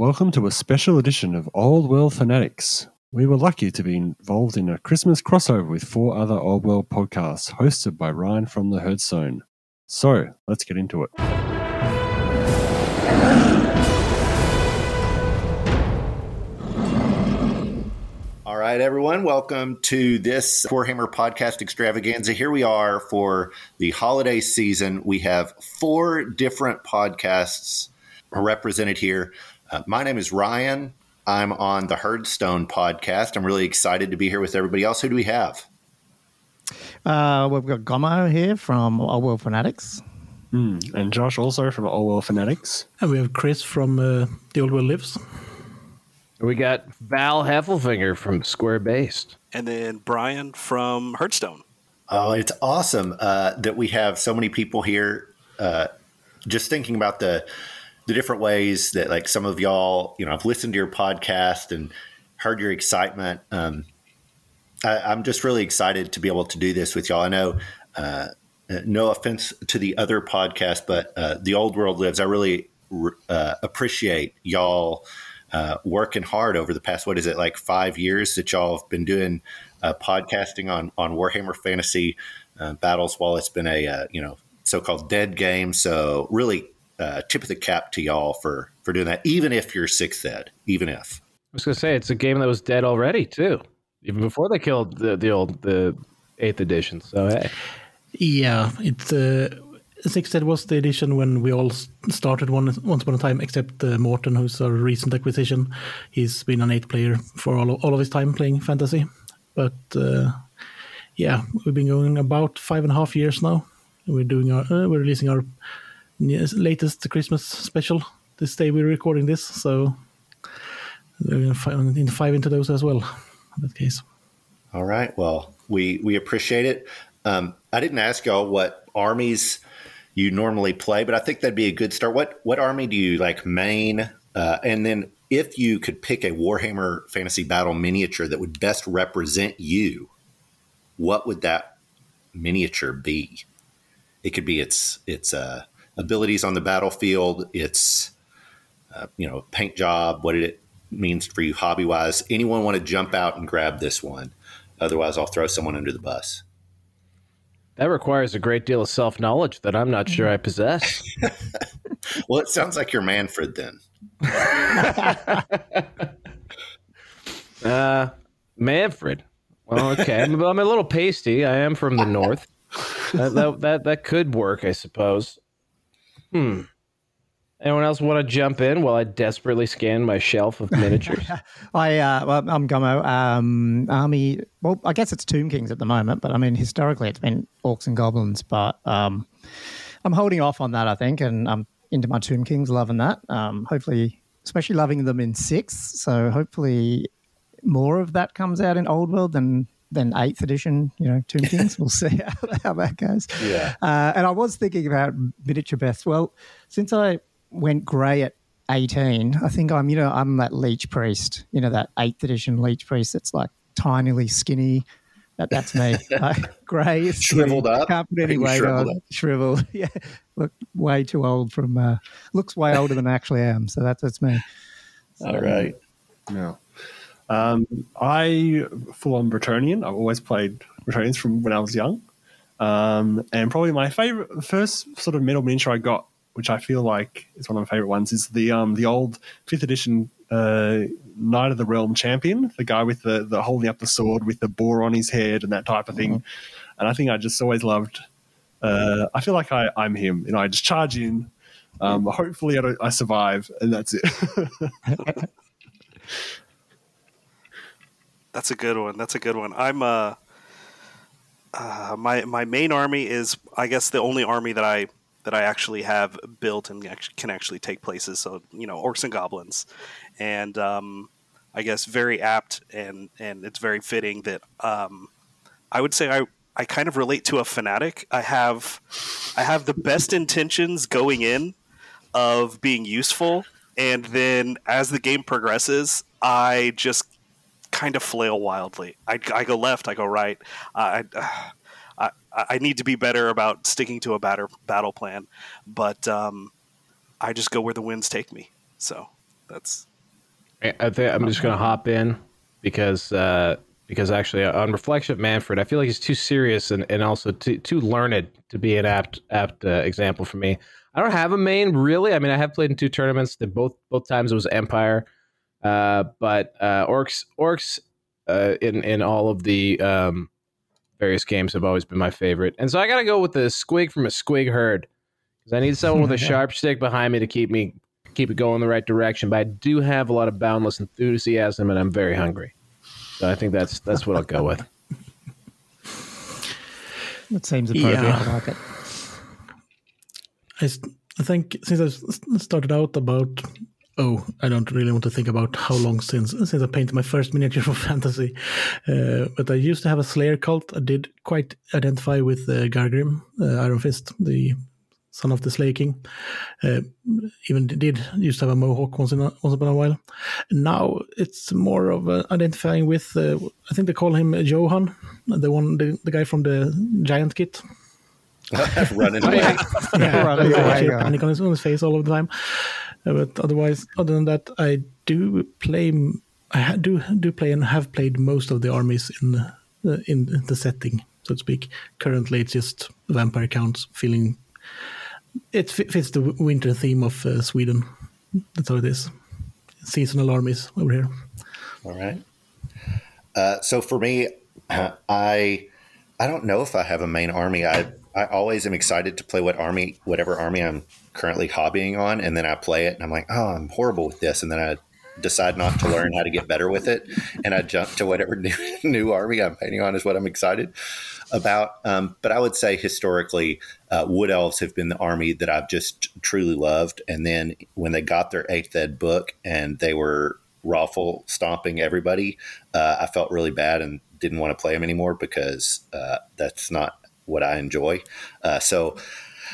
Welcome to a special edition of Old World Fanatics. We were lucky to be involved in a Christmas crossover with four other Old World podcasts hosted by Ryan from the Heardstone. So, let's get into it. All right, everyone, welcome to this Warhammer podcast extravaganza. Here we are for the holiday season. We have four different podcasts represented here. Uh, my name is Ryan. I'm on the Heardstone podcast. I'm really excited to be here with everybody else. Who do we have? Uh, we've got Gommo here from Old World Fanatics. Mm, and Josh also from Old World Fanatics. And we have Chris from uh, The Old World Lives. We got Val Heffelfinger from Square Based. And then Brian from Heardstone. Oh, it's awesome uh, that we have so many people here. Uh, just thinking about the the different ways that like some of y'all, you know, I've listened to your podcast and heard your excitement. Um, I, am just really excited to be able to do this with y'all. I know, uh, no offense to the other podcast, but uh, the old world lives. I really uh, appreciate y'all uh, working hard over the past. What is it like five years that y'all have been doing uh, podcasting on on Warhammer Fantasy uh, battles while it's been a you know so called dead game. So really uh, tip of the cap to y'all for for doing that, even if you're sixth ed, even if. I was gonna say it's a game that was dead already too, even before they killed the, the old the eighth edition. So hey, yeah, it's uh, sixth ed was the edition when we all started one once upon a time, except uh, Morton, who's a recent acquisition. He's been an eighth player for all of, all of his time playing fantasy, but uh, yeah, we've been going about five and a half years now. We're doing our uh, we're releasing our latest Christmas special this day we're recording this, so to dive into those as well. In that case. All right. Well, we we appreciate it. Um, I didn't ask y'all what armies you normally play, but I think that'd be a good start. What what army do you like main? Uh, and then if you could pick a Warhammer Fantasy Battle miniature that would best represent you, what would that miniature be? It could be its its uh, abilities on the battlefield, its uh, you know paint job, what it means for you hobby wise. Anyone want to jump out and grab this one? Otherwise, I'll throw someone under the bus. That requires a great deal of self knowledge that I'm not sure I possess. well, it sounds like you're Mannfred then. uh, Mannfred. Well, okay. I'm, I'm, a little pasty. I am from the north. That, that, that, that could work, I suppose. Hmm. Anyone else want to jump in while I desperately scan my shelf of miniatures? I, uh, well, I'm Gommo. Um, army, well, I guess it's Tomb Kings at the moment, but I mean, historically it's been Orcs and Goblins, but um, I'm holding off on that, I think, and I'm into my Tomb Kings, loving that. Um, hopefully, especially loving them in six. So hopefully, more of that comes out in Old World than than eighth edition, you know, Tomb Kings. we'll see how, how, that goes. Yeah. Uh, and I was thinking about miniature best. Well, since I went grey at 18, I think I'm, you know, I'm that leech priest, you know, that eighth edition leech priest that's like tinily skinny. That, that's me. uh, grey, shriveled up. Can't put any weight shriveled on. Up. Shriveled. Yeah. Look way too old from, uh, looks way older than I actually am. So that's, that's me. So, All right. Yeah. Um, I full on Bretonnian. I've always played Bretonnians from when I was young, um, and probably my favorite first sort of metal miniature I got, which I feel like is one of my favorite ones, is the um, the old fifth edition uh, Knight of the Realm champion, the guy with the the holding up the sword with the boar on his head and that type of thing. Mm-hmm. And I think I just always loved. Uh, I feel like I, I'm him. You know, I just charge in. Um, hopefully, I, I survive, and that's it. That's a good one. That's a good one. I'm uh, uh my my main army is I guess the only army that I that I actually have built and can actually take places. So you know, orcs and goblins, and um, I guess very apt and and it's very fitting that um, I would say I I kind of relate to a fanatic. I have I have the best intentions going in of being useful, and then as the game progresses, I just kind of flail wildly. I, I go left, I go right. I, I, I need to be better about sticking to a batter, battle plan, but um, I just go where the winds take me. So that's I think I'm just going to hop in because uh, because actually on reflection of Mannfred, I feel like he's too serious and, and also too too learned to be an apt apt uh, example for me. I don't have a main really. I mean, I have played in two tournaments. That both both times it was Empire, uh, but uh, Orcs Orcs uh, in in all of the um, various games have always been my favorite. And so I got to go with the squig from a squig herd because I need someone with a sharp stick behind me to keep me keep it going in the right direction. But I do have a lot of boundless enthusiasm, and I'm very hungry. So I think that's that's what I'll go with. That seems appropriate. Yeah. I like it. I, s- I think since I started out about oh I don't really want to think about how long since since I painted my first miniature for fantasy, uh, but I used to have a Slayer cult. I did quite identify with uh, Garagrim, uh, Iron Fist, the son of the Slayer King. Uh, even did used to have a mohawk once in a, once upon a while. Now it's more of uh, identifying with. Uh, I think they call him Johan, the one the, the guy from the Giant Kit. running away. Yeah, right, Yeah, yeah, actually yeah. panic on his, on his face all of the time. Uh, but otherwise, other than that, I do play. I do do play and have played most of the armies in uh, in the setting, so to speak. Currently, it's just vampire counts. Feeling it fi- fits the winter theme of uh, Sweden. That's how it is. Seasonal armies over here. All right. Uh, so for me, I I don't know if I have a main army. I I always am excited to play what army, whatever army I'm currently hobbying on, and then I play it, and I'm like, oh, I'm horrible with this, and then I decide not to learn how to get better with it, and I jump to whatever new, new army I'm painting on is what I'm excited about. Um, but I would say historically, uh, Wood Elves have been the army that I've just truly loved. And then when they got their eighth ed book and they were raffle stomping everybody, uh, I felt really bad and didn't want to play them anymore because uh, that's not what I enjoy. Uh, so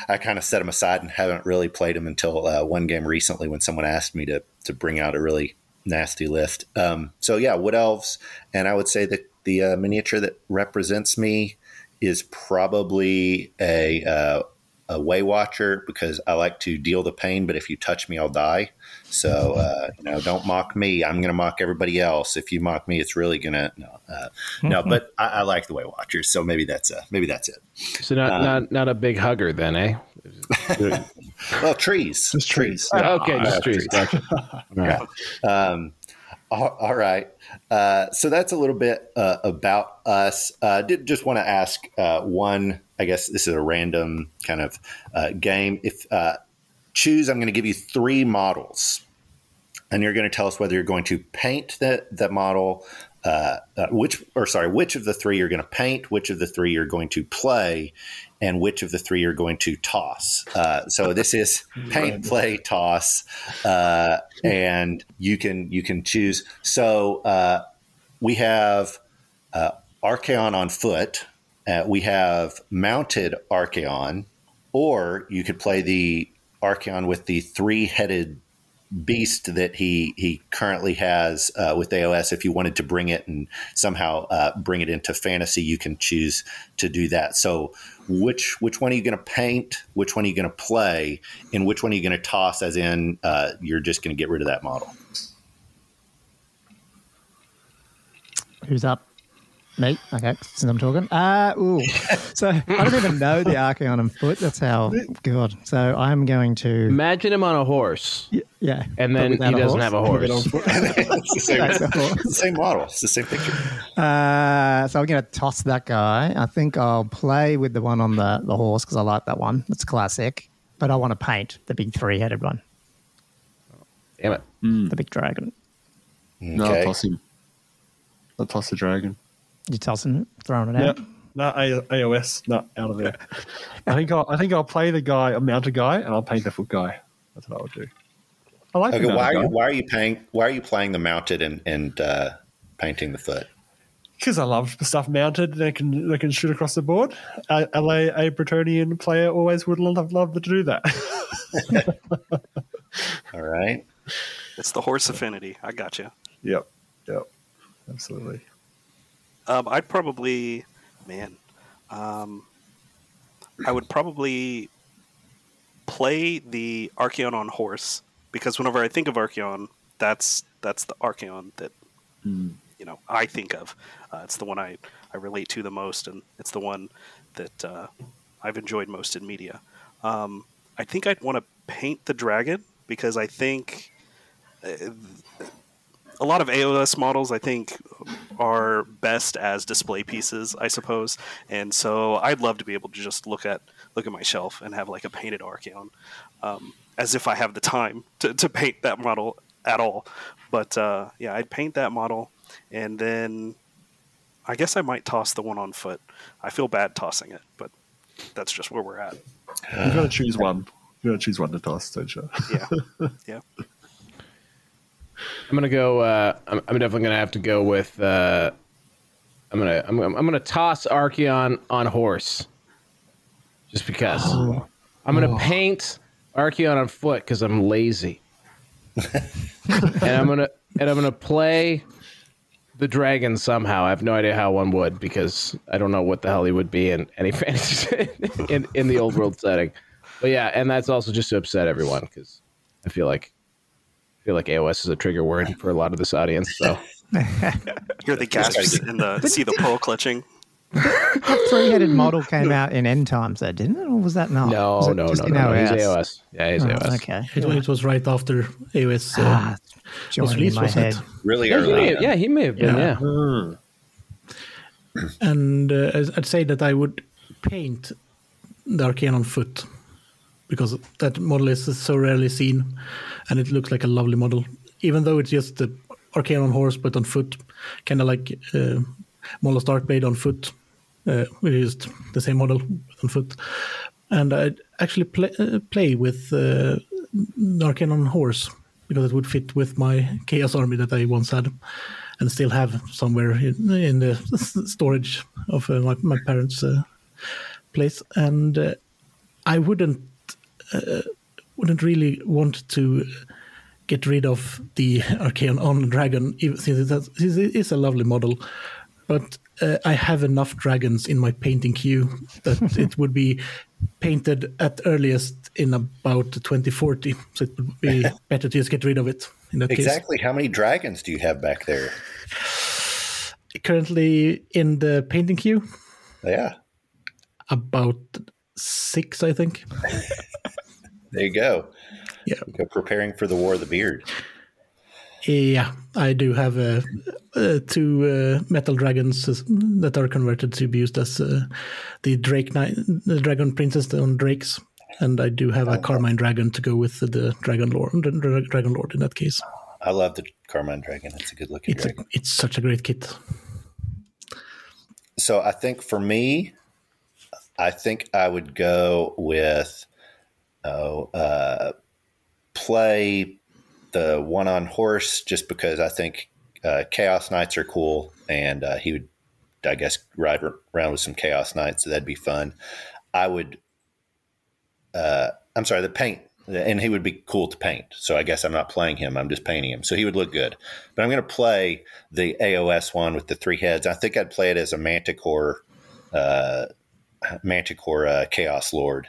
I kind of set them aside and haven't really played them until uh, one game recently when someone asked me to to bring out a really nasty list. Um, so yeah, Wood Elves, and I would say that the uh, miniature that represents me is probably a uh, a Way Watcher because I like to deal the pain, but if you touch me, I'll die. So uh, you know, don't mock me. I'm going to mock everybody else. If you mock me, it's really gonna no, uh, no. But I, I like the Way Watchers, so maybe that's a, maybe that's it. So not Uh, not not a big hugger then, eh? Well, trees, Just trees. okay, just trees. trees. Gotcha. All right. Um, all, all right. Uh, so that's a little bit uh, about us. Uh, did just want to ask uh, one. I guess this is a random kind of uh, game. If uh, choose, I'm going to give you three models, and you're going to tell us whether you're going to paint that that model. Uh, uh, which, or sorry, which of the three you're going to paint, which of the three you're going to play, and which of the three you're going to toss. Uh, so this is paint, play, toss, uh, and you can you can choose. So uh, we have uh, Archaon on foot. Uh, we have mounted Archaon, or you could play the Archaon with the three-headed beast that he he currently has uh, with AOS. If you wanted to bring it and somehow uh, bring it into fantasy, you can choose to do that. So, which which one are you going to paint? Which one are you going to play? And which one are you going to toss? As in, uh, you're just going to get rid of that model. Who's up? Me. Okay, since I'm talking. Uh, ooh. So I don't even know the Archaon on foot. That's how good. So I'm going to. Imagine him on a horse, y- Yeah. and then he doesn't horse. have a horse. it's, the same, horse. it's the same model. It's the same picture. Uh, so I'm going to toss that guy. I think I'll play with the one on the, the horse because I like that one. It's classic. But I want to paint the big three headed one, Damn it. the big dragon. No, I'll toss him. I'll toss the dragon. You tossing it, throwing it Yeah. out. No, A- AOS, not out of there. I think I'll, I think I'll play the guy, a mounted guy, and I'll paint the foot guy. That's what I would do. I like Okay, the why are mounted you guy why are you paying why are you playing the mounted and and uh, painting the foot? because I love the stuff mounted. They can they can shoot across the board. A, LA, a Bretonnian player always would love, love to do that. All right. It's the horse affinity. I got you. yep, yep, absolutely. Um, I'd probably, man, um, I would probably play the Archaon on horse because whenever I think of Archaon, that's that's the Archaon that you know I think of. Uh, it's the one I, I relate to the most, and it's the one that uh, I've enjoyed most in media. Um, I think I'd want to paint the dragon because I think uh, a lot of AOS models I think are best as display pieces, I suppose. And so I'd love to be able to just look at look at my shelf and have like a painted Archaon, um, as if I have the time to, to paint that model at all. But uh, yeah, I'd paint that model, and then I guess I might toss the one on foot. I feel bad tossing it, but that's just where we're at. You've got to choose one. You've got to choose one to toss, don't you? Yeah, yeah. I'm gonna go. Uh, I'm, I'm definitely gonna have to go with. Uh, I'm gonna. I'm, I'm gonna toss Archaon on horse, just because. I'm gonna paint Archaon on foot because I'm lazy, and I'm gonna and I'm gonna play the dragon somehow. I have no idea how one would because I don't know what the hell he would be in any fantasy in in the old world setting. But yeah, and that's also just to upset everyone because I feel like feel like AOS is a trigger word for a lot of this audience. So Hear the gasps and the see the pearl clutching. Three-headed model came out in end times, though, didn't it? Or was that not? no, Was no, it no, no, in no. He's AOS. Yeah, he's Oh, AOS. okay. It, it was right after AOS uh, Ah, was joining released, wasn't head. it? Really Yeah, he early. have, yeah, he may have been. Yeah. Yeah. And uh, I'd say that I would paint the Archaon on foot because that model is so rarely seen and it looks like a lovely model. Even though it's just the Archaon on horse but on foot, kind of like uh, Malus Darkblade on foot. Uh, we used the same model on foot. And I'd actually play, uh, play with uh, Archaon on horse because it would fit with my Chaos army that I once had and still have somewhere in, in the storage of uh, my, my parents' uh, place. And uh, I wouldn't uh, wouldn't really want to get rid of the Archaon on Dragon, even- since it, has, since it is a lovely model. But uh, I have enough dragons in my painting queue that it would be painted at earliest in about 2040. So it would be better to just get rid of it in that case. Exactly. How many dragons do you have back there? Currently in the painting queue, Yeah. about six, I think. There you go. Yeah. Go preparing for the War of the Beard. Yeah, I do have uh, uh, two uh, metal dragons that are converted to be used as uh, the Drake, Knight, the Dragon Princes on Drakes, and I do have a Carmine Dragon to go with the Dragon Lord, the Dragon Lord in that case. I love the Carmine Dragon. It's a good looking It's a, it's such a great kit. so I think for me, I think I would go with oh, uh, play the one on horse just because I think uh, Chaos Knights are cool, and uh, he would, I guess, ride around with some Chaos Knights. So that'd be fun. I would. Uh, I'm sorry, the paint, and he would be cool to paint. So I guess I'm not playing him; I'm just painting him. So he would look good. But I'm going to play the AOS one with the three heads. I think I'd play it as a Manticore, uh, Manticore uh, Chaos Lord,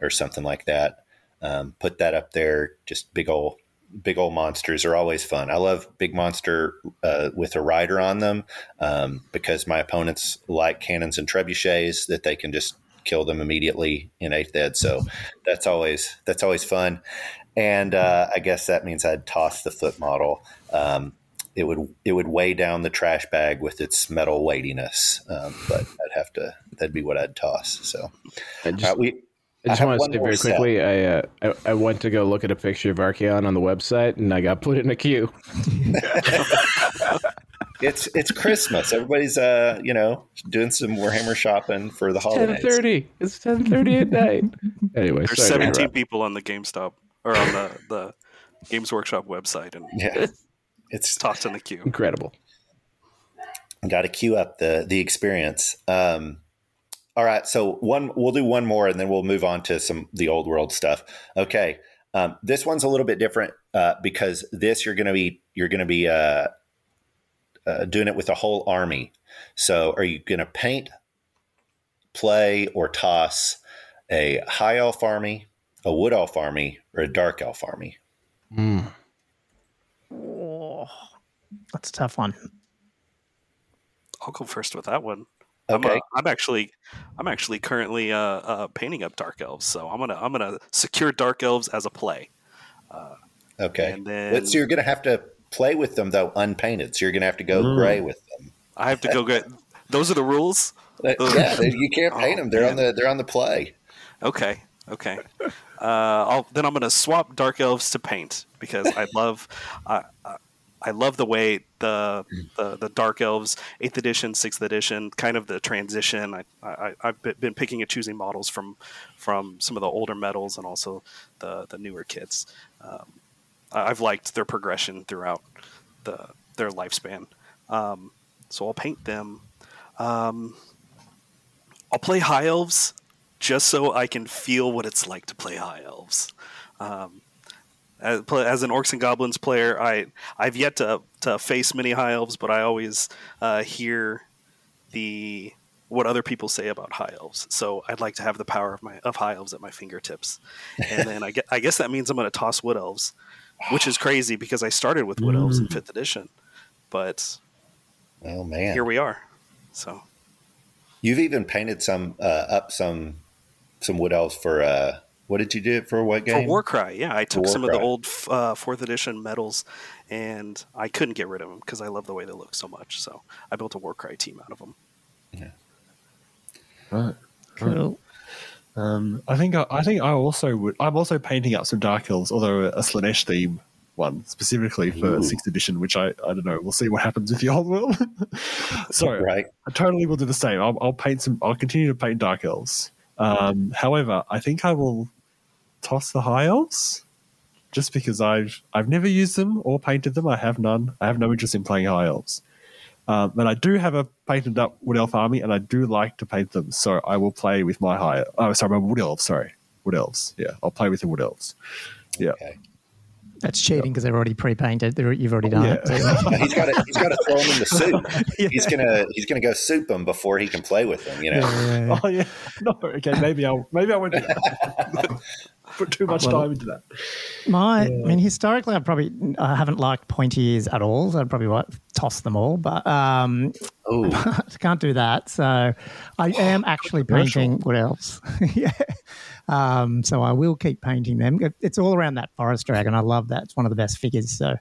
or something like that. Um, put that up there. Just big old, big old monsters are always fun. I love big monster uh, with a rider on them um, because my opponents like cannons and trebuchets that they can just kill them immediately in eighth ed. So that's always that's always fun. And uh, I guess that means I'd toss the foot model. Um, it would it would weigh down the trash bag with its metal weightiness, um, but I'd have to that'd be what I'd toss. So I uh, just, we I just have want to say very quickly. I, uh, I I went to go look at a picture of Archaon on the website, and I got put in a queue. It's it's Christmas. Everybody's uh you know doing some Warhammer shopping for the Ten holidays. thirty. It's ten thirty at night. Anyway, There's sorry 17 people on the GameStop or on the, the Games Workshop website, and Yeah, it's tossed in the queue. Incredible. got to queue up the the experience. Um, all right, so one we'll do one more, and then we'll move on to some the old world stuff. Okay, um, this one's a little bit different uh, because this you're going to be you're going to be uh, uh, doing it with a whole army. So, are you going to paint, play, or toss a high elf army, a wood elf army, or a dark elf army? Mm. Oh, Oh, that's a tough one. I'll go first with that one. I'm, Okay. uh, I'm actually, I'm actually currently uh, uh, painting up dark elves, so I'm gonna, I'm gonna secure dark elves as a play. Okay. And then- But- so you're going to have to play with them though unpainted. So you're going to have to go gray with them. I have to go get. Those are the rules. Yeah, you can't paint Oh, them. They're on the they're on the play. Okay, okay. Uh, I'll, then I'm gonna swap dark elves to paint because I love, I I- love the way the, the the dark elves eighth edition, sixth edition, kind of the transition. I, I I've been picking and choosing models from from some of the older metals and also the the newer kits. Um, I've liked their progression throughout the their lifespan. Um, so I'll paint them. Um, I'll play high elves just so I can feel what it's like to play high elves. Um, as, as an orcs and goblins player, I I've yet to to face many high elves, but I always uh, hear the what other people say about high elves. So I'd like to have the power of my of high elves at my fingertips, and then I get I guess that means I'm going to toss wood elves, which is crazy because I started with wood elves in fifth edition, but Oh man. here we are. So You've even painted some uh, up some some wood elves for uh what did you do it for what For game? For Warcry, yeah, I took some of the old uh, fourth edition medals, and I couldn't get rid of them because I love the way they look so much. So I built a Warcry team out of them. Yeah. Right. Cool. Um, I think I, I think I also would. I'm also painting up some Dark Elves, although a Slaanesh theme one specifically for Ooh. sixth edition, which I I don't know. We'll see what happens with the old world. so right. I totally will do the same. I'll, I'll paint some. I'll continue to paint Dark Elves. Um, however, I think I will toss the High Elves, just because I've I've never used them or painted them. I have none. I have no interest in playing High Elves. Um, but I do have a painted up Wood Elf army, and I do like to paint them. So I will play with my high. Oh, sorry, my Wood Elves. Sorry, Wood Elves. Yeah, I'll play with the Wood Elves. Yeah. Okay. That's cheating because they're already pre-painted. They're, you've already done Yeah. it. So- he's got to he's got to throw them in the soup. He's gonna he's gonna go soup them before he can play with them. You know. Yeah, yeah, yeah. Oh yeah. No. Okay. Maybe I'll. Maybe I won't do that. Put too much Well- time into that. My, I mean, historically, I probably I haven't liked pointy ears at all. So I'd probably like, toss them all, but um, Oh, I can't do that. So I am actually painting what else? yeah. Um, so I will keep painting them. It's all around that forest dragon. I love that. It's one of the best figures. So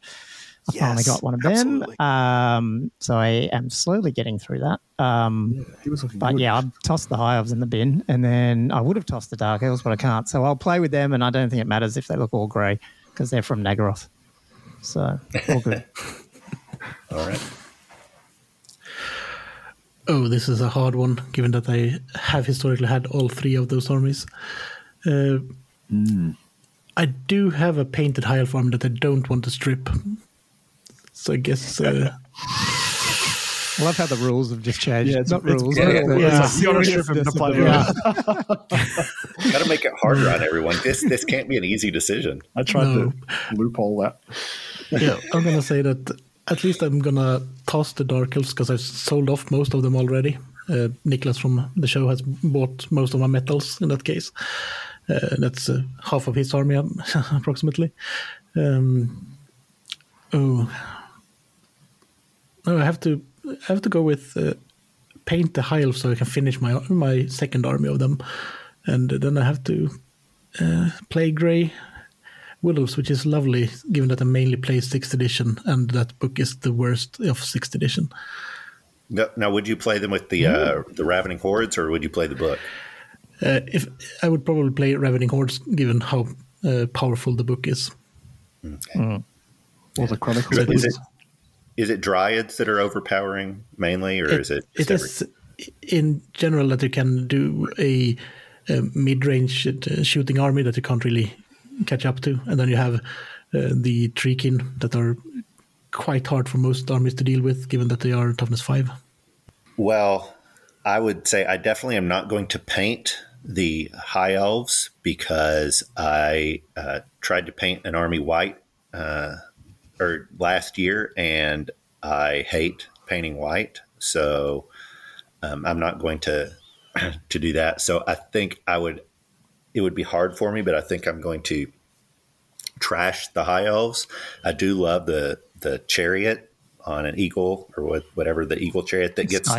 I finally got one of absolutely. them. Um, so I am slowly getting through that. Um, He was but good. yeah, I've tossed the high elves in the bin, and then I would have tossed the dark elves, but I can't. So I'll play with them, and I don't think it matters if they look all grey because they're from Naggaroth. So all good. all right. Oh, this is a hard one, given that I have historically had all three of those armies. Uh, I do have a painted high elf army that I don't want to strip. So I guess uh, I love how the rules have just changed. Yeah, it's- not it's- rules. yeah, but yeah. the- Yeah. the You gotta serious strip him to play discipline. with Yeah. Got to make it harder on everyone. This this can't be an easy decision. I tried No. to loophole that. yeah, I'm gonna say that at least I'm gonna toss the dark elves because I've sold off most of them already. Uh, Niklas from the show has bought most of my metals in that case. Uh, that's uh, half of his army approximately. Um, oh, no, I have to I have to go with uh, paint the high elves so I can finish my my second army of them, and then I have to uh, play grey Willows, which is lovely, given that I mainly play sixth edition, and that book is the worst of sixth edition. No, now, would you play them with the uh, the Ravening Hordes, or would you play the book? Uh, if I would probably play Ravening Hordes, given how uh, powerful the book is. Or the Chronicles. Is it is it Is it dryads that are overpowering mainly, or is it? It is in general that you can do a, a mid-range uh, shooting army that you can't really catch up to, and then you have uh, the Treekin that are quite hard for most armies to deal with, given that they are toughness five. Well, I would say I definitely am not going to paint the high elves because I uh, tried to paint an army white uh, or last year, and I hate painting white. So um, I'm not going to to do that. So I think I would. It would be hard for me, but I think I'm going to trash the high elves. I do love the the chariot on an eagle or what, whatever the eagle chariot that gets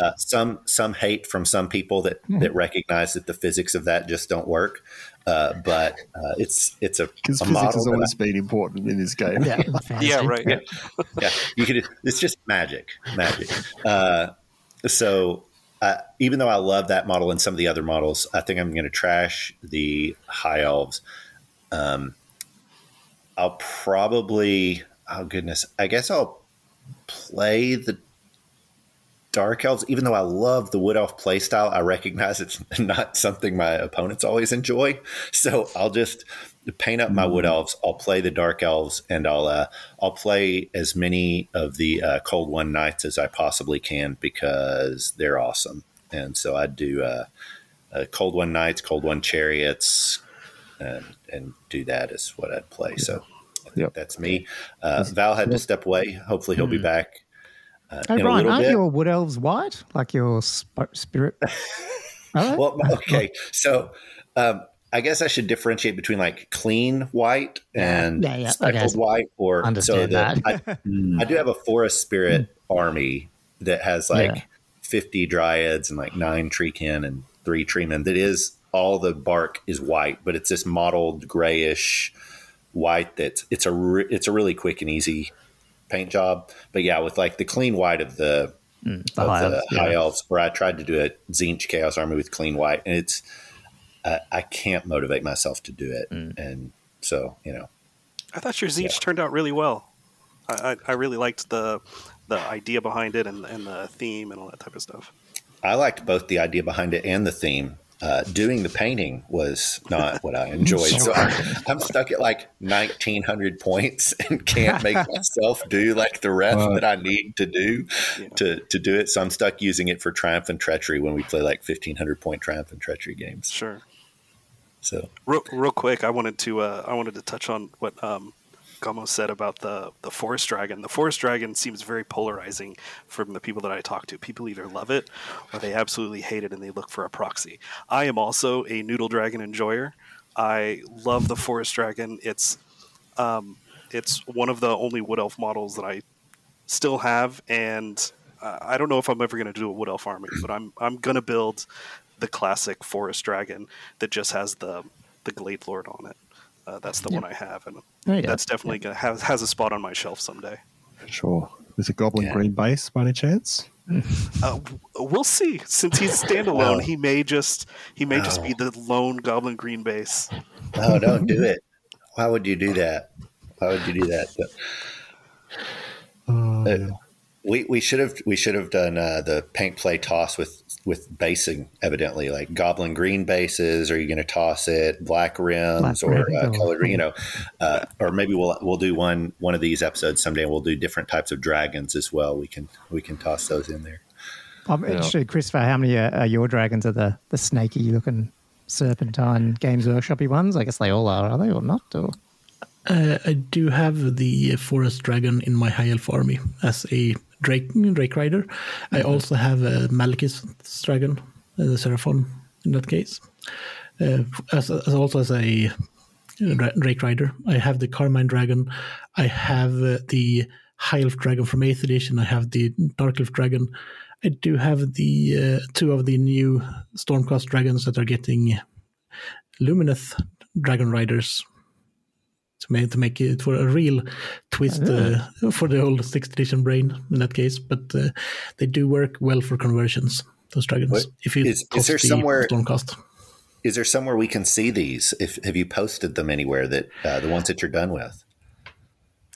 uh, some some hate from some people that that recognize that the physics of that just don't work. Uh, but uh, it's it's a, Because a physics has that always been important in this game. Yeah. Yeah, right. yeah, you could. It's just magic, magic. Uh, so uh, even though I love that model and some of the other models, I think I'm going to trash the high elves. Um, I'll probably. Oh goodness, I guess I'll play the dark elves. Even though I love the wood elf playstyle, I recognize it's not something my opponents always enjoy. So I'll just paint up my wood elves. I'll play the dark elves, and I'll uh, I'll play as many of the uh, cold one knights as I possibly can because they're awesome. And so I do uh, uh, cold one knights, cold one chariots, and and do that is what I'd play. So Yep. that's me. Uh, Val had to step away. Hopefully he'll be back. Uh, in Brian, aren't bit. your wood elves white? Like your sp- spirit? They? Well, okay. So um, I guess I should differentiate between like clean white and Yeah, yeah, speckled okay. white, or Understand so that that. I, I do have a forest spirit army that has like Yeah. fifty dryads and like nine treekin and three treemen. That is all the bark is white, but it's this mottled grayish white. That's it's a re- it's a really quick and easy paint job. But yeah, with like the clean white of the the of high the elves, yeah. high elves, where I tried to do a Tzeentch Chaos Army with clean white, and it's I, I can't motivate myself to do it, Mm. and so you know, I thought your Tzeentch turned out really well. I, I, I really liked the the idea behind it and, and the theme and all that type of stuff. I liked both the idea behind it and the theme. Uh, doing the painting was not what I enjoyed, so I'm, I'm stuck at like 1900 points and can't make myself do like the rest that I need to do Yeah. to to do it. So I'm stuck using it for Triumph and Treachery when we play like 1500 point Triumph and Treachery games. Sure. So Real, real quick, I wanted to uh, I wanted to touch on what um, Gommo said about the the forest dragon. The forest dragon seems very polarizing from the people that I talk to. People either love it or they absolutely hate it and they look for a proxy. I am also a noodle dragon enjoyer. I love the forest dragon. It's um, it's one of the only wood elf models that I still have, and uh, I don't know if I'm ever going to do a wood elf army, but I'm I'm going to build the classic forest dragon that just has the the glade lord on it. Uh, that's the one I have, and There you that's definitely gonna have has a spot on my shelf someday. Sure. There's a Goblin Yeah. Green base by any chance? Uh, we'll see. Since he's standalone, he may just he may just be the lone goblin green base. No, don't do it. Why would you do that? Why would you do that? But, Oh, uh, we we should have we should have done uh, the paint play toss with with basing evidently like goblin green bases. Are you going to toss it black rims Black or rims uh, or- colored? You know, uh, or maybe we'll we'll do one one of these episodes someday. and We'll do different types of dragons as well. We can we can toss those in there. I'm interested, Christopher, how many are, are your dragons? Are the, the snaky looking serpentine Games Workshopy ones? I guess they all are, are they, or not? Or Uh, I do have the forest dragon in my high elf army as a drake drake rider. I also have a Malekith dragon, uh, the Seraphon in that case. Uh, as, as also as a uh, drake rider, I have the Carmine dragon. I have uh, the high elf dragon from eighth edition. I have the dark elf dragon. I do have the uh, two of the new Stormcast dragons that are getting Lumineth dragon riders to make to make it for a real twist uh, for the old sixth edition brain in that case. But uh, they do work well for conversions. Those dragons. What- if you is- is there the somewhere- Stormcast. Is there somewhere we can see these? If have you posted them anywhere that uh, the ones that you're done with?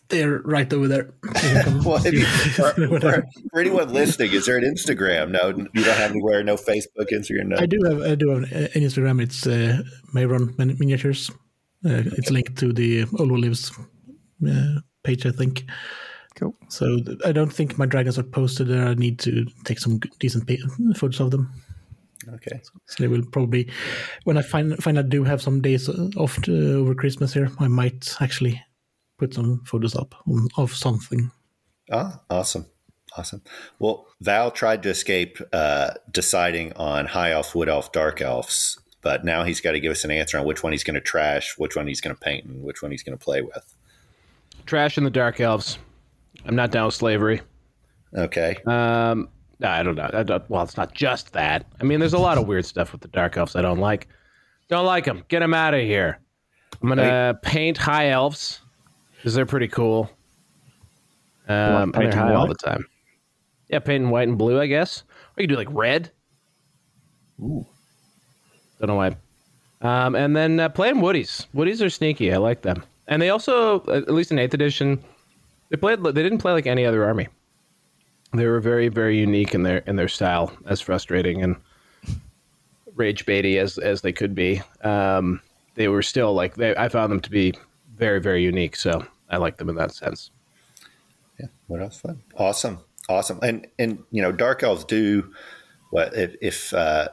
They're right over there. You can come Well, have you, for, for, for anyone listening, is there an Instagram? No, you don't have anywhere. No Facebook, Instagram. No. I do have I do have an Instagram. It's uh, Mayron Miniatures. Uh, it's linked to the Olwo Lives uh, page, I think. cool. So th- I don't think my dragons are posted there. I need to take some decent pa- photos of them. Okay. So they will probably, when I find find I do have some days uh, off to, over Christmas here, I might actually put some photos up on, of something. Oh, awesome. Awesome. Well, Val tried to escape uh, deciding on high elf, wood elf, dark elves, but now he's got to give us an answer on which one he's going to trash, which one he's going to paint, and which one he's going to play with. Trash in the dark elves. I'm not down with slavery. Okay. Um, no, I don't know. I don't, well, it's not just that. I mean, there's a lot of weird stuff with the dark elves I don't like. Don't like them. Get them out of here. I'm gonna paint high elves because they're pretty cool. Um, and they're painting high all the time. Yeah, painting white and blue, I guess. Or you can do like red. Ooh. Don't know why. Um, and then uh, playing Woodies. Woodies are sneaky. I like them. And they also, at least in eighth edition, they played. They didn't play like any other army. They were very, very unique in their in their style, as frustrating and rage baity as as they could be. Um, they were still like they. I found them to be very, very unique. So I like them in that sense. Yeah. What else? Fun. Awesome. Awesome. And and you know, dark elves do what if if uh,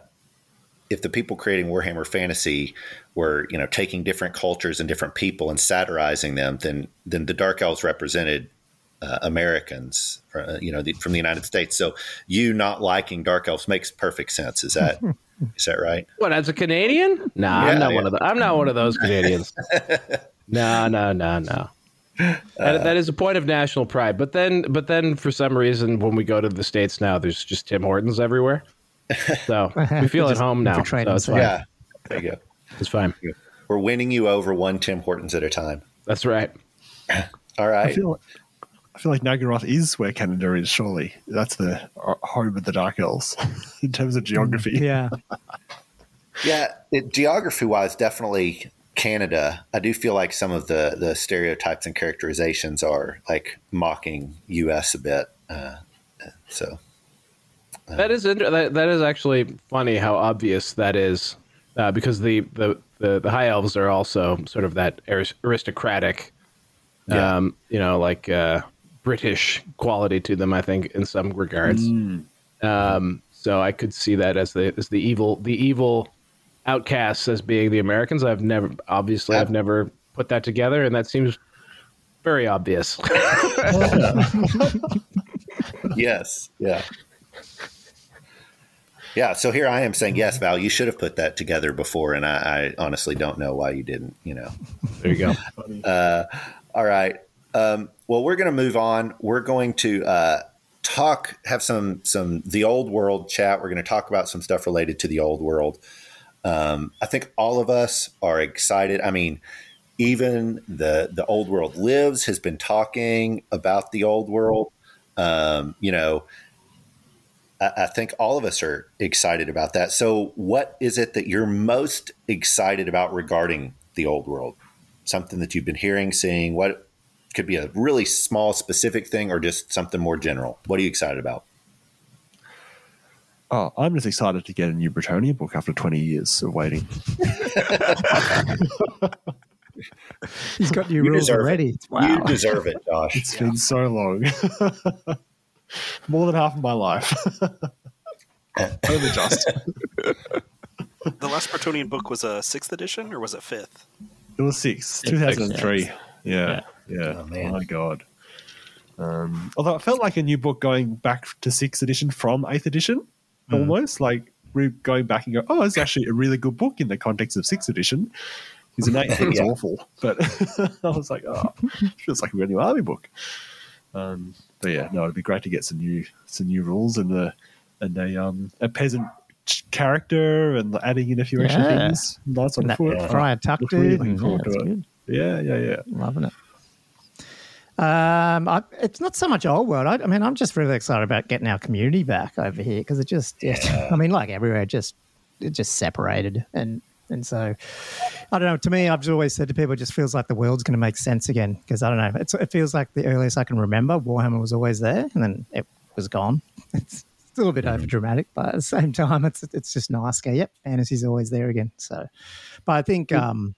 if the people creating Warhammer Fantasy were you know taking different cultures and different people and satirizing them, then then the dark elves represented. Uh, Americans, uh, you know, the, from the United States. So you not liking dark elves makes perfect sense. Is that is that right? What as a Canadian? No, Yeah, I'm not yeah. one of the. I'm not one of those Canadians. no, no, no, no. That, that is a point of national pride. But then, but then, for some reason, when we go to the states now, there's just Tim Hortons everywhere. So we feel at home now. So it's fine. Yeah. There you go. It's fine. We're winning you over one Tim Hortons at a time. That's right. All right. I feel, I feel like Naggaroth is where Canada is. Surely that's the uh, home of the Dark Elves in terms of geography. Yeah. Yeah, it, geography wise, definitely Canada. I do feel like some of the the stereotypes and characterizations are like mocking U.S. a bit. Uh, so That is inter- that, that is actually funny how obvious that is, uh, because the, the, the, the high elves are also sort of that aris- aristocratic, Yeah. um, you know, like uh, British quality to them. I think in some regards. Um, so I could see that as the as the evil the evil outcasts as being the Americans. I've never obviously Yeah. I've never put that together, and that seems very obvious. yes, yeah, yeah. So here I am saying yes, Val. You should have put that together before, and I, I honestly don't know why you didn't. You know. there you go. All right. Um, well, we're going to move on. We're going to uh, talk, have some some the old world chat. We're going to talk about some stuff related to the old world. Um, I think all of us are excited. I mean, even the the old world lives has been talking about the old world. Um, you know, I, I think all of us are excited about that. So, what is it that you're most excited about regarding the old world? Something that you've been hearing, seeing. What could be a really small, specific thing, or just something more general. What are you excited about? Oh, I'm just excited to get a new Bretonnia book after 20 years of waiting. He's got new You rules already. it. Wow. You deserve it, Josh. It's been so long. More than half of my life. Over just. The last Bretonnian book was a sixth edition, or was it fifth? It was six, 2003. Yeah. Yeah. Oh, Oh, man. my God. Um, although it felt like a new book going back to sixth edition from eighth edition, almost like we're going back and go, oh, it's actually a really good book in the context of sixth edition. Because in eighth it was awful, but I was like, oh, feels like a new army book. Um, but yeah, no, it'd be great to get some new some new rules and a and a um a peasant character and adding in a few extra Yeah. things. Nice on that foot. Friar Tuck Look really dude. yeah, it. Yeah, yeah, yeah. Loving it. Um, I, it's not so much old world. I, I mean, I'm just really excited about getting our community back over here because it just, yeah. I mean, like everywhere, it just it just separated, and and so I don't know. To me, I've just always said to people, it just feels like the world's going to make sense again because I don't know. It's, it feels like the earliest I can remember, Warhammer was always there, and then it was gone. It's still a bit over dramatic, but at the same time, it's it's just nice. Go, yep, fantasy's always there again. So, but I think. um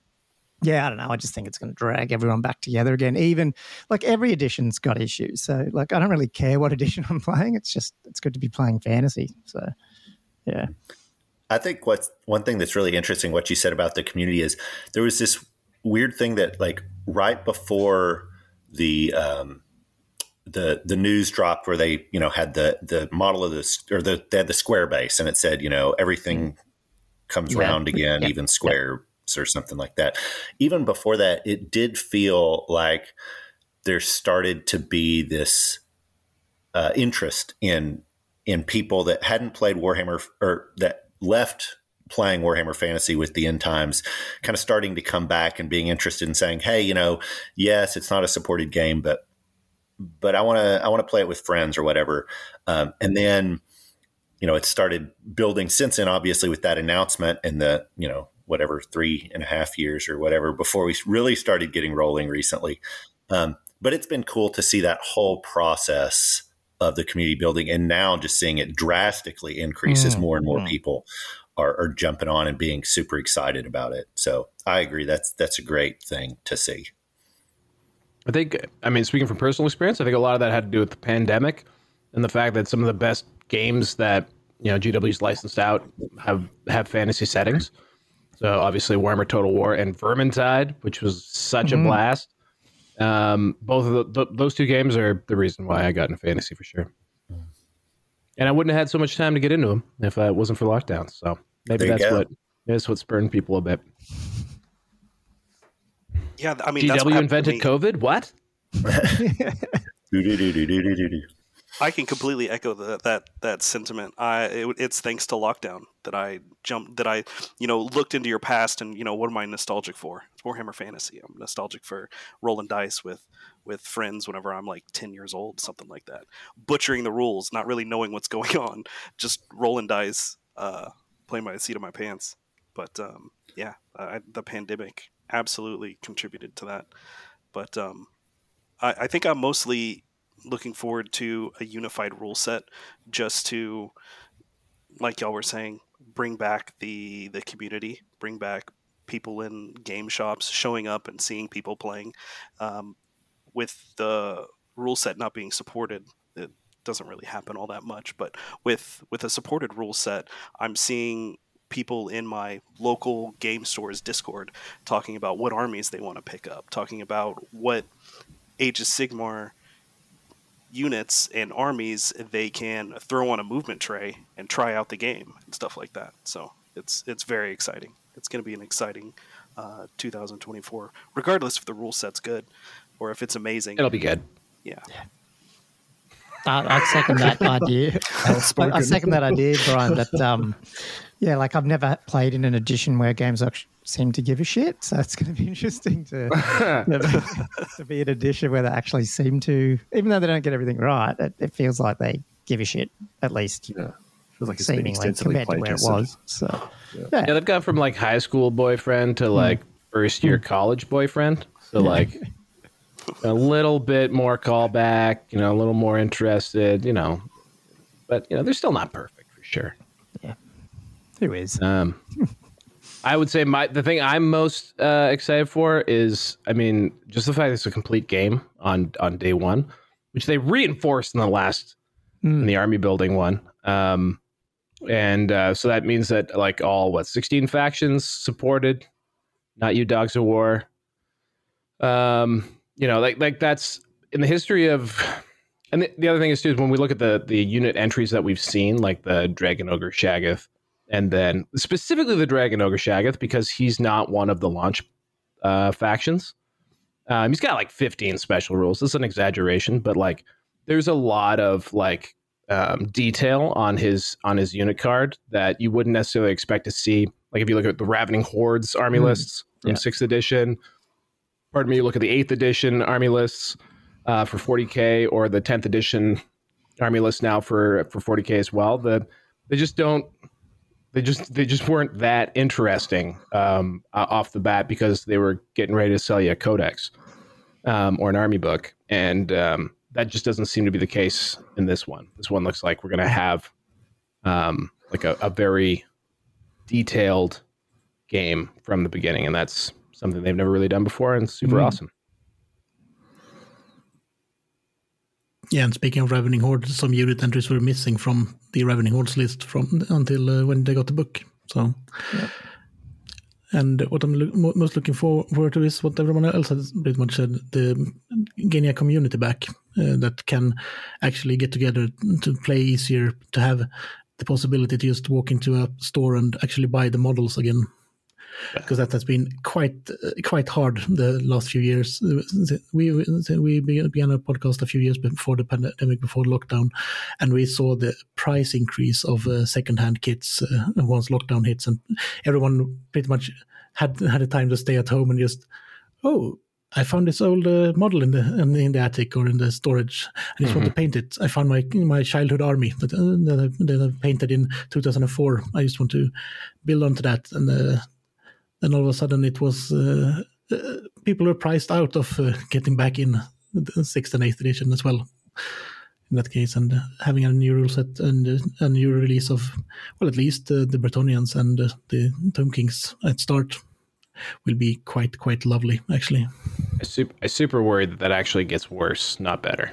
yeah, I don't know. I just think it's going to drag everyone back together again. Even like every edition's got issues. So like I don't really care what edition I'm playing. It's just it's good to be playing fantasy. So yeah. I think what's one thing that's really interesting, what you said about the community is there was this weird thing that like right before the um, the the news dropped where they you know had the the model of this or the they had the square base and it said you know everything comes Yeah. round again, Yeah. even squares or something like that. Even before that, it did feel like there started to be this uh, interest in in people that hadn't played Warhammer or that left playing Warhammer Fantasy with the end times, kind of starting to come back and being interested in saying, "Hey, you know, yes, it's not a supported game, but but I want to I want to play it with friends or whatever." Um, and then, you know, it started building since then. Obviously, with that announcement and the you know whatever three and a half years or whatever before we really started getting rolling recently. Um, but it's been cool to see that whole process of the community building and now just seeing it drastically increase mm, as more and more mm. people are, are, jumping on and being super excited about it. So I agree. That's, that's a great thing to see. I think, I mean, speaking from personal experience, I think a lot of that had to do with the pandemic and the fact that some of the best games that, you know, GW's licensed out have, have fantasy settings. So obviously Warhammer Total War and Vermintide, which was such mm-hmm. a blast. Um, both of the, th- those two games are the reason why I got into fantasy for sure. And I wouldn't have had so much time to get into them if it wasn't for lockdown. So maybe that's what that's what spurned people a bit. Yeah, I mean, GW invented COVID. What? I can completely echo the, that that sentiment. I it, it's thanks to lockdown that I jumped that I you know looked into your past and you know what am I nostalgic for? It's Warhammer Fantasy. I'm nostalgic for rolling dice with with friends whenever I'm like 10 years old, something like that. Butchering the rules, not really knowing what's going on, just rolling dice, uh, playing by the seat of my pants. But um, yeah, I, the pandemic absolutely contributed to that. But um, I, I think I'm mostly looking forward to a unified rule set just to like y'all were saying bring back the the community bring back people in game shops showing up and seeing people playing. Um, with the rule set not being supported it doesn't really happen all that much but with with a supported rule set i'm seeing people in my local game stores discord talking about what armies they want to pick up talking about what age of sigmar units and armies they can throw on a movement tray and try out the game and stuff like that. So it's it's very exciting. It's going to be an exciting uh, 2024, regardless if the rule set's good or if it's amazing. It'll be good. Yeah. I, I second that idea. I, I, second that idea, Brian. That um, yeah, like I've never played in an edition where games actually seem to give a shit. So it's going to be interesting to, to be in a edition where they actually seem to, even though they don't get everything right, it, it feels like they give a shit at least. Yeah. Feels like it's seemingly compared to where it was. So yeah. yeah. yeah, they've gone from like high school boyfriend to like mm. first year mm. college boyfriend. So like a little bit more callback, you know, a little more interested, you know, but you know they're still not perfect for sure. Yeah, who is? Um, I would say my the thing I'm most uh, excited for is, I mean, just the fact it's a complete game on on day one, which they reinforced in the last mm. in the army building one. Um, and uh, so that means that like all what 16 factions supported, not you dogs of war. Um, you know, like like that's in the history of. And the, the other thing is too is when we look at the the unit entries that we've seen, like the Dragon Ogre Shaggoth, and then specifically the Dragon Ogre Shaggoth because he's not one of the launch uh, factions. Um, he's got like 15 special rules. This is an exaggeration, but like there's a lot of like um, detail on his on his unit card that you wouldn't necessarily expect to see. Like if you look at the Ravening Hordes army mm. lists from yeah. sixth edition, pardon me, you look at the eighth edition army lists uh, for 40k or the 10th edition army list now for for 40k as well. The they just don't they just they just weren't that interesting um, off the bat because they were getting ready to sell you a codex um, or an army book, and um, that just doesn't seem to be the case in this one. This one looks like we're going to have um, like a, a, very detailed game from the beginning, and that's something they've never really done before, and super mm. awesome. Yeah, and speaking of Ravening Horde, some unit entries were missing from the Ravening Hordes list from until uh, when they got the book. So, yeah. and what I'm lo- most looking forward to is what everyone else has pretty much said: the Genia community back uh, that can actually get together to play easier, to have the possibility to just walk into a store and actually buy the models again. Because that has been quite uh, quite hard the last few years. We we began a podcast a few years before the pandemic, before lockdown, and we saw the price increase of uh, secondhand kits uh, once lockdown hits, and everyone pretty much had had a time to stay at home and just oh I found this old uh, model in the in the attic or in the storage. I just mm-hmm. want to paint it. I found my my childhood army that, uh, that, I, that I painted in 2004. I just want to build onto that, and uh, then all of a sudden it was uh, uh, people were priced out of uh, getting back in the sixth and eighth edition as well. In that case, and having a new rule set and a new release of well, at least the Bretonnians and the Tomb Kings at start will be quite quite lovely actually. I super, I super worried that that actually gets worse, not better.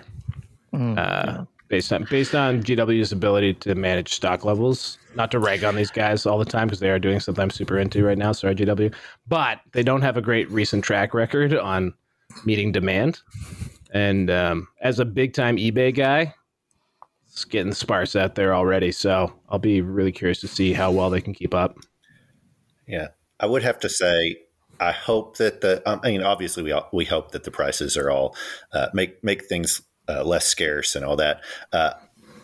Mm, uh, yeah. Based on based on GW's ability to manage stock levels, not to rag on these guys all the time because they are doing something I'm super into right now. Sorry, GW, but they don't have a great recent track record on meeting demand. And um, as a big time eBay guy, it's getting sparse out there already. So I'll be really curious to see how well they can keep up. Yeah, I would have to say, I hope that the. Um, I mean, obviously, we all, we hope that the prices are all uh, make make things uh, less scarce and all that. Uh,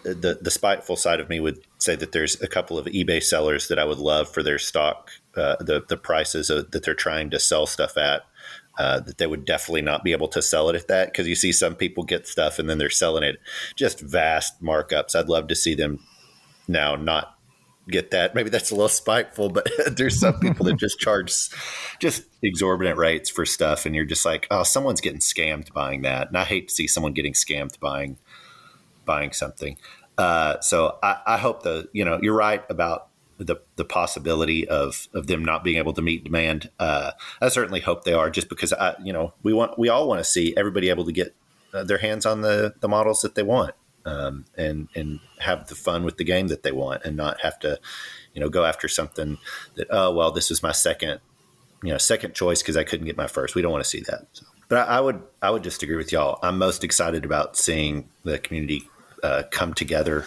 the the spiteful side of me would say that there's a couple of eBay sellers that I would love for their stock, uh, the the prices that they're trying to sell stuff at. Uh, that they would definitely not be able to sell it at that because you see some people get stuff and then they're selling it just vast markups. I'd love to see them now not get that. Maybe that's a little spiteful, but there's some people that just charge just exorbitant rates for stuff, and you're just like, oh, someone's getting scammed buying that, and I hate to see someone getting scammed buying buying something. Uh, so I, I hope the you know you're right about the the possibility of of them not being able to meet demand. Uh, I certainly hope they are, just because I you know we want we all want to see everybody able to get uh, their hands on the the models that they want um, and and have the fun with the game that they want, and not have to, you know, go after something that oh well, this is my second, you know, second choice because I couldn't get my first. We don't want to see that. So. But I, I, would I would just agree with y'all. I'm most excited about seeing the community uh, come together.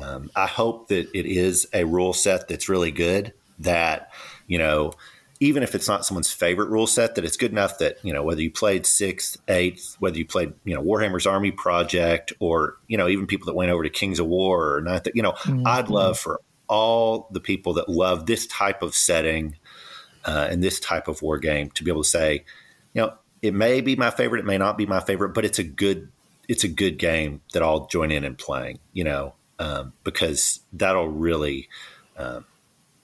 Um, I hope that it is a rule set that's really good. That you know even if it's not someone's favorite rule set, that it's good enough that you know whether you played sixth, eighth, whether you played you know Warhammer's Army Project, or you know even people that went over to Kings of War or not. That you know, mm-hmm. I'd love for all the people that love this type of setting uh, and this type of war game to be able to say, you know, it may be my favorite, it may not be my favorite, but it's a good it's a good game that I'll join in and playing. You know, um, because that'll really, um,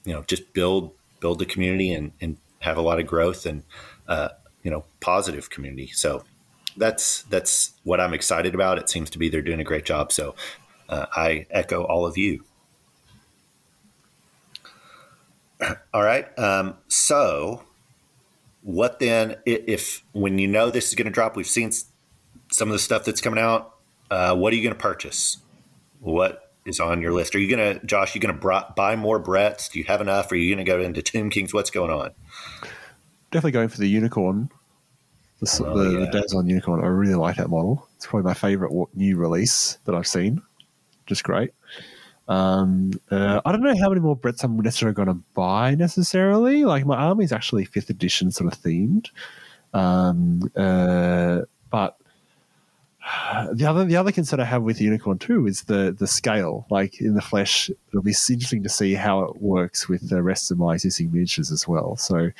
you know, just build build the community and, and have a lot of growth and uh, you know positive community. So that's that's what I'm excited about. It seems to be they're doing a great job. So uh, I echo all of you. All right. Um, so what then if when you know this is going to drop? We've seen some of the stuff that's coming out. Uh, what are you going to purchase? What is on your list. Are you going to, Josh, you going to buy more Bretts? Do you have enough? Are you going to go into Tomb Kings? What's going on? Definitely going for the unicorn. The, oh, the, yeah. the unicorn. I really like that model. It's probably my favorite new release that I've seen. Just great. Um, uh, I don't know how many more Bretts I'm necessarily going to buy necessarily. Like my army is actually fifth edition sort of themed. Um, uh, but the other the other concern I have with Unicorn too is the the scale. Like in the flesh, it'll be interesting to see how it works with the rest of my existing miniatures as well. So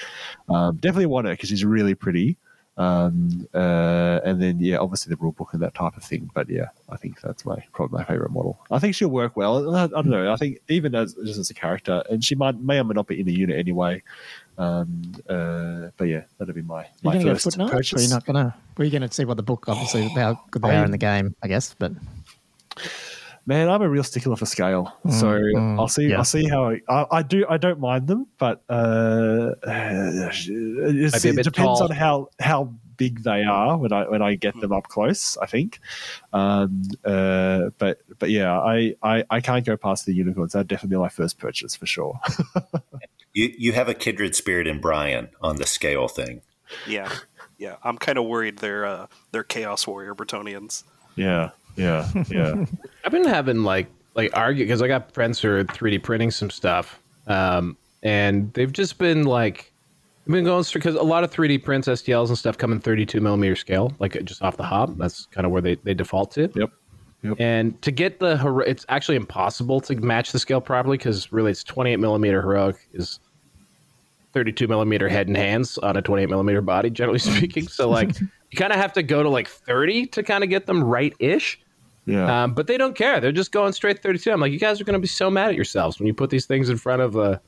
um, definitely want her because she's really pretty. Um, uh, and then yeah, obviously the rule book and that type of thing. But yeah, I think that's my probably my favorite model. I think she'll work well. I, I don't know. I think even as just as a character, and she might may or may not be in the unit anyway. Um, uh, but yeah, that'd be my, my you're first go purchase. Or you're not gonna. We're going to see what the book obviously how good they I, are in the game, I guess. But man, I'm a real stickler for scale, mm, so mm, I'll see. Yeah. I'll see how I, I, I, do. I don't mind them, but uh, it, it depends tall. on how how big they are when I when I get them up close. I think, um, uh, but but yeah, I, I I can't go past the unicorns. That'd definitely be my first purchase for sure. You you have a kindred spirit in Brian on the scale thing. Yeah, yeah. I'm kind of worried they're uh, they're Chaos Warrior Bretonnians. Yeah, yeah, yeah. I've been having like like argue because I got friends who are 3D printing some stuff, um, and they've just been like I've been going because a lot of 3D prints, STLs, and stuff come in 32 millimeter scale, like just off the hop. That's kind of where they, they default to. Yep. Yep. And to get the hero- it's actually impossible to match the scale properly because really it's 28 millimeter heroic is 32 millimeter head and hands on a 28 millimeter body, generally speaking. So like you kind of have to go to like 30 to kind of get them right ish. Yeah. Um, but they don't care. They're just going straight 32. I'm like, you guys are going to be so mad at yourselves when you put these things in front of a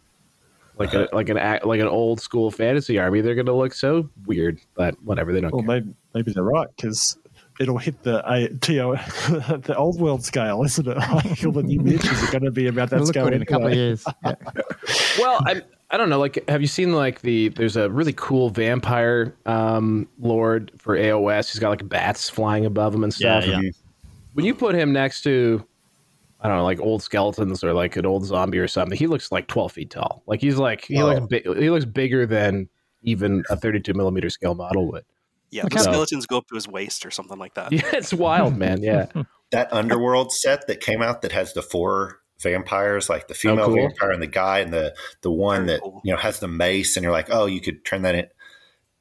like a like an act- like an old school fantasy army. They're going to look so weird. But whatever, they don't well, care. maybe maybe they're right because it'll hit the a, TO, the old world scale, isn't it? Like all the new miniatures are going to be about that It'll scale good in a couple of years. Yeah. well, I I don't know. Like, have you seen like the? There's a really cool vampire um, lord for AOS. He's got like bats flying above him and stuff. Yeah, yeah. When you put him next to, I don't know, like old skeletons or like an old zombie or something, he looks like 12 feet tall. Like he's like he Oh. looks big. He looks bigger than even a 32 millimeter scale model would. Yeah, Okay. the skeletons go up to his waist or something like that. Yeah, it's wild, man. Yeah. That Underworld set that came out that has the four vampires, like the female oh, cool. vampire and the guy, and the the one Very that cool. you know has the mace, and you're like, oh, you could turn that in.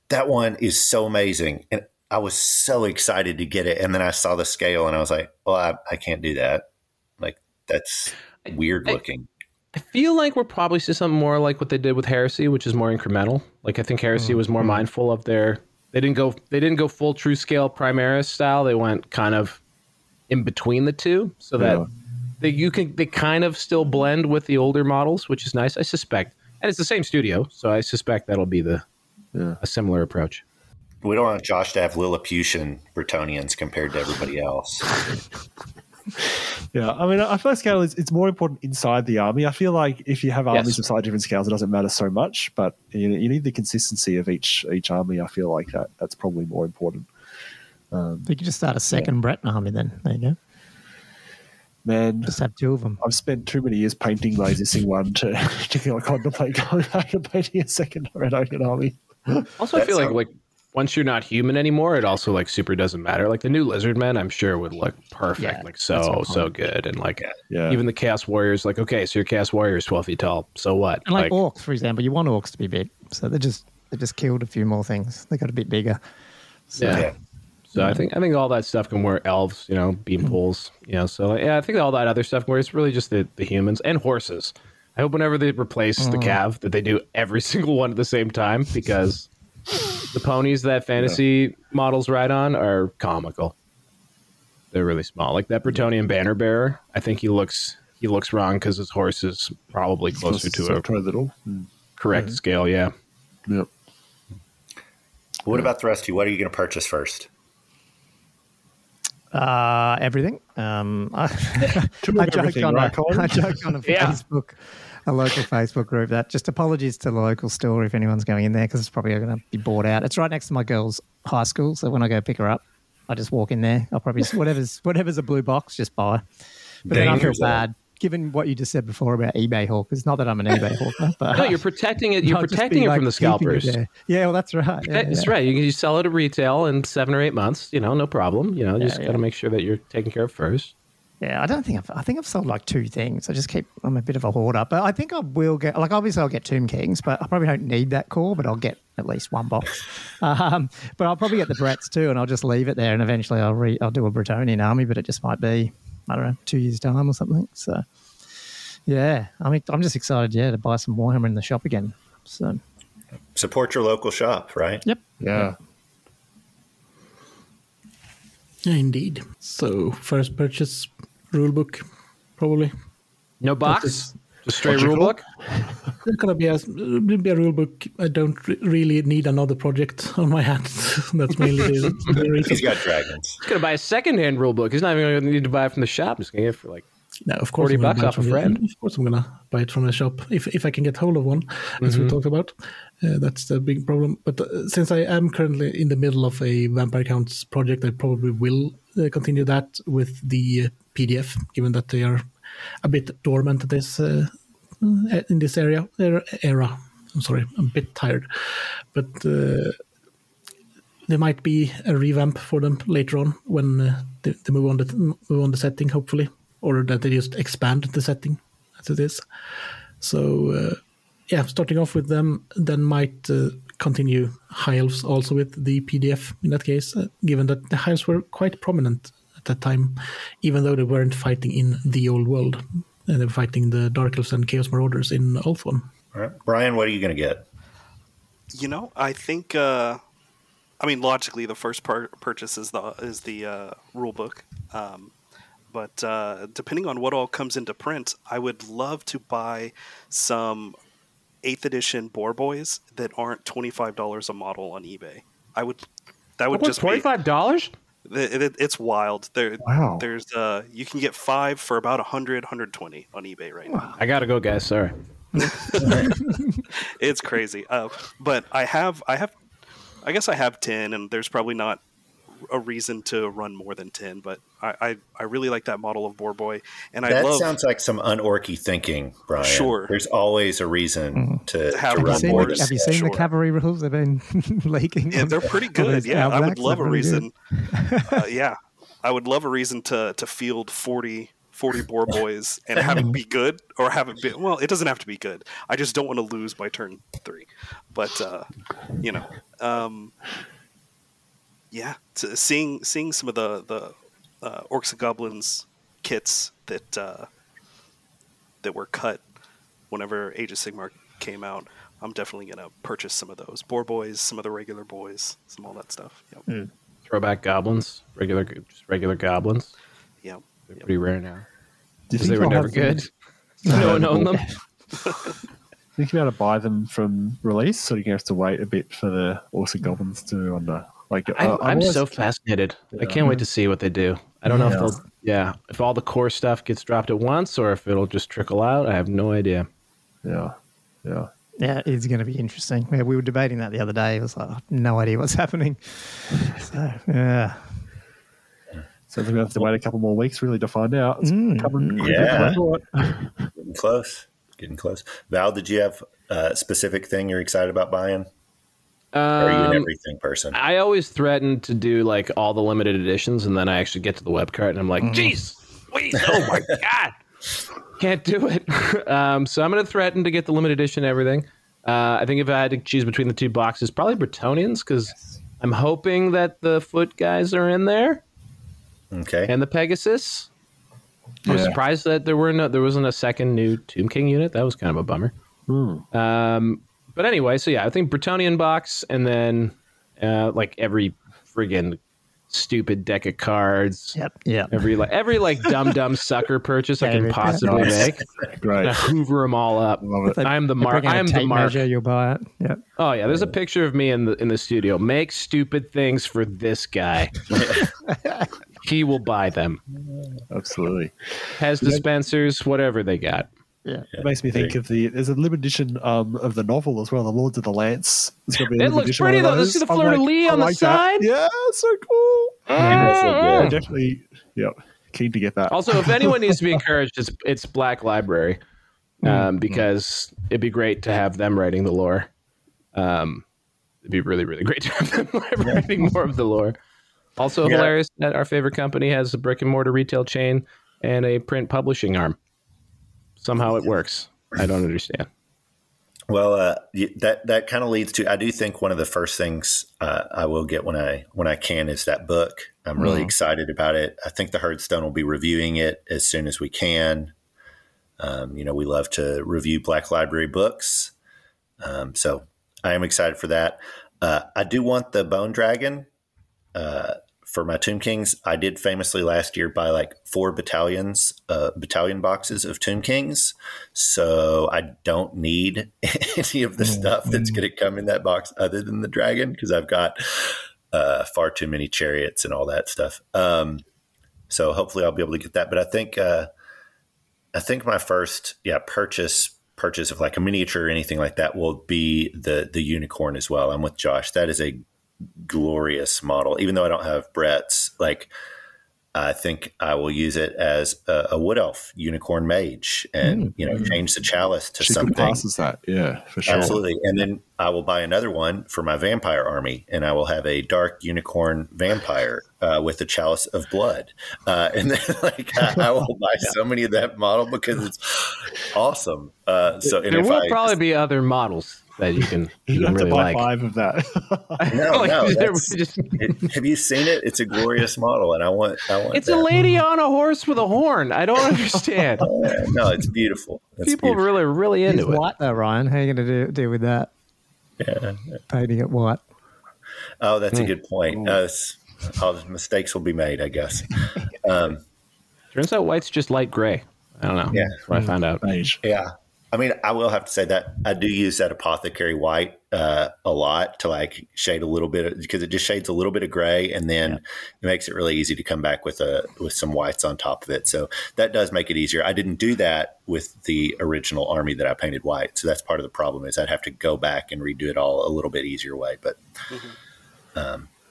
That one is so amazing, and I was so excited to get it, and then I saw the scale, and I was like, well, I, I can't do that. Like that's weird I- looking. I feel like we're probably see something more like what they did with Heresy, which is more incremental. Like I think Heresy mm-hmm. was more mm-hmm. mindful of their. They didn't go. They didn't go full true scale Primaris style. They went kind of in between the two, so that Yeah. they you can they kind of still blend with the older models, which is nice. I suspect, and it's the same studio, so I suspect that'll be the Yeah. a similar approach. We don't want Josh to have Lilliputian Bretonnians compared to everybody else. Yeah, I mean, I feel like scale is it's more important inside the army. I feel like if you have armies Yes. of slightly different scales, it doesn't matter so much. But you, you need the consistency of each each army. I feel like that that's probably more important. Um, you could just start a second Breton army then. There you go. Man, Just have two of them. I've spent too many years painting my existing one to to kind of contemplate going back and painting a second Bretonnian army. Also, I feel like like once you're not human anymore, it also like super doesn't matter. Like the new Lizard Men, I'm sure would look perfect, Yeah, like so so good, and like Yeah, even the Chaos Warriors, like okay, so your Chaos Warrior is 12 feet tall, so what? And like, orcs, for example, you want orcs to be big, so they just they just killed a few more things. They got a bit bigger. So, yeah. Yeah. So I think I think all that stuff can wear elves, you know, beam mm. pools, you know. So yeah, I think all that other stuff where it's really just the, the humans and horses. I hope whenever they replace the mm. cav that they do every single one at the same time because the ponies that fantasy models ride on are comical. They're really small. Like that Bretonnian banner bearer, I think he looks he looks wrong because his horse is probably closer to so a try little. Mm. correct scale. Yeah. Yep. What about the rest of you? What are you going to purchase first? Uh, everything. Um, I, I much joked on right, a, Colin? I joked on a Yeah. Facebook, a local Facebook group that just apologies to the local store if anyone's going in there because it's probably going to be bought out. It's right next to my girl's high school, so when I go pick her up, I just walk in there. I'll probably whatever's whatever's a blue box, just buy. But then I feel bad given what you just said before about eBay hawkers. Not that I'm an eBay hawker, but No, you're protecting it. You're protecting it like, from the scalpers. Yeah, well, that's right. Yeah, That's yeah. right. You you sell it at retail in seven or eight months. You know, no problem. You know, you just yeah. got to make sure that you're taken care of first. Yeah, I don't think I've, I think I've sold like two things. I just keep, I'm a bit of a hoarder, but I think I will get, like, obviously I'll get Tomb Kings, but I probably don't need that core, but I'll get at least one box. um, but I'll probably get the Bretts too, and I'll just leave it there, and eventually I'll re, I'll do a Bretonnian army, but it just might be, I don't know, two years' time or something. So, yeah, I mean, I'm just excited, yeah, to buy some Warhammer in the shop again. So, Support your local shop, right? yep. Yeah. Yeah, indeed. So first purchase rulebook, probably. No box, is- just straight Logical. rule book. There's gonna be a be a rulebook. I don't re- really need another project on my hands. That's mainly the, the reason. He's got dragons. He's gonna buy a second-hand rule book. He's not even gonna need to buy it from the shop. He's gonna get it for like No, of course 40 I'm gonna bucks buy it off a from the- friend. Of course, I'm gonna buy it from the shop if if I can get hold of one, as we talked about. Uh, that's the big problem. But uh, since I am currently in the middle of a Vampire Counts project, I probably will uh, continue that with the uh, PDF, given that they are a bit dormant this uh, uh, in this area er- era. I'm sorry, I'm a bit tired, but. Uh, there might be a revamp for them later on when uh, they, they move on the move on the setting, hopefully, or that they just expand the setting as it is. So uh, yeah, starting off with them, then might uh, continue high elves also with the PDF in that case, given that the high elves were quite prominent at that time, even though they weren't fighting in the old world. And they were fighting the Dark Elves and Chaos Marauders in Ulthuan. All right. Brian, what are you going to get? You know, I think. Uh, I mean, logically, the first part purchase is the is the uh, rule book. Um, but uh, depending on what all comes into print, I would love to buy some eighth edition Boar Boys that aren't twenty five dollars a model on eBay. I would. That would What, just twenty be. five dollars? It, it, it's wild. There, Wow. There's uh, you can get five for about 100, 120 on eBay right now. I gotta go, guys. Sorry. It's crazy. Uh, but I have, I have, I guess I have ten, and there's probably not a reason to run more than ten. But I, I, I really like that model of Boar Boy, and I That love. sounds like some unorky thinking, Brian. Sure. There's always a reason to, Have to you run Have you seen, more the, have you seen sure. the cavalry rules? They've been leaking. yeah, on- they're pretty good. Yeah, I would love a They're really good. reason. uh, yeah, I would love a reason to to field 40, 40 Boar Boys and have it be good, or have it be. Well, it doesn't have to be good. I just don't want to lose by turn three. But uh, you know, um, yeah, to, seeing seeing some of the the uh, orcs and goblins kits that uh, that were cut whenever Age of Sigmar came out. I'm definitely gonna purchase some of those boar boys, some of the regular boys, some all that stuff. Yep. Throwback goblins, regular, just regular goblins. Yep. They're pretty rare now because they were never have them- good. no one owned them. Think you'll be able to buy them from release, or you have to wait a bit for the Orcs and Goblins to on the like. I'm, uh, I'm so fascinated. I can't wait to see what they do. I don't know if they'll, yeah, if all the core stuff gets dropped at once or if it'll just trickle out. I have no idea. Yeah, yeah. Yeah, it's going to be interesting. Yeah, we were debating that the other day. It was like, no idea what's happening. So, yeah. So we're gonna have to wait a couple more weeks really to find out. It's Mm. coming Yeah. than I thought. Getting close. Getting close. Val, did you have a specific thing you're excited about buying? Or are you an Um, everything person? I always threaten to do like all the limited editions, and then I actually get to the web cart, and I'm like, "Jeez, wait, oh my god, can't do it." um, so I'm going to threaten to get the limited edition everything. Uh, I think if I had to choose between the two boxes, probably Bretonnians, because I'm hoping that the foot guys are in there Okay. and the Pegasus. I was surprised that there were no, there wasn't a second new Tomb King unit. That was kind of a bummer. Hmm. Um, but anyway, so yeah, I think Bretonnian box, and then uh, like every friggin' stupid deck of cards. Yep. Yep. Every like every like dumb dumb sucker purchase I can possibly make. Great. I hoover them all up. Love it. I'm the They mark. bring out a I'm the tape mark. you'll buy it. Yep. Oh yeah, there's a picture of me in the in the studio. Make stupid things for this guy. he will buy them. Absolutely. Has dispensers, whatever they got. Yeah. It makes me think of the there's a limited edition um, of the novel as well, The Lords of the Lance. There's gonna be a It looks pretty, of though. those. See the I'm fleur-de-lis I on the that. side? Yeah, so cool. That's so Yeah, good. definitely. Yep. Keen to get that. Also, if anyone needs to be encouraged, it's it's Black Library, um, because it'd be great to have them writing the lore. Um, it'd be really really great to have them writing more of the lore. Also Yeah. hilarious that our favorite company has a brick and mortar retail chain and a print publishing arm. Somehow it works. I don't understand. Well, uh, that that kind of leads to. I do think one of the first things uh, I will get when I when I can is that book. I'm really excited about it. I think the Heardstone will be reviewing it as soon as we can. Um, you know, we love to review Black Library books, um, so I am excited for that. Uh, I do want the Bone Dragon uh, for my Tomb Kings. I did famously last year buy like four battalions, uh, battalion boxes of Tomb Kings. So I don't need any of the stuff that's going to come in that box other than the dragon because I've got uh, far too many chariots and all that stuff. Um, so hopefully I'll be able to get that. But I think uh, I think my first yeah purchase purchase of like a miniature or anything like that will be the the unicorn as well. I'm with Josh. That is a glorious model. Even though I don't have Brett's, like I think I will use it as a, a wood elf unicorn mage, and you know change the chalice to She something. could passes that. Yeah, for sure. Absolutely, and then I will buy another one for my vampire army, and I will have a dark unicorn vampire uh, with a chalice of blood, uh, and then like I, I will buy so many of that model because it's awesome. Uh, so and there if will I, probably be other models that you can you You can have to really buy like. five of that. no, no, that's- was just- it- have you seen it? It's a glorious model, and I want, I want. it's a lady on a horse with a horn. I don't understand. Yeah, no, it's beautiful. It's People beautiful. really, really It's into it. white though, Ryan. How are you going to do, deal with that? Yeah. Painting it white. Oh, that's Hmm. a good point. Uh, it's- all the mistakes will be made, I guess. Um, Turns out white's just light gray. I don't know. Yeah. That's what I found out. Beige. yeah, I mean, I will have to say that I do use that apothecary white uh, a lot to like shade a little bit because it just shades a little bit of gray, and then it makes it really easy to come back with a with some whites on top of it. So that does make it easier. I didn't do that with the original army that I painted white, so that's part of the problem. Is I'd have to go back and redo it all a little bit easier way, but.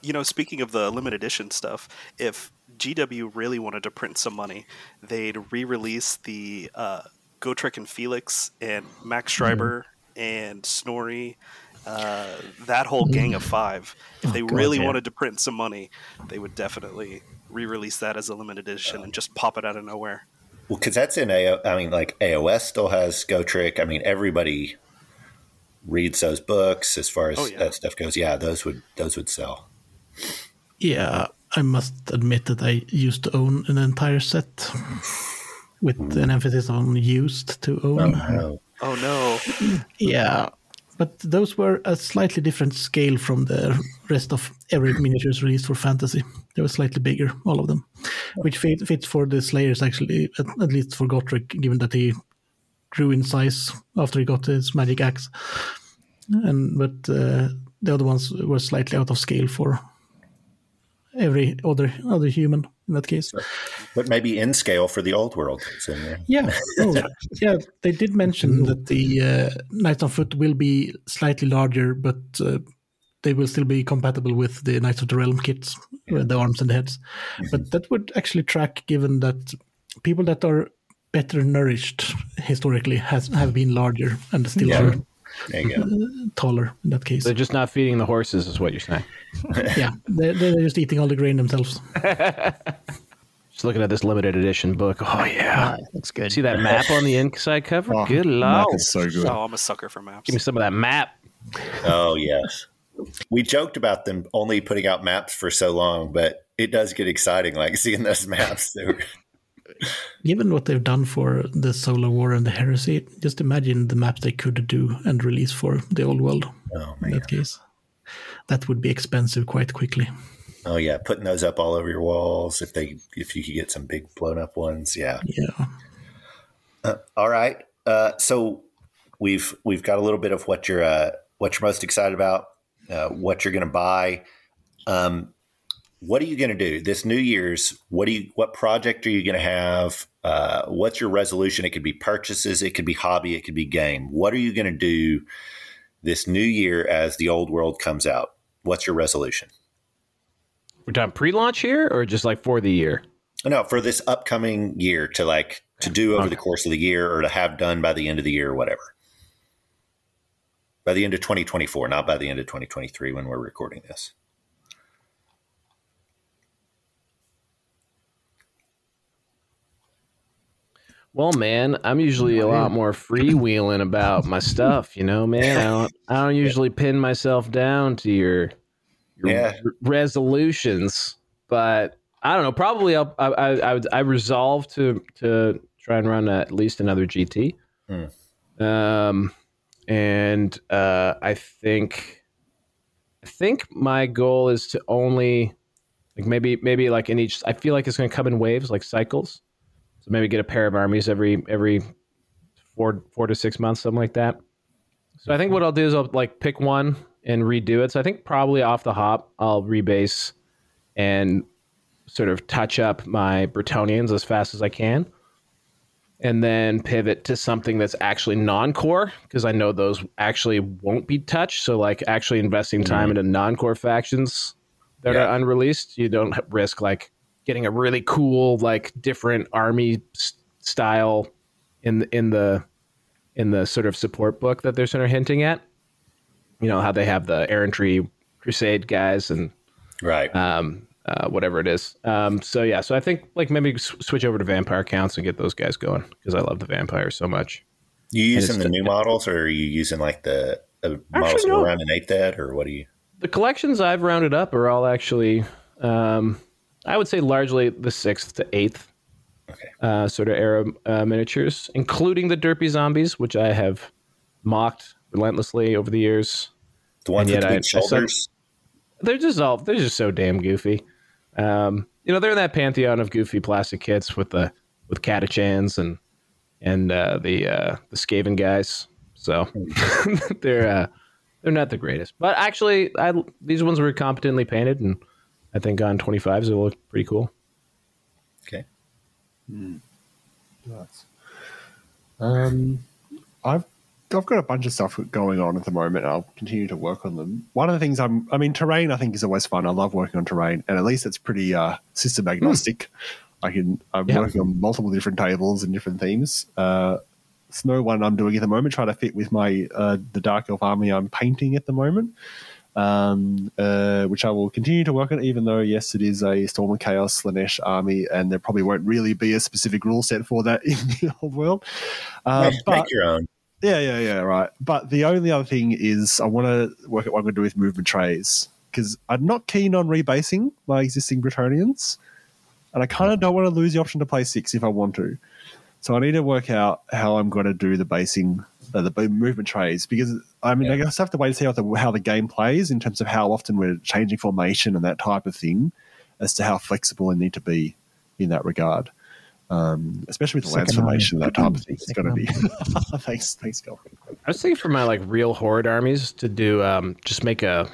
you know, speaking of the limited edition stuff, if GW really wanted to print some money, they'd re-release the uh, Gotrek and Felix and Max Schreiber and Snorri, uh, that whole gang of five. If they God, really yeah. wanted to print some money, they would definitely re-release that as a limited edition and just pop it out of nowhere. Well, because that's in AO. I mean, like AOS still has Gotrek. I mean, everybody reads those books as far as Oh, yeah. that stuff goes. Yeah, those would those would sell. Yeah, I must admit that I used to own an entire set with an emphasis on used to own. No. Oh no! Yeah, but those were a slightly different scale from the rest of every miniatures released for fantasy. They were slightly bigger, all of them, which fit, fits for the Slayers actually, at, at least for Gotrek, given that he grew in size after he got his magic axe. And but uh, the other ones were slightly out of scale for every other other human in that case. But maybe in scale for the old world. So, yeah. Yeah, oh, yeah. They did mention that the uh, Knights on Foot will be slightly larger, but uh, they will still be compatible with the Knights of the Realm kits, with the arms and the heads. But that would actually track, given that people that are better nourished historically has have been larger and still Yeah. are There you go. taller in that case. They're just not feeding the horses, is what you're saying. yeah, they're, they're just eating all the grain themselves. Just looking at this limited edition book. Oh yeah. Ah, looks good. See that map on the inside cover? Oh, Good Map lord. is so good. Oh, I'm a sucker for maps. Give me some of that map. Oh yes. We joked about them only putting out maps for so long, but it does get exciting, like seeing those maps. They were- Given what they've done for the Solar War and the Heresy, just imagine the map they could do and release for the old world. oh in that case. That would be expensive quite quickly. Oh yeah, putting those up all over your walls. If they, if you could get some big blown up ones, yeah. Yeah. All right. Uh, so we've we've got a little bit of what you're uh, what you're most excited about, uh, what you're going to buy. Um, what are you going to do this New Year's? What do you what project are you going to have? Uh, what's your resolution? It could be purchases, it could be hobby, it could be game. What are you going to do this new year as the old world comes out? What's your resolution? We're talking pre-launch here, or just like for the year? No, for this upcoming year to like to do over the course of the year or to have done by the end of the year or whatever. By the end of 2024, not by the end of 2023 when we're recording this. Well, man, I'm usually a lot more freewheeling about my stuff. You know, man. I don't. I don't usually pin myself down to your, your Yeah. r- resolutions, but I don't know. Probably, I'll, I, I, I, would, I resolve to to try and run at least another GT. Um, and uh, I think, I think my goal is to only, like maybe maybe like in each. I feel like it's going to come in waves, like cycles. So maybe get a pair of armies every every four four to six months, something like that. So I think what I'll do is I'll like pick one and redo it. So I think probably off the hop I'll rebase and sort of touch up my Bretonnians as fast as I can. And then pivot to something that's actually non-core because I know those actually won't be touched. So like actually investing time mm. into non-core factions that Yeah. are unreleased, you don't risk like getting a really cool like different army s- style in the, in the in the sort of support book that they're sort of hinting at. You know how they have the errantry crusade guys and Right. um, uh, whatever it is. Um, so yeah, so I think like maybe s- switch over to vampire counts and get those guys going because I love the vampires so much. You using the new models, or are you using like the uh, models that no. around in eighth ed, or what do you? The collections I've rounded up are all actually, um, I would say, largely the sixth to eighth Okay. uh, sort of era uh, miniatures, including the Derpy zombies, which I have mocked relentlessly over the years. The ones with the big I shoulders. They're just all they're just so damn goofy. Um, you know, they're in that pantheon of goofy plastic kits with the with Catachans and and uh, the uh, the Skaven guys. So they're uh, they're not the greatest, but actually, I, these ones were competently painted, and I think on twenty fives it'll look pretty cool. Okay. Nice. Um, I've I've got a bunch of stuff going on at the moment. I'll continue to work on them. One of the things I'm, I mean, terrain I think is always fun. I love working on terrain, and at least it's pretty uh, system agnostic. I can I'm Yeah. working on multiple different tables and different themes. Uh, Snow one I'm doing at the moment, trying to fit with my uh, the Dark Elf army I'm painting at the moment. Um, uh, which I will continue to work on, even though yes, it is a Storm and Chaos Slaanesh army, and there probably won't really be a specific rule set for that in the old world. Uh, Make- but make your own. yeah, yeah, yeah, right. But the only other thing is I want to work out what I'm going to do with movement trays because I'm not keen on rebasing my existing Bretonnians, and I kind of don't want to lose the option to play six if I want to. So I need to work out how I'm going to do the basing, uh, the movement trays because I mean I guess I have to wait and see how the how the game plays in terms of how often we're changing formation and that type of thing, as to how flexible I need to be in that regard. Um, especially with the lance formation, that type of thing is going to be. thanks, thanks, Gal. I was thinking for my like real horde armies to do um, just make a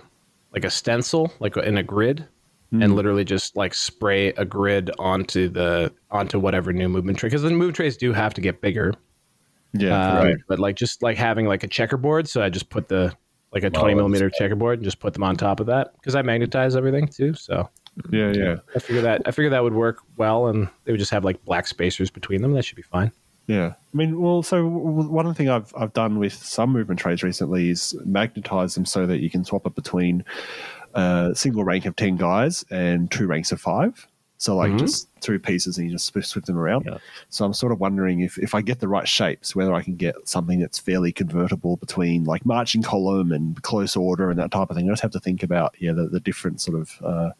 like a stencil like in a grid and literally just like spray a grid onto the onto whatever new movement tray because the movement trays do have to get bigger. Yeah, Um, right. But like just like having like a checkerboard, so I just put the like a Oh, twenty that's millimeter checkerboard and just put them on top of that because I magnetize everything too. So Yeah, yeah, I figure that I figure that would work well, and they would just have like black spacers between them. That should be fine. yeah. I mean, well, so one thing I've I've done with some movement trades recently is magnetize them so that you can swap it between a single rank of ten guys and two ranks of five. So like Mhm. just two pieces and you just switch them around. Yeah. So I'm sort of wondering if if I get the right shapes, whether I can get something that's fairly convertible between like marching column and close order and that type of thing. I just have to think about yeah the, the different sort of. Uh,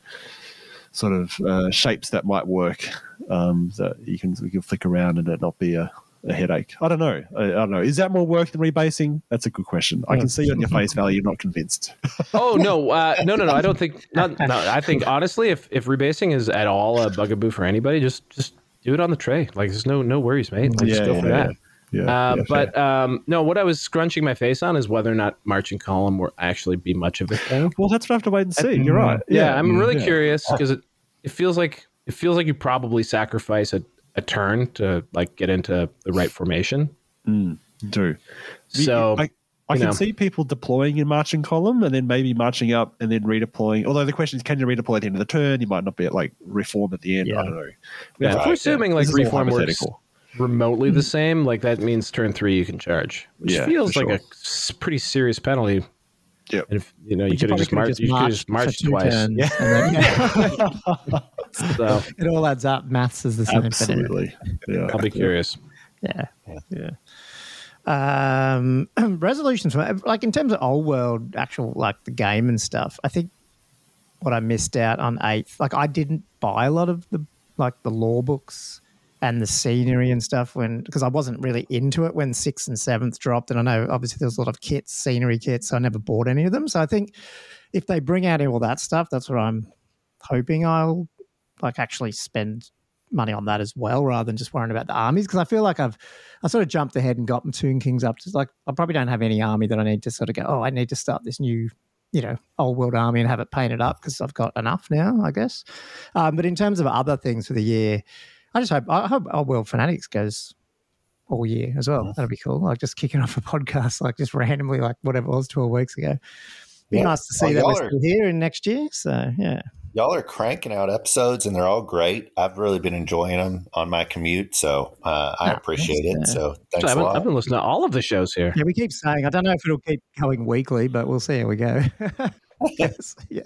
Sort of uh, shapes that might work um, that you can you can flick around and it not be a, a headache. I don't know. I, I don't know. Is that more work than rebasing? That's a good question. I can see on your face value you're not convinced. Oh no, uh, no, no, no! I don't think. Not, no, I think honestly, if if rebasing is at all a bugaboo for anybody, just just do it on the tray. Like there's no no worries, mate. Like, just go for that. Yeah, Uh, yeah, but fair. um, no, what I was scrunching my face on is whether or not marching column will actually be much of a thing. well, that's what I have to wait and see. You're right. Yeah, I'm really yeah. curious because it it feels like it feels like you probably sacrifice a, a turn to like get into the right formation. Mm, do So I, I can know. see people deploying in marching column and then maybe marching up and then redeploying. Although the question is, can you redeploy at the end of the turn? You might not be at like reform at the end. Yeah. I don't know. yeah, if Right, we're assuming like This is reform works remotely the mm. same, like that means turn three you can charge, which Yeah, feels like sure. a s- pretty serious penalty. Yeah, And if you know you could have probably just marched, you could just marched twice. turns, Yeah. and then- So it all adds up. Maths is the same. but. Absolutely. Yeah. I'll be curious. Yeah. Yeah. Um, resolutions, for- like in terms of old world, actual like the game and stuff. I think what I missed out on eighth, like I didn't buy a lot of the like the law books and the scenery and stuff when because I wasn't really into it when sixth and seventh dropped. And I know obviously there was a lot of kits, scenery kits. So I never bought any of them. So I think if they bring out all that stuff, that's what I'm hoping I'll like actually spend money on that as well rather than just worrying about the armies because I feel like I've I sort of jumped ahead and got my Tomb Kings up to like I probably don't have any army that I need to sort of go oh I need to start this new you know old world army and have it painted up because I've got enough now I guess. Um, but in terms of other things for the year I just hope I hope old world fanatics goes all year as well. That'd be cool. Like just kicking off a podcast like just randomly like whatever it was 12 weeks ago. Be Yeah. nice to see Well, that we're still here in next year so yeah Y'all are cranking out episodes, and they're all great. I've really been enjoying them on my commute, so uh, I appreciate thanks, it. So thanks I've a been, lot. I've been listening to all of the shows here. Yeah, we keep saying. I don't know if it'll keep going weekly, but we'll see how we go. yes, yeah.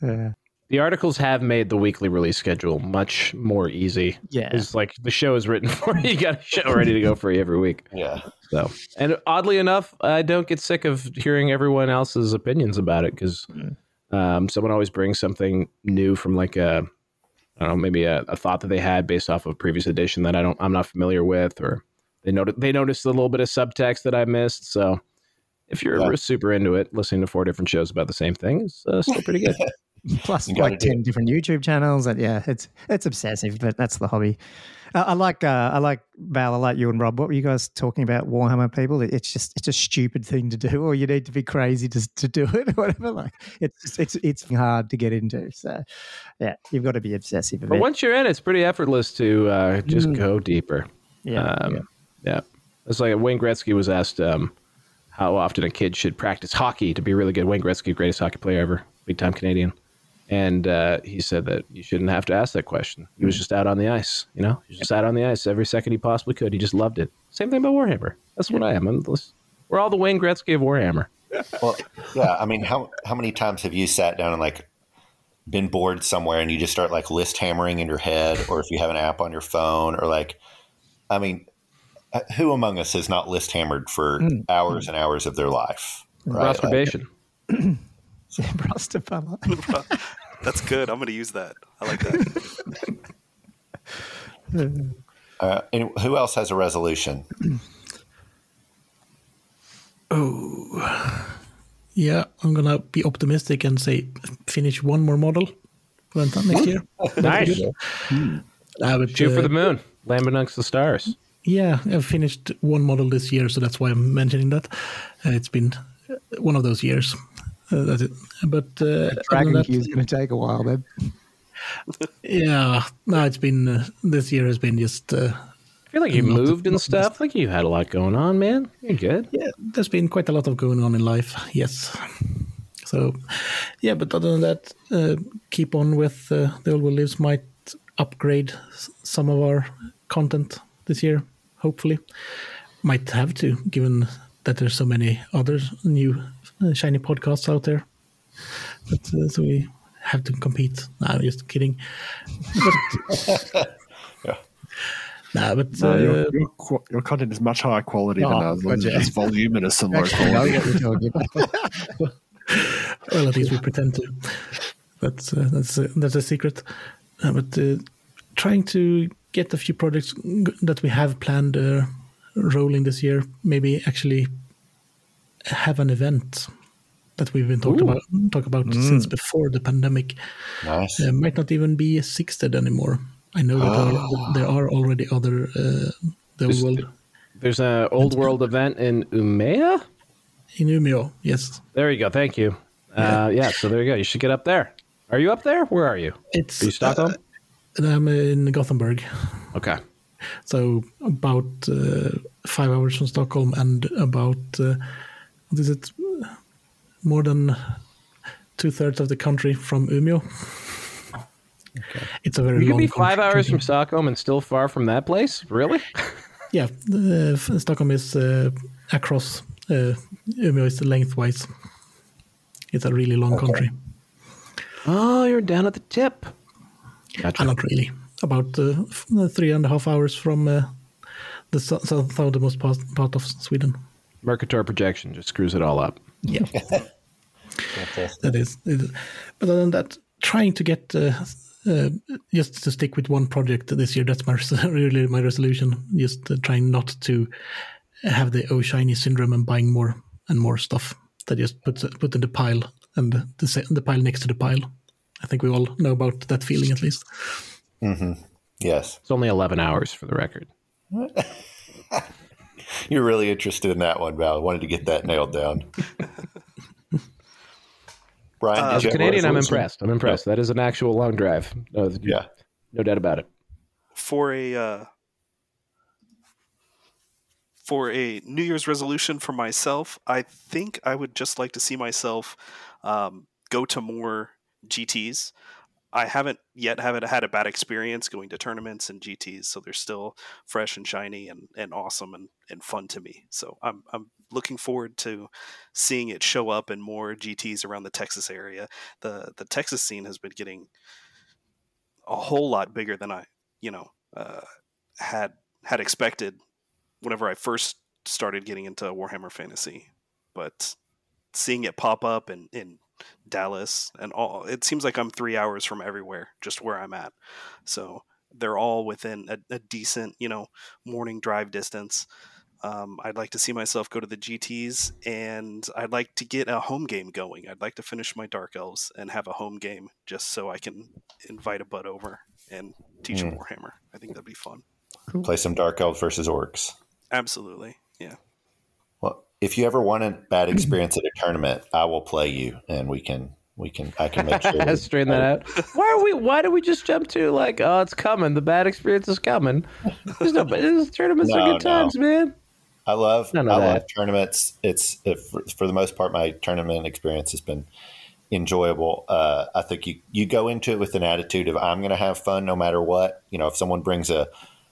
Yeah. The articles have made the weekly release schedule much more easy. Yeah. It's like the show is written for you. You got a show ready to go for you every week. Yeah. So, and oddly enough, I don't get sick of hearing everyone else's opinions about it because um, someone always brings something new from like a, I don't know, maybe a, a thought that they had based off of a previous edition that I don't, I'm not familiar with, or they noticed they noticed a little bit of subtext that I missed. So, if you're Yeah. super into it, listening to four different shows about the same thing is uh, still pretty good. Plus, You gotta like do ten different YouTube channels, and yeah, it's it's obsessive, but that's the hobby. Uh, I like uh, I like Val. I like you and Rob. What were you guys talking about? Warhammer people. It, it's just it's a stupid thing to do, or you need to be crazy to to do it, or whatever. Like it's just, it's it's hard to get into. So yeah, you've got to be obsessive. a But once you're in, it's pretty effortless to uh, just Mm. go deeper. yeah, Um, yeah. yeah. It's like Wayne Gretzky was asked um, how often a kid should practice hockey to be really good. Wayne Gretzky, greatest hockey player ever, big time Canadian. And uh, he said that you shouldn't have to ask that question. He was just out on the ice, you know? He just out on the ice every second he possibly could. He just loved it. Same thing about Warhammer. That's what I am. I'm, we're all the Wayne Gretzky of Warhammer. Well, yeah. I mean, how how many times have you sat down and like been bored somewhere and you just start like list hammering in your head, or if you have an app on your phone, or like, I mean, uh, who among us has not list hammered for hours and hours of their life? Right? Like, Masturbation. Rastafari. That's good. I'm going to use that. I like that. uh, and who else has a resolution? Oh, yeah, I'm gonna be optimistic and say finish one more model for the time next year. Nice. Uh, but, Shoot for uh, the moon. Land amongst the stars. Yeah, I've finished one model this year, so that's why I'm mentioning that. Uh, it's been uh, one of those years. Uh, that's it. But uh, Dragon that, Queue is going to take a while then. yeah, no, it's been uh, this year has been just uh, I feel like you Not the- moved and stuff. I think you had a lot going on, man. You're good. yeah, there's been quite a lot of going on in life. Yes. So, yeah, but other than that, uh, keep on with uh, the old World lives. Might upgrade some of our content this year. Hopefully, might have to, given that there's so many other new uh, shiny podcasts out there. But uh, so we have to compete. No, I'm just kidding. But, Nah, but No, uh, your, your, your content is much higher quality than Oh, ours. gotcha. It's voluminous and low quality. get what you're talking about. well, at least we pretend to. That's uh, that's uh, that's a secret. Uh, but uh, trying to get a few projects that we have planned uh, rolling this year, maybe actually have an event that we've been talked Ooh. about talk about since before the pandemic. Nice. Uh, might not even be Sixted anymore. I know that there, are, there are already other uh, the Just- world There's an old world event in Umeå. in Umeå. Yes, There you go. Thank you. Uh, yeah. So there you go. You should get up there. Are you up there? Where are you? it's Are you Stockholm? uh, I'm in Gothenburg. Okay. So about uh, five hours from Stockholm and about uh, what is it? More than two thirds of the country from Umeå. It's a very You could be five country. hours from Stockholm and still far from that place. Really? Yeah, uh, Stockholm is uh, across. Uh, Umeå is lengthwise. It's a really long country. Oh, you're down at the tip. Gotcha. Uh, not really. About uh, f- uh, three and a half hours from uh, the sou- south- southernmost part, part of Sweden. Mercator projection just screws it all up. Yeah. That is, it is. But other than that, trying to get uh, uh, just to stick with one project this year. That's my res- really my resolution. Just uh, trying not to have the oh shiny syndrome and buying more and more stuff that just puts it- put in the pile and the the pile next to the pile. I think we all know about that feeling at least. Yes. It's only 11 hours for the record. You're really interested in that one, Val. I wanted to get that nailed down. Brian, did As a Canadian, I'm impressed. I'm impressed. That is an actual long drive. No, Yeah. no doubt about it. for a uh, for a New Year's resolution for myself, I think I would just like to see myself um, go to more GTS. I haven't yet haven't had a bad experience going to tournaments and GTS, so they're still fresh and shiny and, and awesome and, and fun to me. So I'm I'm looking forward to seeing it show up in more GTs around the Texas area. the The Texas scene has been getting a whole lot bigger than I, you know, uh, had had expected whenever I first started getting into Warhammer Fantasy. But seeing it pop up and, in Dallas and all, it seems like I'm three hours from everywhere, just where I'm at. So they're all within a, a decent, you know, morning drive distance. Um, I'd like to see myself go to the GTs, and I'd like to get a home game going. I'd like to finish my Dark Elves and have a home game, just so I can invite a bud over and teach mm. him Warhammer. I think that'd be fun. Cool. Play some Dark Elves versus Orcs. Absolutely, yeah. Well, if you ever want a bad experience at a tournament, I will play you, and we can we can I can make sure straighten that out. Why are we? Why do we just jump to like, oh, it's coming. The bad experience is coming. There's no. This tournaments no, are good no. times, man. I love I that. love tournaments. It's it, for, for, the most part, my tournament experience has been enjoyable. Uh, I think you you go into it with an attitude of I'm going to have fun no matter what. You know, if someone brings a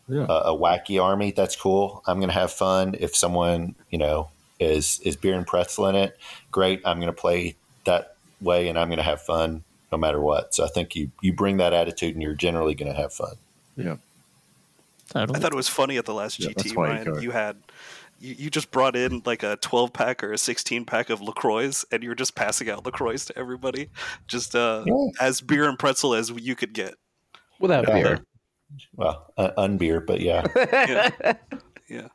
yeah. a, a wacky army, that's cool. I'm going to have fun. If someone you know is is beer and pretzel in it, great. I'm going to play that way, and I'm going to have fun no matter what. So I think you you bring that attitude, and you're generally going to have fun. Yeah. Totally. I thought it was funny at the last yeah, GT, Ryan. You, you had you, you just brought in like a 12 pack or a 16 pack of LaCroix and you're just passing out LaCroix to everybody, just uh, yeah. as beer and pretzel as you could get. Without yeah. beer. Well, uh, unbeer, but yeah. yeah. yeah.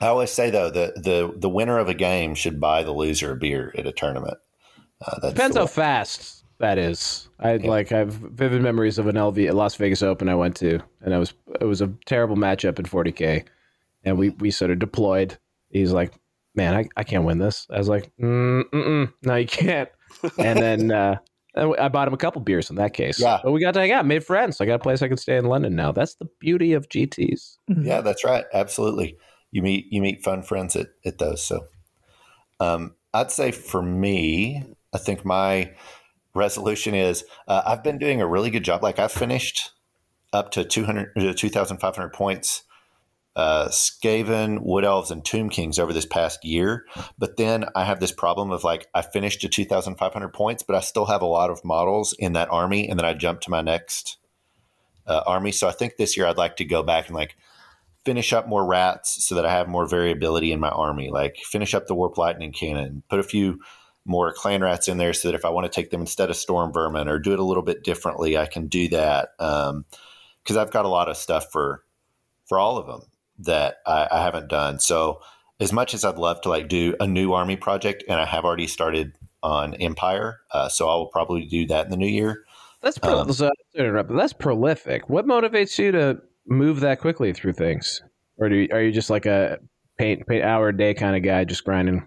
I always say though, that the the winner of a game should buy the loser a beer at a tournament. Uh, Depends how fast that is. I yeah. like I have vivid memories of an LV Las Vegas Open I went to, and I was it was a terrible matchup in 40k and we we sort of deployed. He's like, "Man, I, I can't win this." I was like, mm, "No, you can't." and then uh, I bought him a couple beers in that case. Yeah, but we got to hang out, made friends. I got a place I can stay in London now. That's the beauty of GTS. Mm-hmm. Yeah, that's right. Absolutely, you meet you meet fun friends at at those. So, um, I'd say for me, I think my resolution is uh, I've been doing a really good job. Like I've finished up to 200 uh, 2,500 points uh, Skaven, Wood Elves, and Tomb Kings over this past year. But then I have this problem of like I finished to 2,500 points, but I still have a lot of models in that army, and then I jump to my next uh, army. So I think this year I'd like to go back and like finish up more rats so that I have more variability in my army. Like finish up the Warp Lightning Cannon, put a few more clan rats in there so that if I want to take them instead of storm vermin or do it a little bit differently, I can do that. Because um, I've got a lot of stuff for for all of them that I, I haven't done. So as much as I'd love to like do a new army project, and I have already started on Empire, uh, so I will probably do that in the new year. That's pro- um, so, that's prolific. What motivates you to move that quickly through things, or do you, are you just like a paint paint hour a day kind of guy, just grinding?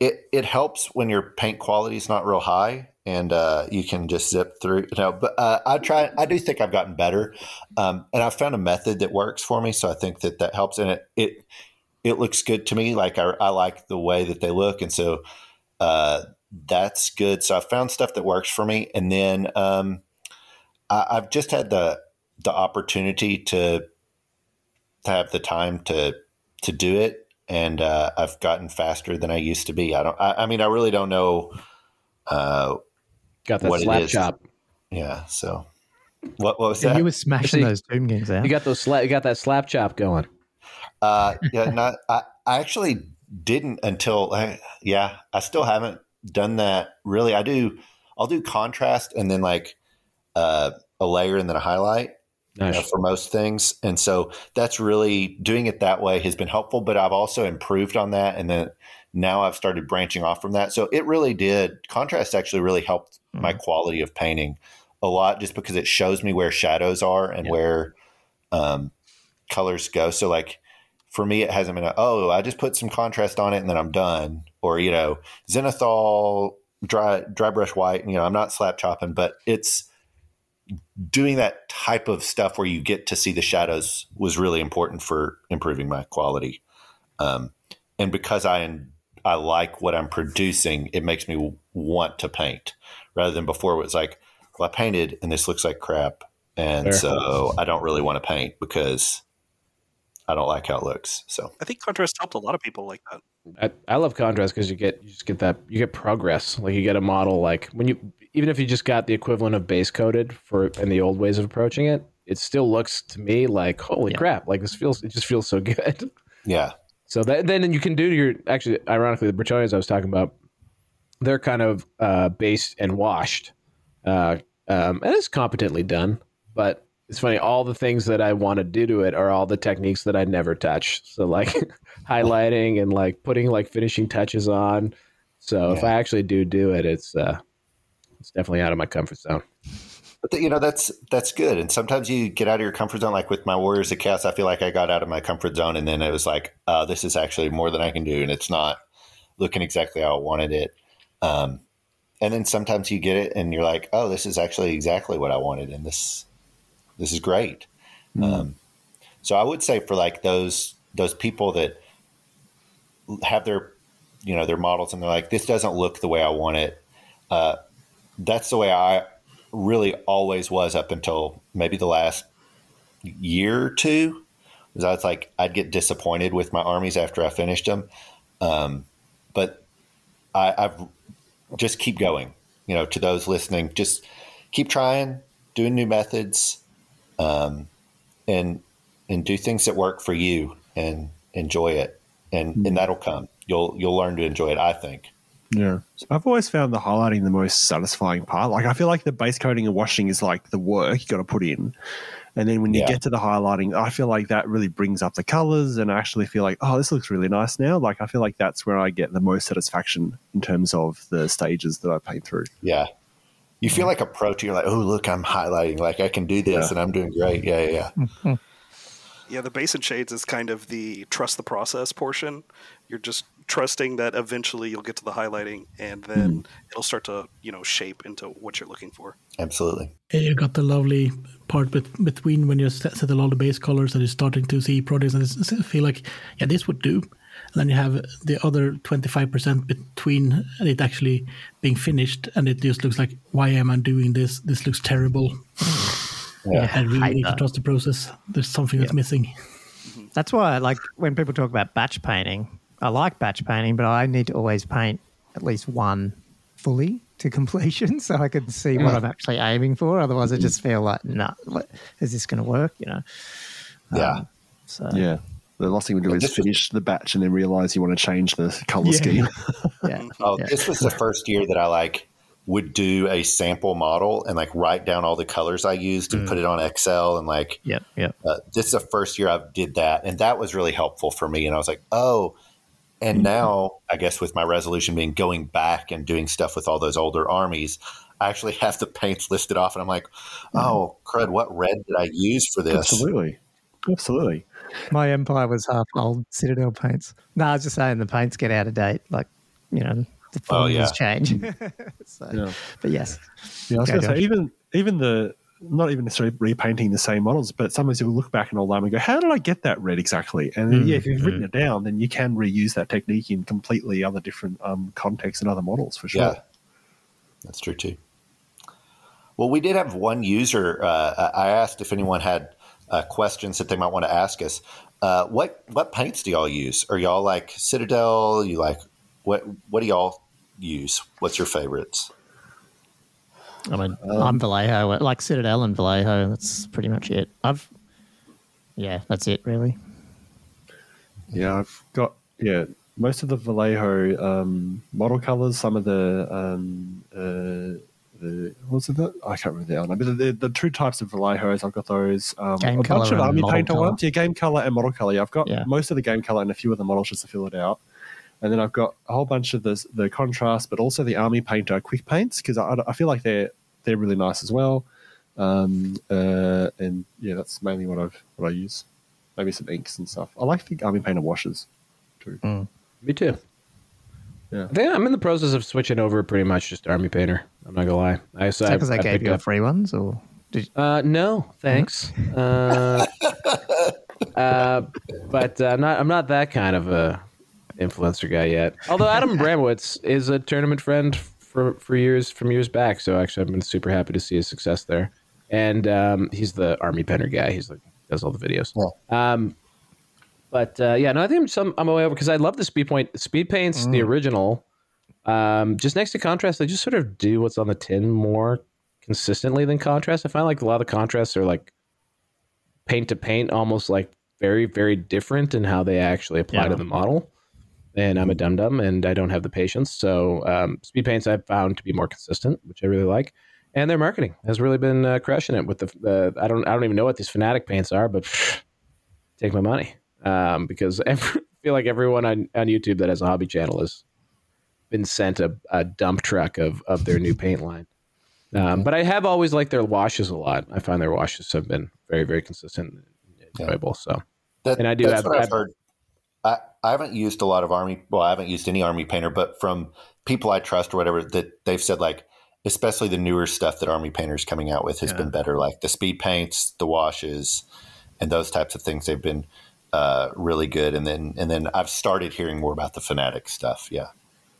It it helps when your paint quality is not real high, and uh, you can just zip through. You know, but uh, I try. I do think I've gotten better, um, and I've found a method that works for me. So I think that that helps, and it it it looks good to me. Like I, I like the way that they look, and so uh, that's good. So I found stuff that works for me, and then um, I've just had the the opportunity to to have the time to to do it, and uh, I've gotten faster than I used to be. I don't. I, I mean, I really don't know. Uh, Got that slap chop. Yeah. So what, what was yeah, that? You were smashing those Doom games out. You got those slap. You got that slap chop going. Uh, yeah. Not. I, I actually didn't until. I, yeah. I still haven't done that. Really. I do. I'll do contrast and then like uh, a layer and then a highlight. Nice. For most things. And so that's really doing it that way has been helpful, but I've also improved on that. And then now I've started branching off from that. So it really did. Contrast actually really helped mm-hmm. my quality of painting a lot just because it shows me where shadows are and where um, colors go. So like for me, it hasn't been a, oh, I just put some contrast on it and then I'm done. Or, you know, zenithal, dry, dry brush white, you know, I'm not slap chopping, but it's, doing that type of stuff where you get to see the shadows was really important for improving my quality. Um, and because I I like what I'm producing, it makes me want to paint rather than before it was like, well, I painted and this looks like crap. And Fair. so I don't really want to paint because I don't like how it looks. So I think contrast helped a lot of people like that. I, I love contrast because you get you just get that you get progress. Like you get a model like when you even if you just got the equivalent of base coated for in the old ways of approaching it, it still looks to me like holy Yeah. crap! Like this feels it just feels so good. Yeah. So that then you can do your actually ironically the Bretonnians I was talking about, they're kind of uh, based and washed, uh, um, and it's competently done. But it's funny, all the things that I want to do to it are all the techniques that I never touch. So like highlighting and like putting like finishing touches on. So if I actually do do it, it's uh, it's definitely out of my comfort zone. But th- you know that's that's good. And sometimes you get out of your comfort zone. Like with my Warriors of Chaos, I feel like I got out of my comfort zone, and then it was like, uh, this is actually more than I can do, and it's not looking exactly how I wanted it. Um, and then sometimes you get it, and you're like, oh, this is actually exactly what I wanted, and this this is great. Um, so I would say for like those those people that have their you know their models, and they're like, this doesn't look the way I want it. Uh, that's the way I really always was up until maybe the last year or two. Because I was like, I'd get disappointed with my armies after I finished them. Um, but I, I've just keep going. You know, to those listening, just keep trying, doing new methods, um, and and do things that work for you, and enjoy it, and and that'll come. You'll you'll learn to enjoy it. I think. Yeah. I've always found the highlighting the most satisfying part. Like I feel like the base coating and washing is like the work you got to put in. And then when you Yeah. get to the highlighting, I feel like that really brings up the colors and I actually feel like, oh, this looks really nice now. Like I feel like that's where I get the most satisfaction in terms of the stages that I paint through. Yeah. You feel like a pro too. You're like, oh, look, I'm highlighting. Like I can do this Yeah. and I'm doing great. Yeah, yeah, yeah. Yeah, the base and shades is kind of the trust the process portion. You're just trusting that eventually you'll get to the highlighting, and then hmm. it'll start to you know shape into what you're looking for. Absolutely. And you got the lovely part bet- between when you set, settle all the base colors and you're starting to see projects and it's- it's feel like, yeah, this would do. And then you have the other 25% between it actually being finished and it just looks like, why am I doing this? This looks terrible. Yeah. I really hate need to trust the process. There's something that's missing. Mm-hmm. That's why, I like, when people talk about batch painting, I like batch painting, but I need to always paint at least one fully to completion so I can see what mm. I'm actually aiming for. Otherwise, I just feel like, nah, what, is this going to work? You know? Yeah. Um, so, Yeah. The last thing we do is finish the batch and then realize you want to change the color Yeah. scheme. yeah. Oh, yeah. this was the first year that I like would do a sample model and like write down all the colors I used and mm. put it on Excel and like yeah, Yep. uh, this is the first year I did that, and that was really helpful for me. And I was like, oh. And mm-hmm. now, I guess with my resolution being going back and doing stuff with all those older armies, I actually have the paints listed off, and I'm like, oh, crud, what red did I use for this? Absolutely. Absolutely. My empire was half old Citadel paints. No, I was just saying the paints get out of date. Like, you know, the Oh, formulas yeah. change. so, Yeah. But yes. Yeah, I was Go, going to say even even the not even necessarily repainting the same models, but sometimes you'll look back in old and go, "How did I get that red exactly?" And then, yeah, if you've written it down, then you can reuse that technique in completely other different um, contexts and other models for sure. Yeah, that's true too. Well, we did have one user. Uh, I asked if anyone had uh, questions that they might want to ask us. Uh, what what paints do y'all use? Are y'all like Citadel? You like what? What do y'all use? What's your favorites? I mean, I'm Vallejo, like Citadel and Vallejo. That's pretty much it. I've, yeah, that's it really. Yeah, I've got yeah most of the Vallejo um, model colors. Some of the um, uh, the what was it that I can't remember the other name. But the, the, the two types of Vallejos, I've got those. Um, Game a bunch colour of army painter colour. ones. Yeah, game color and model color. Yeah, I've got Yeah. most of the game color and a few of the models just to fill it out. And then I've got a whole bunch of the the contrast, but also the army painter quick paints because I, I feel like they're they're really nice as well. Um, uh, and yeah, that's mainly what I've what I use. Maybe some inks and stuff. I like the army painter washes too. Me too. Yeah. I think I'm in the process of switching over pretty much just army painter. I'm not gonna lie. I so I, Because they I gave you up- free ones, or did you, Uh, no, thanks. Uh, uh, but uh, not, I'm not that kind of a influencer guy yet. Although Adam Bramowitz is a tournament friend for for years from years back, so actually I've been super happy to see his success there. And um, he's the army painter guy. He's like does all the videos. Um, But uh, yeah, no, I think I'm some I'm away over because I love the speed point, speed paints, the original. Um, just next to contrast, they just sort of do what's on the tin more consistently than contrast. I find like a lot of the contrasts are like paint to paint, almost like very very different in how they actually apply Yeah. to the model. And I'm a dum dum, and I don't have the patience. So um, speed paints I've found to be more consistent, which I really like. And their marketing has really been uh, crushing it with the, the I don't I don't even know what these fanatic paints are, but take my money um, because every, I feel like everyone on, on YouTube that has a hobby channel has been sent a, a dump truck of, of their new paint line. Um, but I have always liked their washes a lot. I find their washes have been very, very consistent and enjoyable. So That, And I do that's have- what I've I've- heard. I, I haven't used a lot of army. Well, I haven't used any army painter, but from people I trust or whatever, that they've said like, especially the newer stuff that army painters coming out with has been better. Like the speed paints, the washes, and those types of things. They've been uh, really good. And then and then I've started hearing more about the fanatic stuff. Yeah.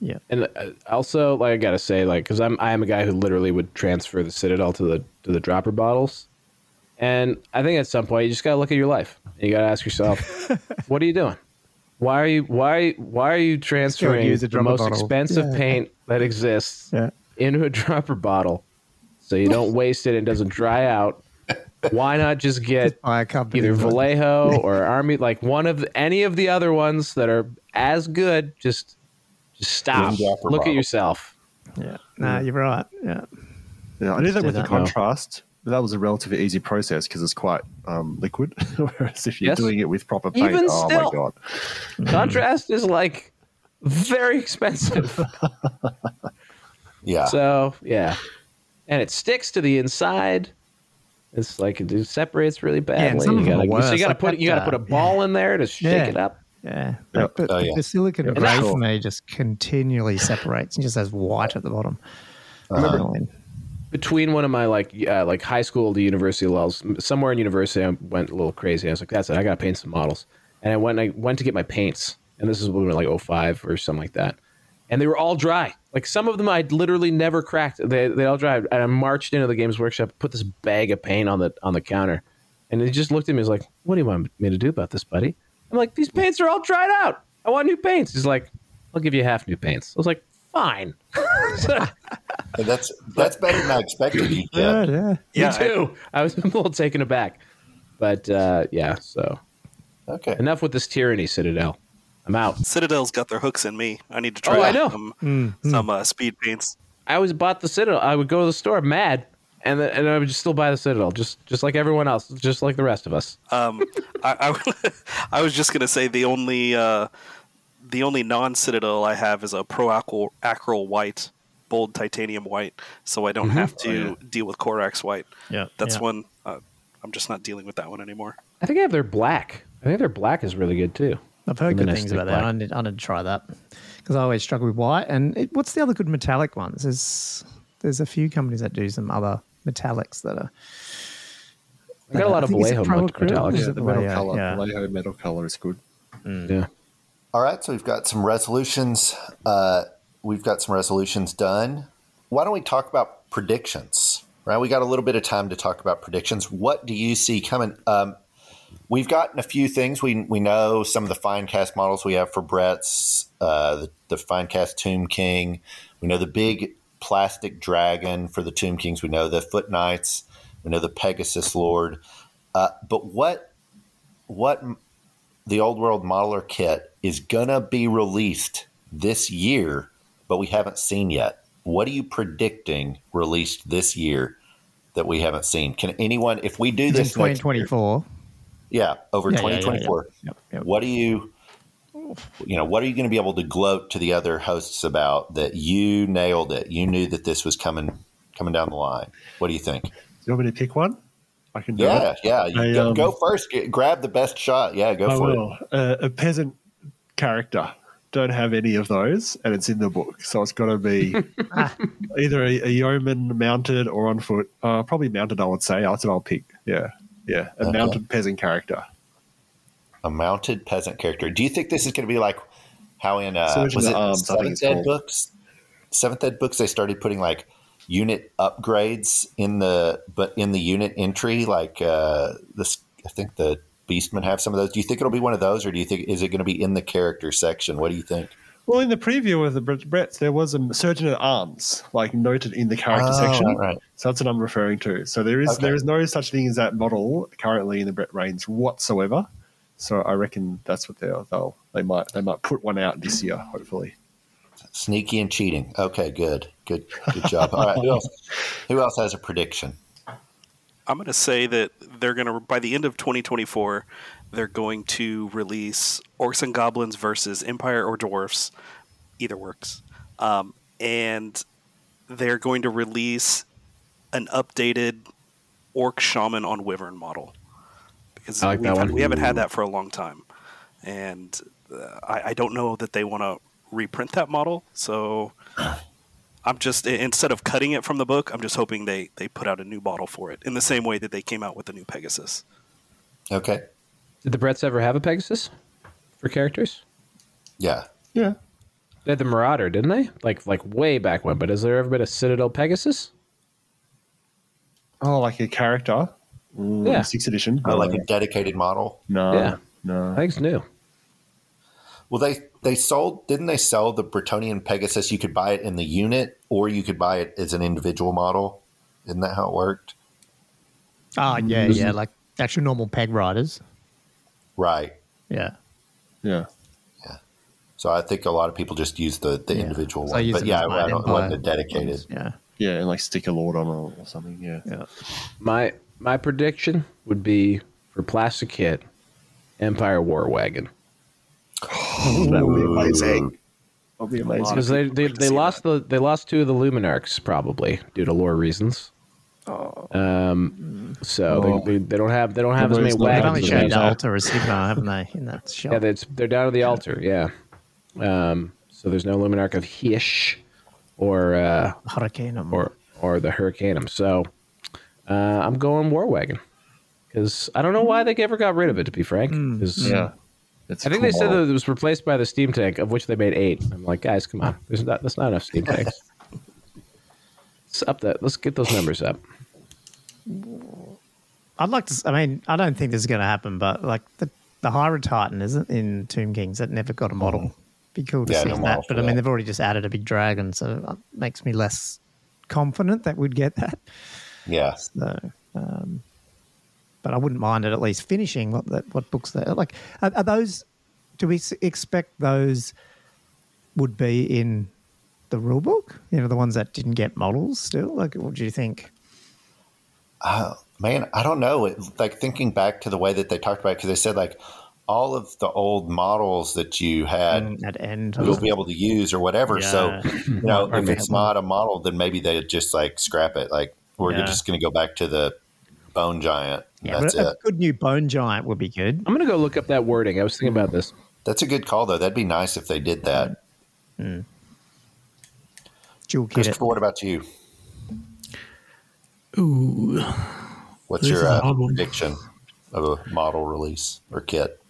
Yeah. And uh, also, like I gotta say, like, because I'm I am a guy who literally would transfer the Citadel to the to the dropper bottles, and I think at some point you just gotta look at your life. You gotta ask yourself, what are you doing? Why are you why why are you transferring use the most bottle. expensive Yeah. paint that exists Yeah. into a dropper bottle so you don't waste it and it doesn't dry out? Why not just get Buy a company. either but- Vallejo or Army, like one of the, any of the other ones that are as good. Just, just stop. One dropper Look at yourself. Yeah. Hmm. yourself. No, you're right. Yeah. Yeah, I do that do with the contrast. But that was a relatively easy process because it's quite um, liquid. Whereas if you're Yes. doing it with proper paint, Even oh still. my god! Contrast is like very expensive. Yeah. So yeah, and it sticks to the inside. It's like it separates really badly. some of you gotta, so you gotta Like put that, you gotta uh, put a ball in there to shake Yeah. it up. Yeah. Yeah. Like, but Oh, yeah. the silicon Yeah, grey for me just continually separates and just has white at the bottom. Uh-huh. Between one of my like uh, like high school to university levels, somewhere in university, I went a little crazy. I was like, "That's it. I got to paint some models." And I went. I went to get my paints, and this is when we like 05 or something like that. And they were all dry. Like some of them, I'd literally never cracked. They they all dried, And I marched into the Games Workshop, put this bag of paint on the on the counter, and he just looked at me. Was like, "What do you want me to do about this, buddy?" I'm like, "These paints are all dried out. I want new paints." He's like, "I'll give you half new paints." I was like, "Fine." That's that's better than I expected you. Yeah, Yeah. yeah. Yeah, Me too. I, was a little taken aback, but uh, yeah. So Okay. enough with this tyranny, Citadel. I'm out. Citadel's got their hooks in me. I need to try Oh, I know. some, some uh, speed paints. I always bought the Citadel. I would go to the store mad, and then, and I would just still buy the Citadel, just just like everyone else, just like the rest of us. Um, I, I, I was just gonna say the only uh, the only non Citadel I have is a Pro Acryl, Acryl White, bold titanium white, so I don't have to deal with Corax White. Yeah. That's yeah. one. Uh, I'm just not dealing with that one anymore. I think I have their black. I think their black is really good too. I've heard good things stick about that. I need, I need to try that because I always struggle with white. And it, what's the other good metallic ones? There's there's a few companies that do some other metallics that are. I got a lot of think it's a Vallejo Pro met- metallics. Yeah, the the metal way, uh, color, yeah. Vallejo metal color is good. Yeah. All right, so we've got some resolutions. Uh, we've got some resolutions done. Why don't we talk about predictions? Right, we got a little bit of time to talk about predictions. What do you see coming? Um, we've gotten a few things. We we know some of the fine cast models we have for Brett's, uh, the, the fine cast Tomb King. We know the big plastic dragon for the Tomb Kings. We know the Foot Knights. We know the Pegasus Lord. Uh, but what what the old world modeler kit is gonna be released this year, but we haven't seen yet. What are you predicting released this year that we haven't seen? Can anyone, if we do It's in this next year- 2024. yeah, over Yeah, yeah, yeah, yeah. 2024, Yep, yep. what do you, you know, what are you going to be able to gloat to the other hosts about that you nailed it? You knew that this was coming coming down the line. What do you think? Do you want me to pick one? I can do Yeah, it. yeah. You I, go, um, go first. Get, grab the best shot. Yeah, go I for it. Uh, a peasant character. Don't have any of those, and it's in the book. So it's got to be either a, a yeoman mounted or on foot. Uh, probably mounted, I would say. That's what I'll pick. Yeah, yeah, a Okay. mounted peasant character. a mounted peasant character. Do you think this is going to be like how in uh, was it Arms, seventh ed called. books? Seventh ed books they started putting like unit upgrades in the but in the unit entry like uh, this. I think the Beastmen have some of those. Do you think it'll be one of those, or do you think is it going to be in the character section? What do you think? Well, in the preview of the Bretts, there was a surgeon at arms, like noted in the character Oh, section. right. So that's what I'm referring to. So there is Okay. there is no such thing as that model currently in the Brett range whatsoever. So I reckon that's what they'll they'll they might they might put one out this year, hopefully. Sneaky and cheating. Okay, good, good, good job. All right, who else? Who else has a prediction? I'm going to say that they're going to by the end of 2024, they're going to release Orcs and Goblins versus Empire or Dwarfs, either works, um, and they're going to release an updated Orc Shaman on Wyvern model because I like we've that had- one. we haven't had that for a long time, and uh, I, I don't know that they want to reprint that model, so. I'm just instead of cutting it from the book, I'm just hoping they they put out a new model for it in the same way that they came out with the new Pegasus. Okay, Did the Bretts ever have a Pegasus for characters? yeah. Yeah. They had the Marauder, didn't they? Like like way back when. But has there ever been a Citadel Pegasus? Oh, like a character. Mm, Yeah. Sixth edition. Uh, like a dedicated model. no. Yeah. No. I think it's new. Well, they they sold didn't they sell the Bretonnian Pegasus? You could buy it in the unit, or you could buy it as an individual model. Isn't that how it worked? Oh, yeah, yeah, like actual normal peg riders. Right. Yeah. Yeah. Yeah. So I think a lot of people just use the, the Yeah. individual So one. But yeah, as my I don't want the Empire. dedicated. Yeah. Yeah, and like stick a lord on it or something. Yeah. Yeah. My my prediction would be for Plastic Kit, Empire War Wagon. That would be amazing. That would be amazing. Because they, they, they lost the they lost two of the Luminarks probably due to lore reasons. Um, so Oh. they, they, they don't have they don't have as many Those not They've wagons. only as they the have. altar as Sigmar, haven't they, in that shot? Yeah, that's, they're down to the altar. Yeah. Um, so there's no Luminark of Hysh or uh, Hurricane. or or the Hurricanum. So uh, I'm going War Wagon because I don't know why they ever got rid of it. To be frank, 'Cause yeah. It's I think they said that it was replaced by the Steam Tank, of which they made eight. I'm like, guys, come on, there's not that's not enough Steam Tanks. Let's up that. Let's get those numbers up. I'd like to. I mean, I don't think this is going to happen, but like the the Hierotitan isn't in Tomb Kings that never got a model. Be cool to Yeah, see no that. But for I mean, that. they've already just added a big dragon, so it makes me less confident that we'd get that. Yeah. So, um, but I wouldn't mind it at least finishing what that what books that like are, are those. Do we expect those would be in the rule book? You know, the ones that didn't get models still. Like, what do you think? Uh, man, I don't know. It, like thinking back to the way that they talked about, because they said like all of the old models that you had At end, you'll be able to use or whatever. So, you know, if it's not a model, then maybe they just like scrap it. Like we're Yeah. just going to go back to the bone giant. Yeah, That's but a it. good new bone giant would be good. I'm gonna go look up that wording. I was thinking about this. That's a good call, though. That'd be nice if they did that. Dual kit it. Christopher, what about you? Ooh, What's This your is uh, prediction of a model release or kit?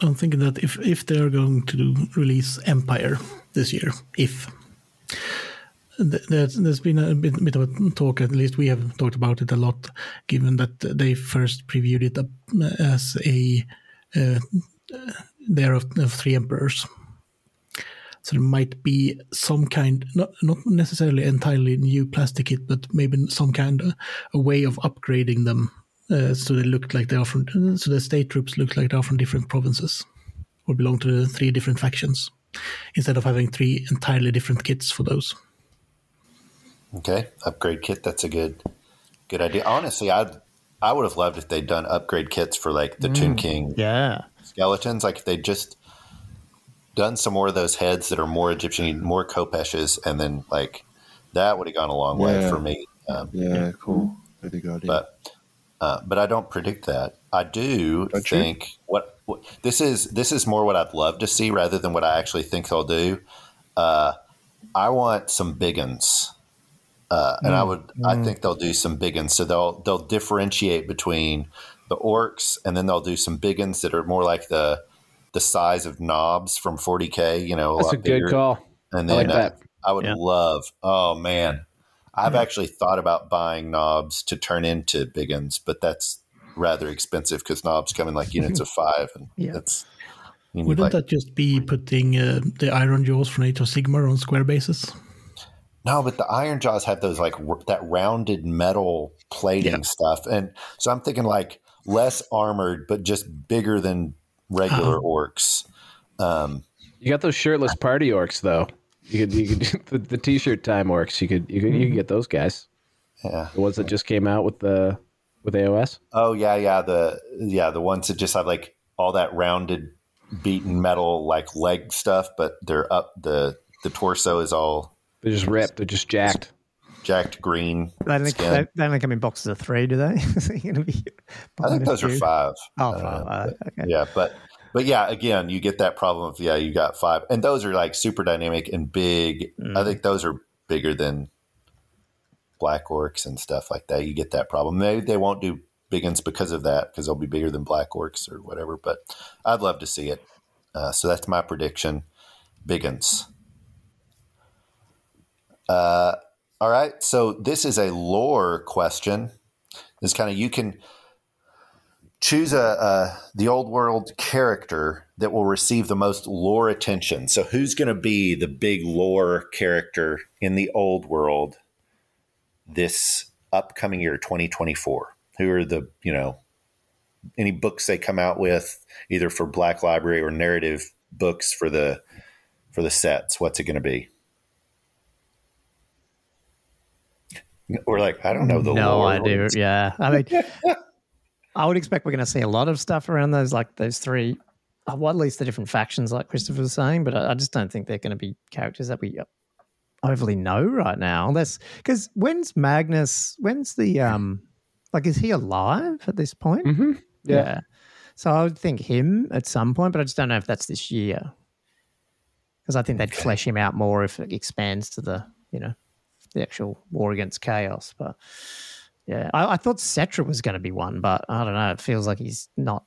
I'm thinking that if if they're going to release Empire this year, if th- there's, there's been a bit, bit of a talk, at least we have talked about it a lot, given that they first previewed it up as a uh, there of, of three emperors. So there might be some kind, not not necessarily entirely new plastic kit, but maybe some kind of a way of upgrading them uh, so they look like they are from, uh, so the state troops look like they are from different provinces or belong to three different factions instead of having three entirely different kits for those. Okay, upgrade kit. That's a good, good idea. Honestly, I I would have loved if they'd done upgrade kits for like the Tomb King Yeah. skeletons. Like if they'd just done some more of those heads that are more Egyptian, more Khopeshes, and then like that would have gone a long way for me. Um, Yeah, cool. Very good idea. but uh, but I don't predict that. I do Don't think what, what this is. This is more what I'd love to see rather than what I actually think they'll do. Uh, I want some big uns, uh, and Mm. I would. I think they'll do some big uns. So they'll they'll differentiate between the orcs, and then they'll do some big uns that are more like the the size of knobs from 40k. You know, a That's lot a good call. And I then like uh, that. I would Yeah. love. Oh man, I've actually thought about buying knobs to turn into big uns, but that's rather expensive because knobs come in like units of five, and Yeah. that's. Wouldn't like that just be putting uh, the Ironjawz from Age of Sigmar on square bases? No, but the Ironjawz have those like r- that rounded metal plating stuff, and so I'm thinking like less armored, but just bigger than regular orcs. Um, You got those shirtless party orcs though. You could you could the, the t-shirt time orcs. You could you could you could get those guys. yeah. The ones that just came out with the with AOS. Oh yeah, yeah. The yeah the ones that just have like all that rounded, beaten metal like leg stuff, but they're up the the torso is all They're just ripped. They're just jacked. jacked green. They only, skin. they, they only come in boxes of three, do they? Is it gonna be I think those are five. Oh, Uh, five. Uh, okay. Yeah, but but yeah, again, you get that problem of yeah, you got five, and those are like super dynamic and big. I think those are bigger than black orcs and stuff like that. You get that problem. Maybe they won't do big ones because of that, because they'll be bigger than black orcs or whatever. But I'd love to see it. Uh, so that's my prediction. Big ones. Uh, all right. So this is a lore question. This kind of you can choose a, a the old world character that will receive the most lore attention. So who's going to be the big lore character in the old world this upcoming year 2024? Who are the, you know, any books they come out with either for Black Library or narrative books for the for the sets? What's it going to be? Or like, I don't know the no lore. idea. Yeah, I mean, I would expect we're going to see a lot of stuff around those, like those three, uh, well, at least the different factions, like Christopher was saying. But I, I just don't think they're going to be characters that we overly know right now. Unless because when's Magnus? When's the um? Like, is he alive at this point? Mm-hmm. Yeah. So I would think him at some point, but I just don't know if that's this year. Because I think they'd flesh him out more if it expands to the, you know, the actual war against chaos. But yeah, I, I thought Settra was going to be one, but I don't know. It feels like he's not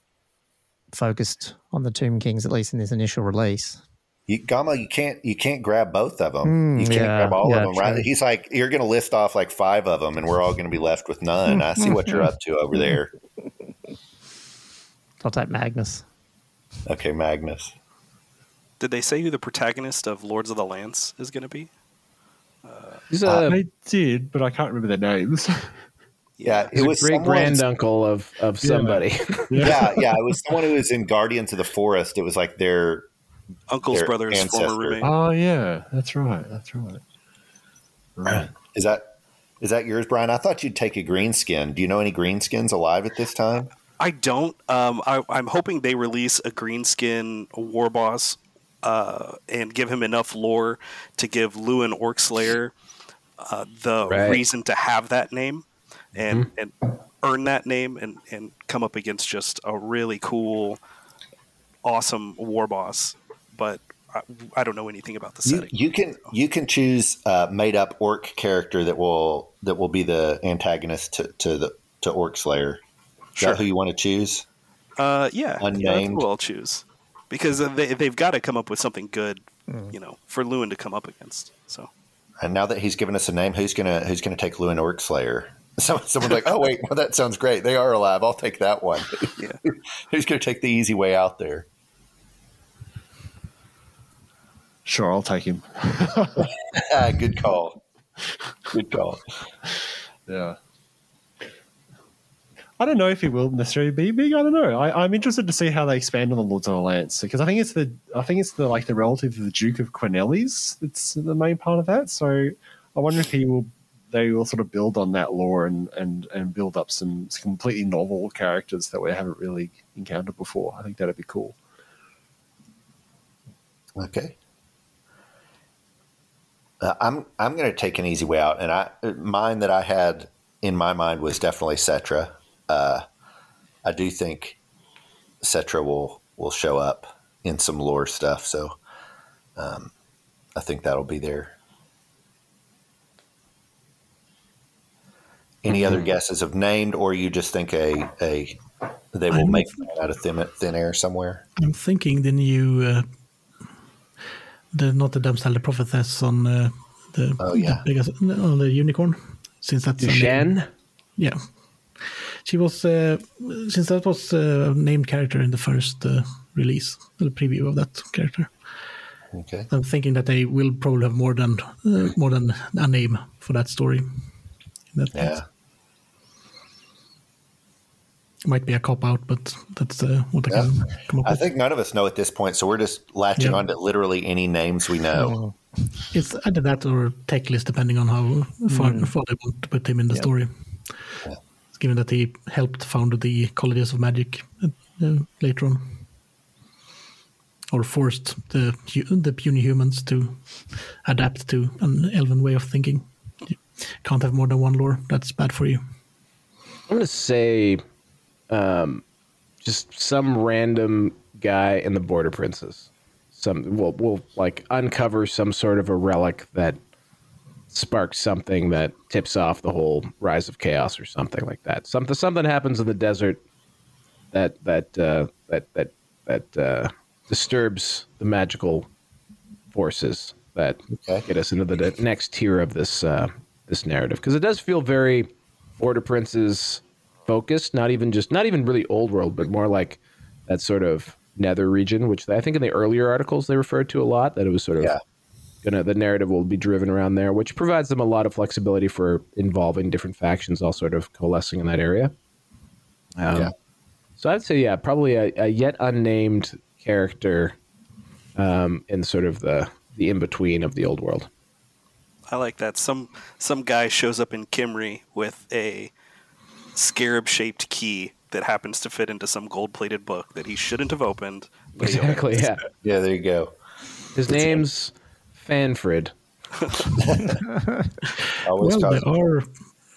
focused on the Tomb Kings, at least in this initial release. You, Gommo, you can't you can't grab both of them. Mm, you can't yeah, grab all yeah, of them, right? true. He's like, you're going to list off like five of them, and we're all going to be left with none. I see what you're up to over there. I'll type Magnus. Okay, Magnus. Did they say who the protagonist of Lords of the Lance is going to be? He's a, they did, but I can't remember their names. Yeah, it a was great granduncle of of somebody. Yeah, yeah, it was someone who was in Guardians of the Forest. It was like their Uncle's Their brother's ancestor. former roommate. oh yeah, that's right. That's right. Right. is that is that yours, Brian? I thought you'd take a green skin. Do you know any green skins alive at this time? I don't. Um, I, I'm hoping they release a greenskin war boss uh, and give him enough lore to give Lewin Orkslayer uh, the Right. reason to have that name and and earn that name and and come up against just a really cool, awesome war boss. But I, I don't know anything about the You, setting. you can you can choose a made up orc character that will that will be the antagonist to, to the to Orc Slayer. Is Sure. that who you want to choose? Uh, yeah, yeah, that's Unnamed. who I'll choose because uh, they they've got to come up with something good, Hmm. you know, for Lewin to come up against. So. And now that he's given us a name, who's gonna who's gonna take Lewin Orc Slayer? Someone, someone's like, oh wait, well that sounds great. They are alive. I'll take that one. Yeah. who's gonna take the easy way out there? Sure, I'll take him. Ah, good call. Good call. Yeah. I don't know if he will necessarily be big. I don't know. I, I'm interested to see how they expand on the Lords of the Lance because I think it's the I think it's the like the relative of the Duke of Quenelles that's the main part of that. So I wonder if he will they will sort of build on that lore and and and build up some completely novel characters that we haven't really encountered before. I think that'd be cool. Okay. Uh, I'm I'm going to take an easy way out, and I mine that I had in my mind was definitely Settra. Uh, I do think Settra will will show up in some lore stuff, so um, I think that'll be there. Any other guesses of named, or you just think a a they will I'm- make that out of thin, thin air somewhere? I'm thinking the new, uh, the not the Damsel, the prophetess on uh, the Oh, yeah. the biggest, on the unicorn, since that's a name. Shen. Yeah, She was uh, since that was a named character in the first uh, release, the preview of that character. Okay. I'm thinking that they will probably have more than uh, more than a name for that story. That Yeah. might be a cop out, but that's uh, what I Yeah. can come up I with. think none of us know at this point, so we're just latching Yeah. on to literally any names we know. It's either that or Teclis, depending on how far, far they want to put him in the story. Given that he helped found the colleges of magic uh, uh, later on, or forced the the puny humans to adapt to an elven way of thinking. You can't have more than one lore. That's bad for you. I'm gonna say, um, just some random guy in the Border Princes. Some we'll we'll like uncover some sort of a relic that sparks something that tips off the whole rise of chaos or something like that. Something something happens in the desert that that uh, that that that uh, disturbs the magical forces that Okay. get us into the de- next tier of this uh, this narrative because it does feel very Border Princes focused, not even just not even really old world, but more like that sort of nether region, which I think in the earlier articles they referred to a lot. That it was sort of Yeah. Gonna the narrative will be driven around there, which provides them a lot of flexibility for involving different factions, all sort of coalescing in that area. Um, Yeah. So I'd say, yeah, probably a, a yet unnamed character um, in sort of the the in between of the old world. I like that. Some some guy shows up in Khemri with a scarab shaped key that happens to fit into some gold plated book that he shouldn't have opened. Exactly. opens. Yeah. Yeah, there you go. His name's Fanfred. Well, cause- there are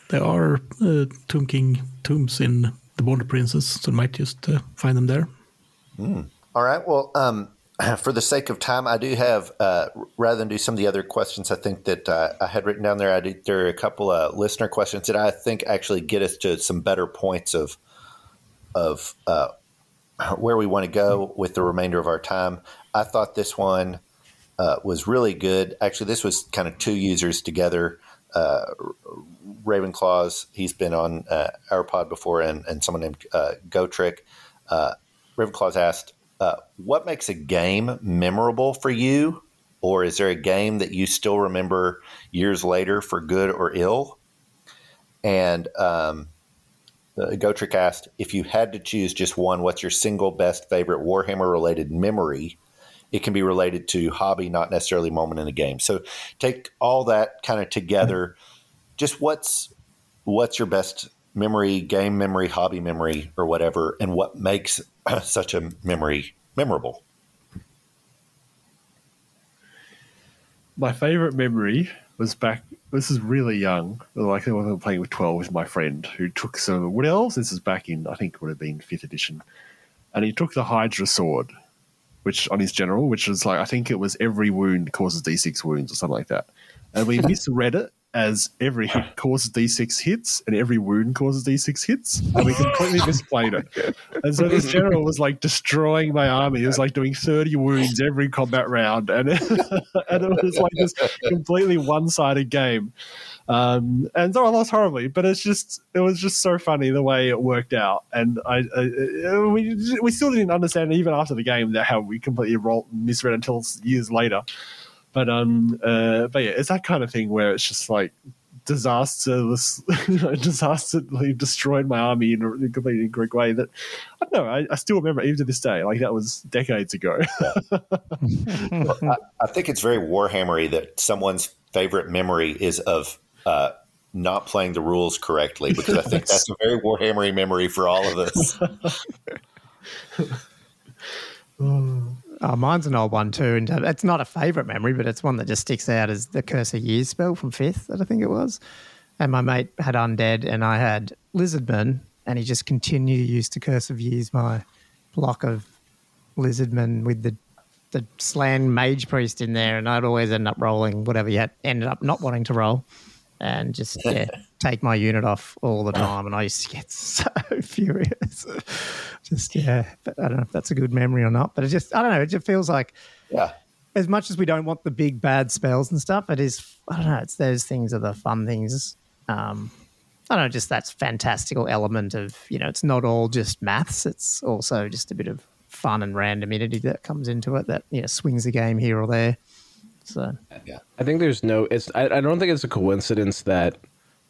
there are uh, Tomb King tombs in the Border Princes, so might just uh, find them there. All right. Well, um, for the sake of time, I do have uh, rather than do some of the other questions. I think that uh, I had written down there. I did, there are a couple of listener questions that I think actually get us to some better points of of uh, where we want to go with the remainder of our time. I thought this one uh, was really good. Actually, this was kind of two users together. Uh, Ravenclaws, he's been on uh, our pod before, and, and someone named uh, Gotrick. Uh, Ravenclaws asked, uh, "What makes a game memorable for you, or is there a game that you still remember years later for good or ill?" And um, uh, Gotrick asked, "If you had to choose just one, what's your single best favorite Warhammer-related memory?" It can be related to hobby, not necessarily moment in the game. So take all that kind of together. Just what's what's your best memory, game memory, hobby memory, or whatever, and what makes such a memory memorable? My favorite memory was back. This is really young. Like I was playing with twelve with my friend who took some Wood Elves. This is back in I think it would have been fifth edition, and he took the Hydra sword, which on his general, which was like I think it was every wound causes d six wounds or something like that, and we misread it as every hit causes d6 hits and every wound causes d6 hits, and we completely misplayed it. And so this general was like destroying my army. He was like doing 30 wounds every combat round, and and it was like this completely one sided game. Um, and so I lost horribly, but it's just it was just so funny the way it worked out, and I, I we we still didn't understand even after the game that how we completely rolled, misread until years later. But um, uh, but yeah, it's that kind of thing where it's just like disastrous, disastrously destroyed my army in a completely incorrect way. That I don't know. I, I still remember even to this day. Like that was decades ago. I, I think it's very Warhammery that someone's favorite memory is of uh, not playing the rules correctly because I think that's a very Warhammery memory for all of us. Oh, mine's an old one too, and uh, it's not a favourite memory, but it's one that just sticks out as the Curse of Years spell from fifth, that I think it was. And my mate had Undead, and I had Lizardman, and he just continued to use the Curse of Years my block of Lizardmen with the the Slann mage priest in there, and I'd always end up rolling whatever you had, ended up not wanting to roll, and just yeah, take my unit off all the time, and I used to get so furious. just yeah, but I don't know if that's a good memory or not, but it just I don't know, it just feels like Yeah. as much as we don't want the big bad spells and stuff, it is I don't know, it's those things are the fun things. Um, I don't know, just that fantastical element of, you know, it's not all just maths. It's also just a bit of fun and randomity that comes into it that, you know, swings the game here or there. So, I think there's no. It's. I, I don't think it's a coincidence that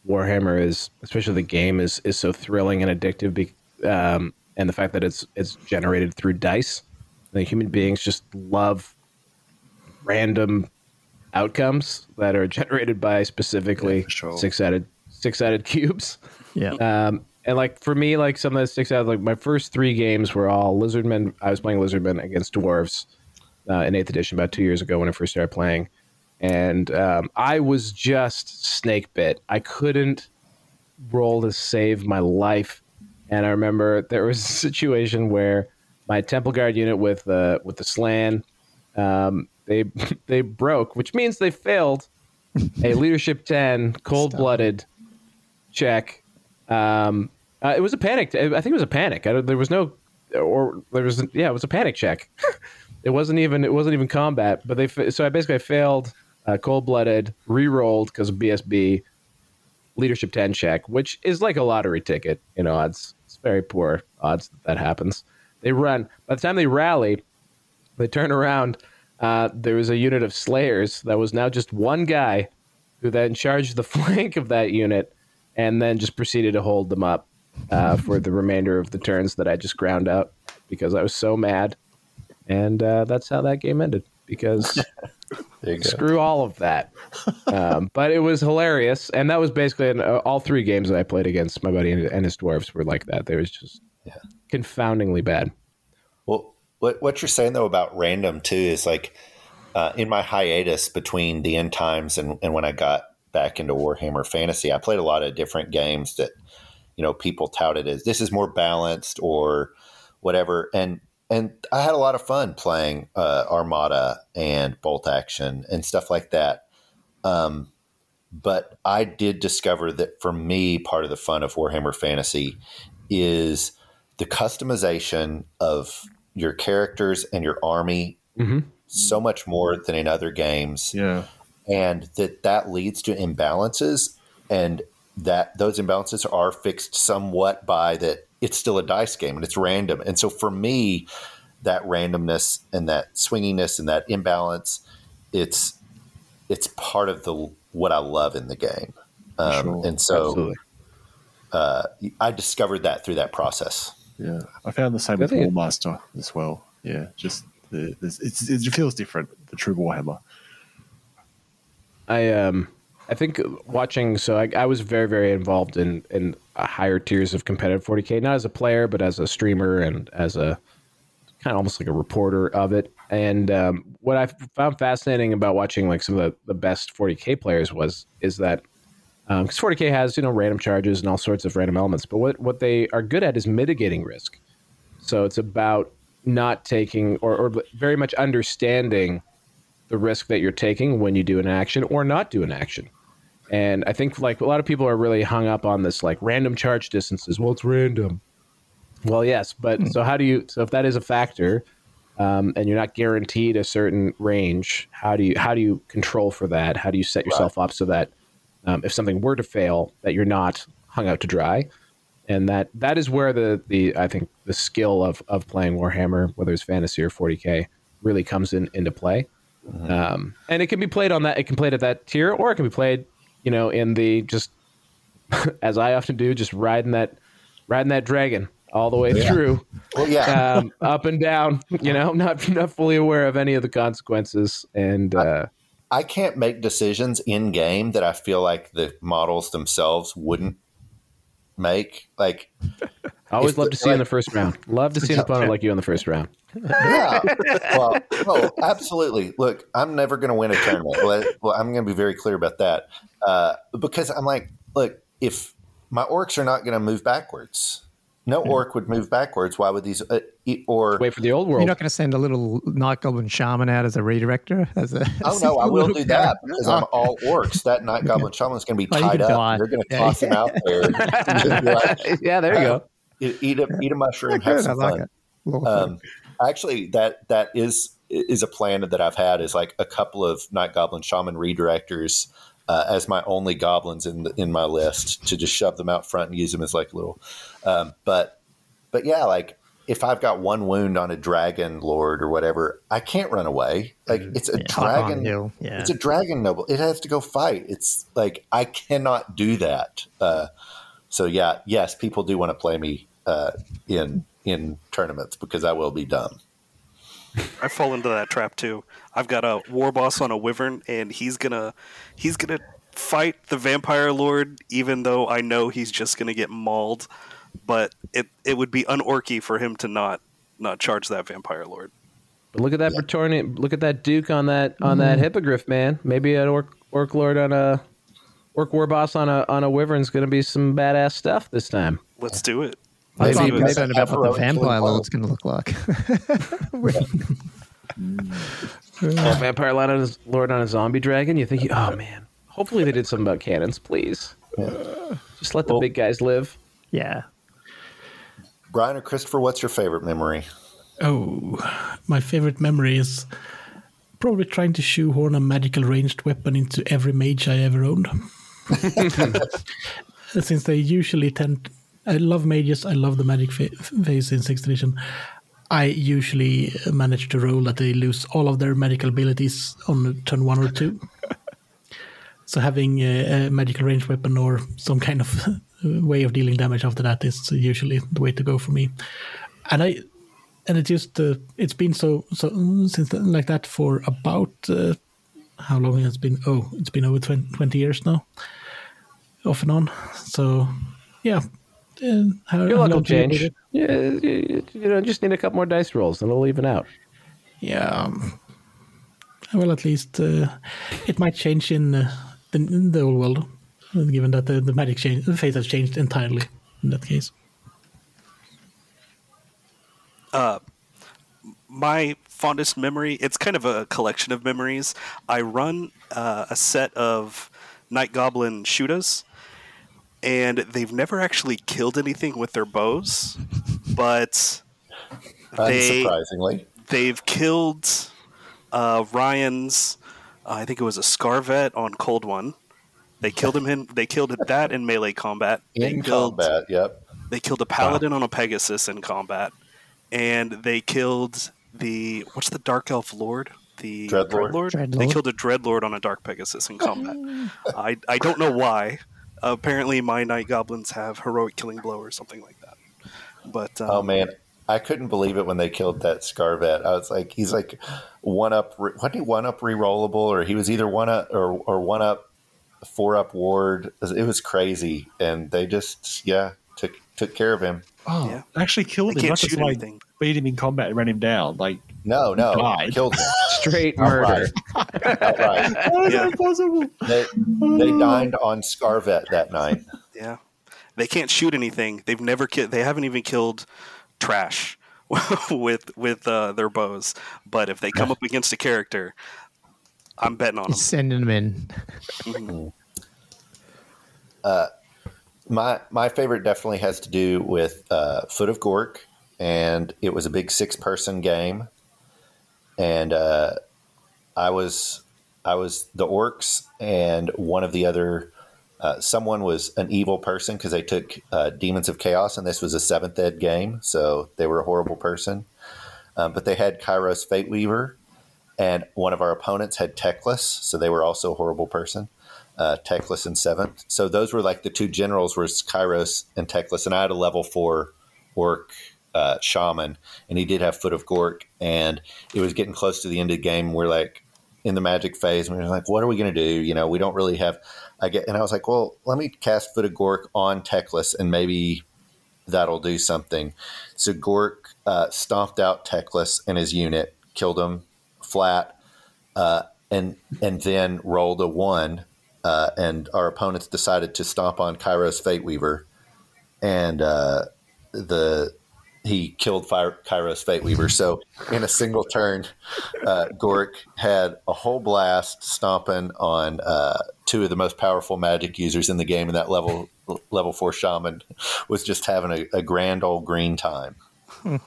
Warhammer is, especially the game, is is so thrilling and addictive. Be, um, and the fact that it's it's generated through dice. The human beings just love random outcomes that are generated by specifically Yeah, sure. six sided six sided cubes. yeah. Um, and like for me, like something that sticks out, like my first three games were all Lizardmen. I was playing Lizardmen against dwarves uh, in Eighth Edition about two years ago when I first started playing, and um, I was just snake bit. I couldn't roll to save my life, and I remember there was a situation where my Temple Guard unit with uh, with the Slann, um, they they broke, which means they failed a leadership ten cold blooded check. Um, uh, it was a panic. I think it was a panic. I, don't- there was no, or there was yeah, it was a panic check. It wasn't even it wasn't even combat. But they so I basically failed uh, cold blooded, re-rolled because of BSB leadership ten check, which is like a lottery ticket. You know, odds. It's very poor odds that that happens. They run. By the time they rally, they turn around. Uh, there was a unit of slayers that was now just one guy who then charged the flank of that unit and then just proceeded to hold them up uh, for the remainder of the turns that I just ground out because I was so mad. And uh, that's how that game ended because There go. screw all of that. Um, but it was hilarious. And that was basically in, uh, all three games that I played against my buddy and, and his dwarves were like that. They was just confoundingly bad. Well, what what you're saying though about random too is like uh, in my hiatus between the end times and, and when I got back into Warhammer Fantasy, I played a lot of different games that you know people touted as this is more balanced or whatever, and and I had a lot of fun playing uh, Armada and Bolt Action and stuff like that. Um, but I did discover that for me, part of the fun of Warhammer Fantasy is the customization of your characters and your army Mhm. so much more than in other games Yeah. and that that leads to imbalances and that those imbalances are fixed somewhat by that it's still a dice game and it's random and so for me that randomness and that swinginess and that imbalance it's it's part of the what i love in the game um, Sure. and so uh, i discovered that through that process Yeah, I found the same I with think it- Warmaster as well. Yeah, just the, it's, it feels different. The true Warhammer. I um I think watching so I, I was very very involved in in higher tiers of competitive 40k not as a player but as a streamer and as a kind of almost like a reporter of it and um, what I found fascinating about watching like some of the, the best 40k players was is that because 40k has you know random charges and all sorts of random elements but what what they are good at is mitigating risk so it's about not taking or, or very much understanding the risk that you're taking when you do an action or not do an action. And I think like a lot of people are really hung up on this like random charge distances. Well, it's random. Well, yes, but so how do you? So if that is a factor, um, and you're not guaranteed a certain range, how do you how do you control for that? How do you set yourself up so that um, if something were to fail, that you're not hung out to dry? And that that is where the the I think the skill of of playing Warhammer, whether it's fantasy or 40k, really comes in into play. Um, and it can be played on that. It can play at that tier, or it can be played, you know, in the just as I often do, just riding that riding that dragon all the way through, well yeah um, up and down. You know, not not fully aware of any of the consequences, and uh, I can't make decisions in game that I feel like the models themselves wouldn't make. Like, I always love the- to see you in the first round. Love to see an opponent like you in the first round. yeah, well, oh, absolutely. Look, I'm never going to win a tournament. Well, well, I'm going to be very clear about that uh, because I'm like, look, if my orcs are not going to move backwards, no orc would move backwards. Why would these? Uh, e- or Wait for the old world? You're not going to send a little night goblin shaman out as a redirector? As a, Oh no, I will little do that character? because I'm all orcs. That night goblin shaman is going to be tied can up. Die. You're going to Yeah. toss him out there. like, yeah, there you go. eat, eat a eat a mushroom, Good, have I some like fun. it. Um, actually, that that is is a plan that I've had is like a couple of night goblin shaman redirectors uh, as my only goblins in the, in my list to just shove them out front and use them as like little. Um, but but yeah, like if I've got one wound on a dragon lord or whatever, I can't run away. Like it's a Yeah, dragon. hill, yeah. It's a dragon noble. It has to go fight. It's like I cannot do that. Uh, so yeah, yes, people do want to play me uh, in in tournaments because I will be dumb. I fall into that trap too. I've got a war boss on a wyvern, and he's gonna he's gonna fight the vampire lord, even though I know he's just gonna get mauled. But it it would be unorky for him to not not charge that vampire lord. But look at that Praetorian. Look at that Duke on that on that mm-hmm. hippogriff, man. Maybe an orc orc lord on a orc war boss on a on a wyvern's going to be some badass stuff this time. Let's do it. I'm Maybe not even concerned about what the vampire lord's going to look like. Mm. Oh, vampire lord on, a, lord on a zombie dragon. You think? Oh man. Hopefully they did something about cannons, please. Just let the Well- big guys live. yeah. Brian or Christopher, what's your favorite memory? Oh, my favorite memory is probably trying to shoehorn a magical ranged weapon into every mage I ever owned. Since they usually tend, I love mages. I love the magic fa- phase in sixth edition. I usually manage to roll that they lose all of their magical abilities on turn one or two. so having a, a magical ranged weapon or some kind of way of dealing damage after that is usually the way to go for me. And I and it just uh, it's been so so since then, like that for about uh, how long has it been oh it's been over 20, 20 years now off and on so yeah uh, how, Your luck will long do you need change. Yeah, you, you know, just need a couple more dice rolls, and it'll even out. yeah um, well at least uh, it might change in, uh, the, in the old world uh, given that the, the magic change the fate has changed entirely in that case my fondest memory it's kind of a collection of memories i run uh, a set of night goblin shootas and they've never actually killed anything with their bows but they Unsurprisingly, they've killed uh, ryan's uh, i think it was a scarvet on cold one they killed him in they killed that in melee combat they in killed combat, yep. they killed a paladin on a Pegasus in combat, and they killed the what's the dark elf lord? The Dreadlord? They Dreadlord. killed a dreadlord on a dark Pegasus in combat. I I don't know why. Apparently, my night goblins have heroic killing blow or something like that. But um, Oh man, I couldn't believe it when they killed that Scarvet. I was like, he's like one up. What he one up rerollable, or he was either one up or or one up four up ward. It was crazy, and they just yeah took took care of him. Oh, Yeah. actually killed They him. can't just shoot like anything. Beat him in combat and ran him down. Like, No, no, Died. killed him Straight outright. murder. outright. how is Yeah. that possible? They they dined on Scarvet that night. yeah, they can't shoot anything. They've never killed. They haven't even killed trash with with uh, their bows. But if they come up against a character, I'm betting on them. He's sending them in. Uh, My my favorite definitely has to do with uh, Foot of Gork, and it was a big six person game, and uh, I was I was the orcs, and one of the other uh, someone was an evil person because they took uh, Demons of Chaos, and this was a seventh ed game, so they were a horrible person. Um, but they had Kairos Fate Weaver, and one of our opponents had Teclis, so they were also a horrible person uh, Teclis in seventh. So those were like the two generals were Kairos and Teclis, and I had a level four orc uh, shaman, and he did have Foot of Gork, and it was getting close to the end of the game. We're like in the magic phase, and we were like, "What are we going to do?" You know, we don't really have. I get, and I was like, "Well, let me cast Foot of Gork on Teclis, and maybe that'll do something." So Gork uh, stomped out Teclis and his unit, killed him flat, uh, and and then rolled a one uh, and our opponents decided to stomp on Kairos Fate Weaver, and uh, the he killed Fire, Kairos Fate Weaver. So in a single turn, uh, Gork had a whole blast stomping on uh, two of the most powerful magic users in the game, and that level level four shaman was just having a, a grand old green time.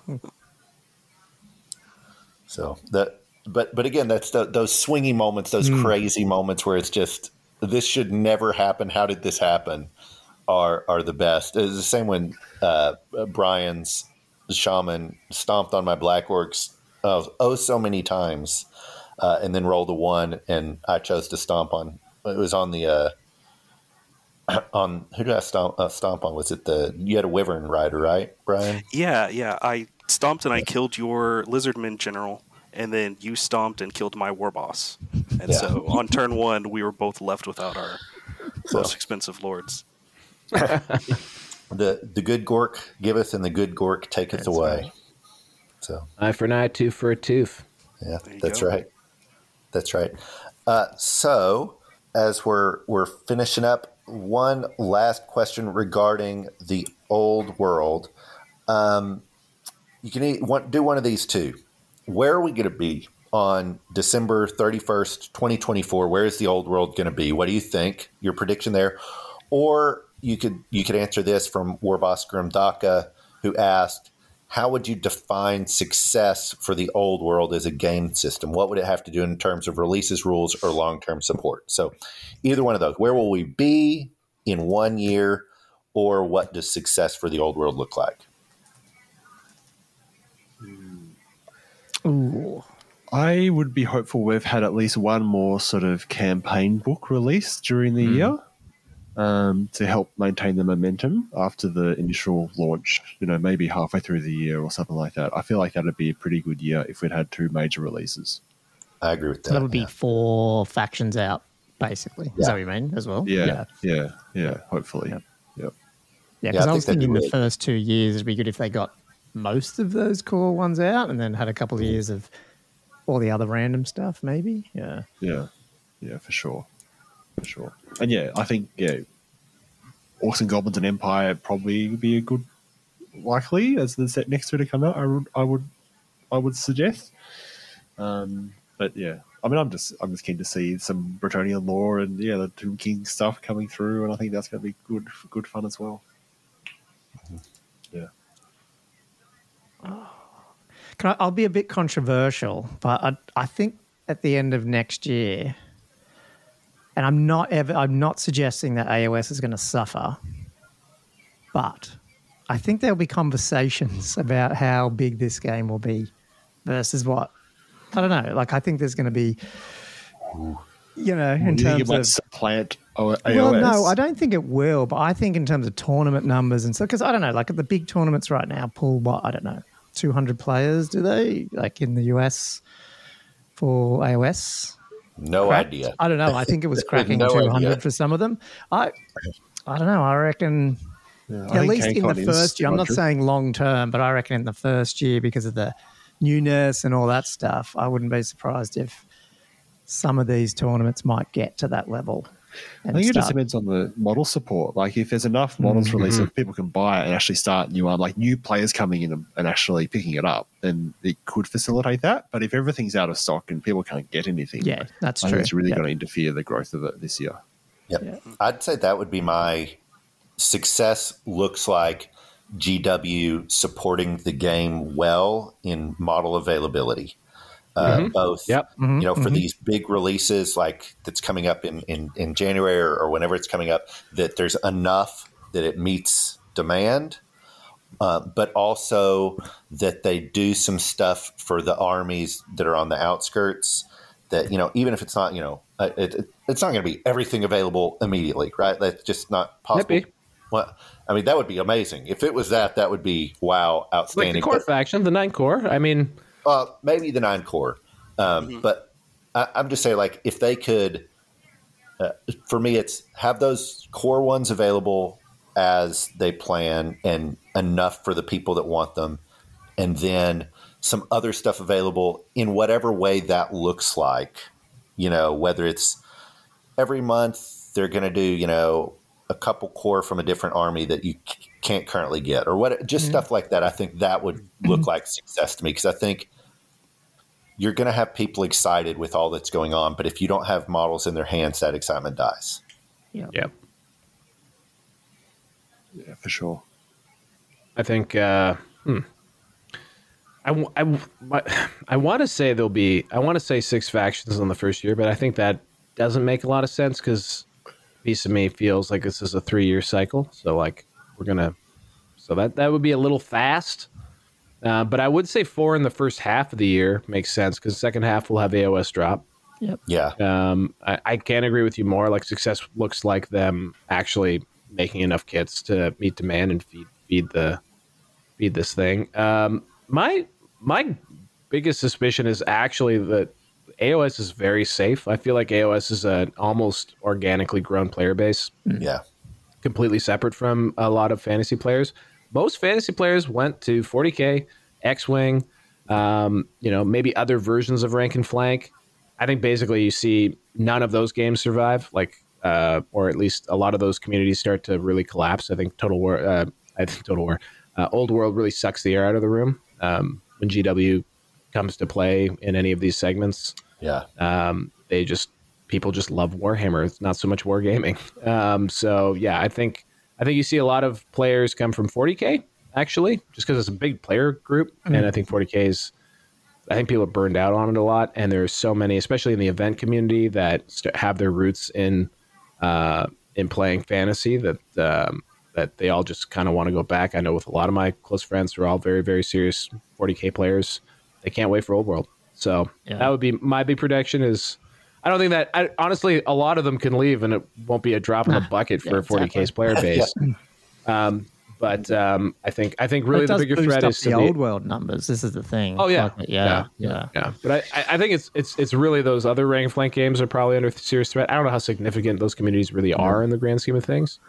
so that. But but again, that's the, those swingy moments, those crazy moments where it's just this should never happen. How did this happen? Are are the best. It's the same when uh, Brian's shaman stomped on my black orcs uh, oh so many times, uh, and then rolled a one, and I chose to stomp on. It was on the uh, on who did I stomp, uh, stomp on? Was it the you had a wyvern rider, right, Brian? Yeah, yeah. I stomped and I killed your lizardman general, and then you stomped and killed my war boss. And Yeah. so on turn one, we were both left without our So most expensive lords. the the good gork giveth, and the good gork taketh away. So Eye for an eye, tooth for a tooth. Yeah, that's go. right. That's right. Uh, so, as we're we're finishing up, one last question regarding the old world. Um, you can eat, one, do one of these two. Where are we going to be on December thirty first, twenty twenty four? Where is the old world going to be? What do you think? Your prediction there, or you could you could answer this from Warboss Grimdaka, who asked, how would you define success for the old world as a game system? What would it have to do in terms of releases, rules, or long term support? So, either one of those. Where will we be in one year, or what does success for the old world look like? Ooh. I would be hopeful we've had at least one more sort of campaign book released during the hmm. year um, to help maintain the momentum after the initial launch, you know, maybe halfway through the year or something like that. I feel like that'd be a pretty good year if we'd had two major releases. I agree with that. So that would be yeah. four factions out, basically. Is that what you mean as well? Yeah, yeah, yeah, hopefully. Yep. Yep. Yeah, Yeah, because I I, was that'd thinking the really- first two years it'd be good if they got most of those core ones out and then had a couple of years of all the other random stuff, maybe. Yeah. Yeah, yeah, for sure, for sure. And yeah, I think yeah, Orcs and Goblins and Empire probably would be a good likely as the set next to to come out. I would, I would, I would suggest. Um, but yeah, I mean, I'm just, I'm just keen to see some Bretonnian lore and yeah, the Tomb King stuff coming through, and I think that's going to be good, good fun as well. Yeah. Can I, I'll be a bit controversial, but I, I think at the end of next year, and I'm not ever, I'm not suggesting that AOS is going to suffer, but I think there'll be conversations about how big this game will be versus what I don't know. Like I think there's going to be, you know, in you terms of supplant AOS? well, no, I don't think it will. But I think in terms of tournament numbers and so, because I don't know, like at the big tournaments right now, pull what I don't know, two hundred players. Do they like in the US for AOS? No Cracked? idea. I don't know. I think it was cracking No two idea. for some of them. I, I don't know. I reckon Yeah, I at think least in the first year. I'm not saying long term, but I reckon in the first year because of the newness and all that stuff, I wouldn't be surprised if some of these tournaments might get to that level. I think it just depends on the model support. Like if there's enough models released that people can buy it and actually start new, um, like new players coming in and, and actually picking it up, then it could facilitate that. But if everything's out of stock and people can't get anything, Yeah, that's I true. think it's really Yeah. going to interfere the growth of it this year. Yep. Yeah. I'd say that would be my success looks like GW supporting the game well in model availability. Uh, Both, Yep. you know, for these big releases like that's coming up in, in, in January or, or whenever it's coming up, that there's enough that it meets demand, uh, but also that they do some stuff for the armies that are on the outskirts. That you know, even if it's not, you know, uh, it, it, it's not going to be everything available immediately, right? That's just not possible. Maybe. Well, I mean, that would be amazing. If it was that, that would be wow, Like outstanding. the core But- faction, the nine core. I mean, uh, maybe the nine core, um, but I, I'm just saying, like, if they could, uh, for me, it's have those core ones available as they plan and enough for the people that want them, and then some other stuff available in whatever way that looks like. You know, whether it's every month they're going to do, you know, a couple core from a different army that you c- can't currently get, or what, just stuff like that. I think that would look like success to me because I think you're going to have people excited with all that's going on, but if you don't have models in their hands, that excitement dies. Yeah. yep. Yeah, for sure. I think uh, hmm. I, w- I, w- my- I want to say there'll be I want to say six factions on the first year, but I think that doesn't make a lot of sense because piece of me feels like this is a three year cycle. So like we're gonna, so that that would be a little fast. Uh, but I would say four in the first half of the year makes sense because second half will have AOS drop. Yep. Yeah. Um, I, I can't agree with you more. Like success looks like them actually making enough kits to meet demand and feed feed the feed this thing. Um, my my biggest suspicion is actually that AOS is very safe. I feel like AOS is an almost organically grown player base, Yeah. completely separate from a lot of fantasy players. Most fantasy players went to 40k, X Wing, um, you know, maybe other versions of Rank and Flank. I think basically you see none of those games survive, like, uh, or at least a lot of those communities start to really collapse. I think Total War, uh, I think Total War, uh, Old World really sucks the air out of the room um, when GW comes to play in any of these segments. Yeah. Um, they just people just love Warhammer. It's not so much wargaming. Um, so yeah, I think I think you see a lot of players come from 40k actually, just because it's a big player group, and I think 40k is. I think people are burned out on it a lot, and there's so many, especially in the event community, that st- have their roots in uh, in playing fantasy. That um, that they all just kind of want to go back. I know with a lot of my close friends, who are all very very serious 40k players. They can't wait for Old World. So Yeah. that would be my big prediction. Is I don't think that I, honestly a lot of them can leave and it won't be a drop in the bucket for Yeah, a 40k's exactly. player base. um, but um, I think I think really the does bigger threat is the to old the, world numbers. This is the thing. Oh, yeah. Like, yeah, yeah, yeah. But I, I- I think it's it's it's really those other rank flank games are probably under serious threat. I don't know how significant those communities really are in the grand scheme of things.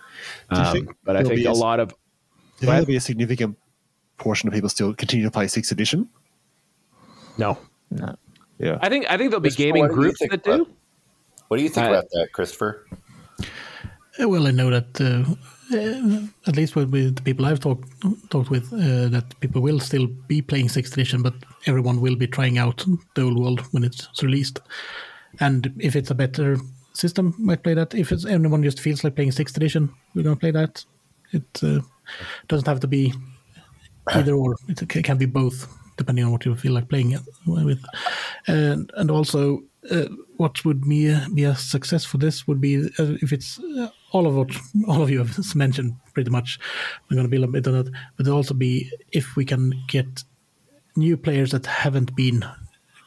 Um, but I think be a a- lot of Do you think ahead. there'll be a significant portion of people still continue to play sixth edition? no. No. Yeah. I think I think there'll be gaming what do you groups think that do. What do you think I- about that, Christopher? Uh, Well, I know that uh, uh, at least with, with the people I've talked talked with, uh, that people will still be playing sixth edition, but everyone will be trying out the old world when it's released. And if it's a better system, might play that. If it's anyone just feels like playing sixth edition, we're gonna play that. It uh, doesn't have to be either or. It can be both, depending on what you feel like playing it with. And and also, uh, what would be be a success for this would be uh, if it's uh, all of what all of you have mentioned pretty much. We're going to build a bit on that, but also be if we can get new players that haven't been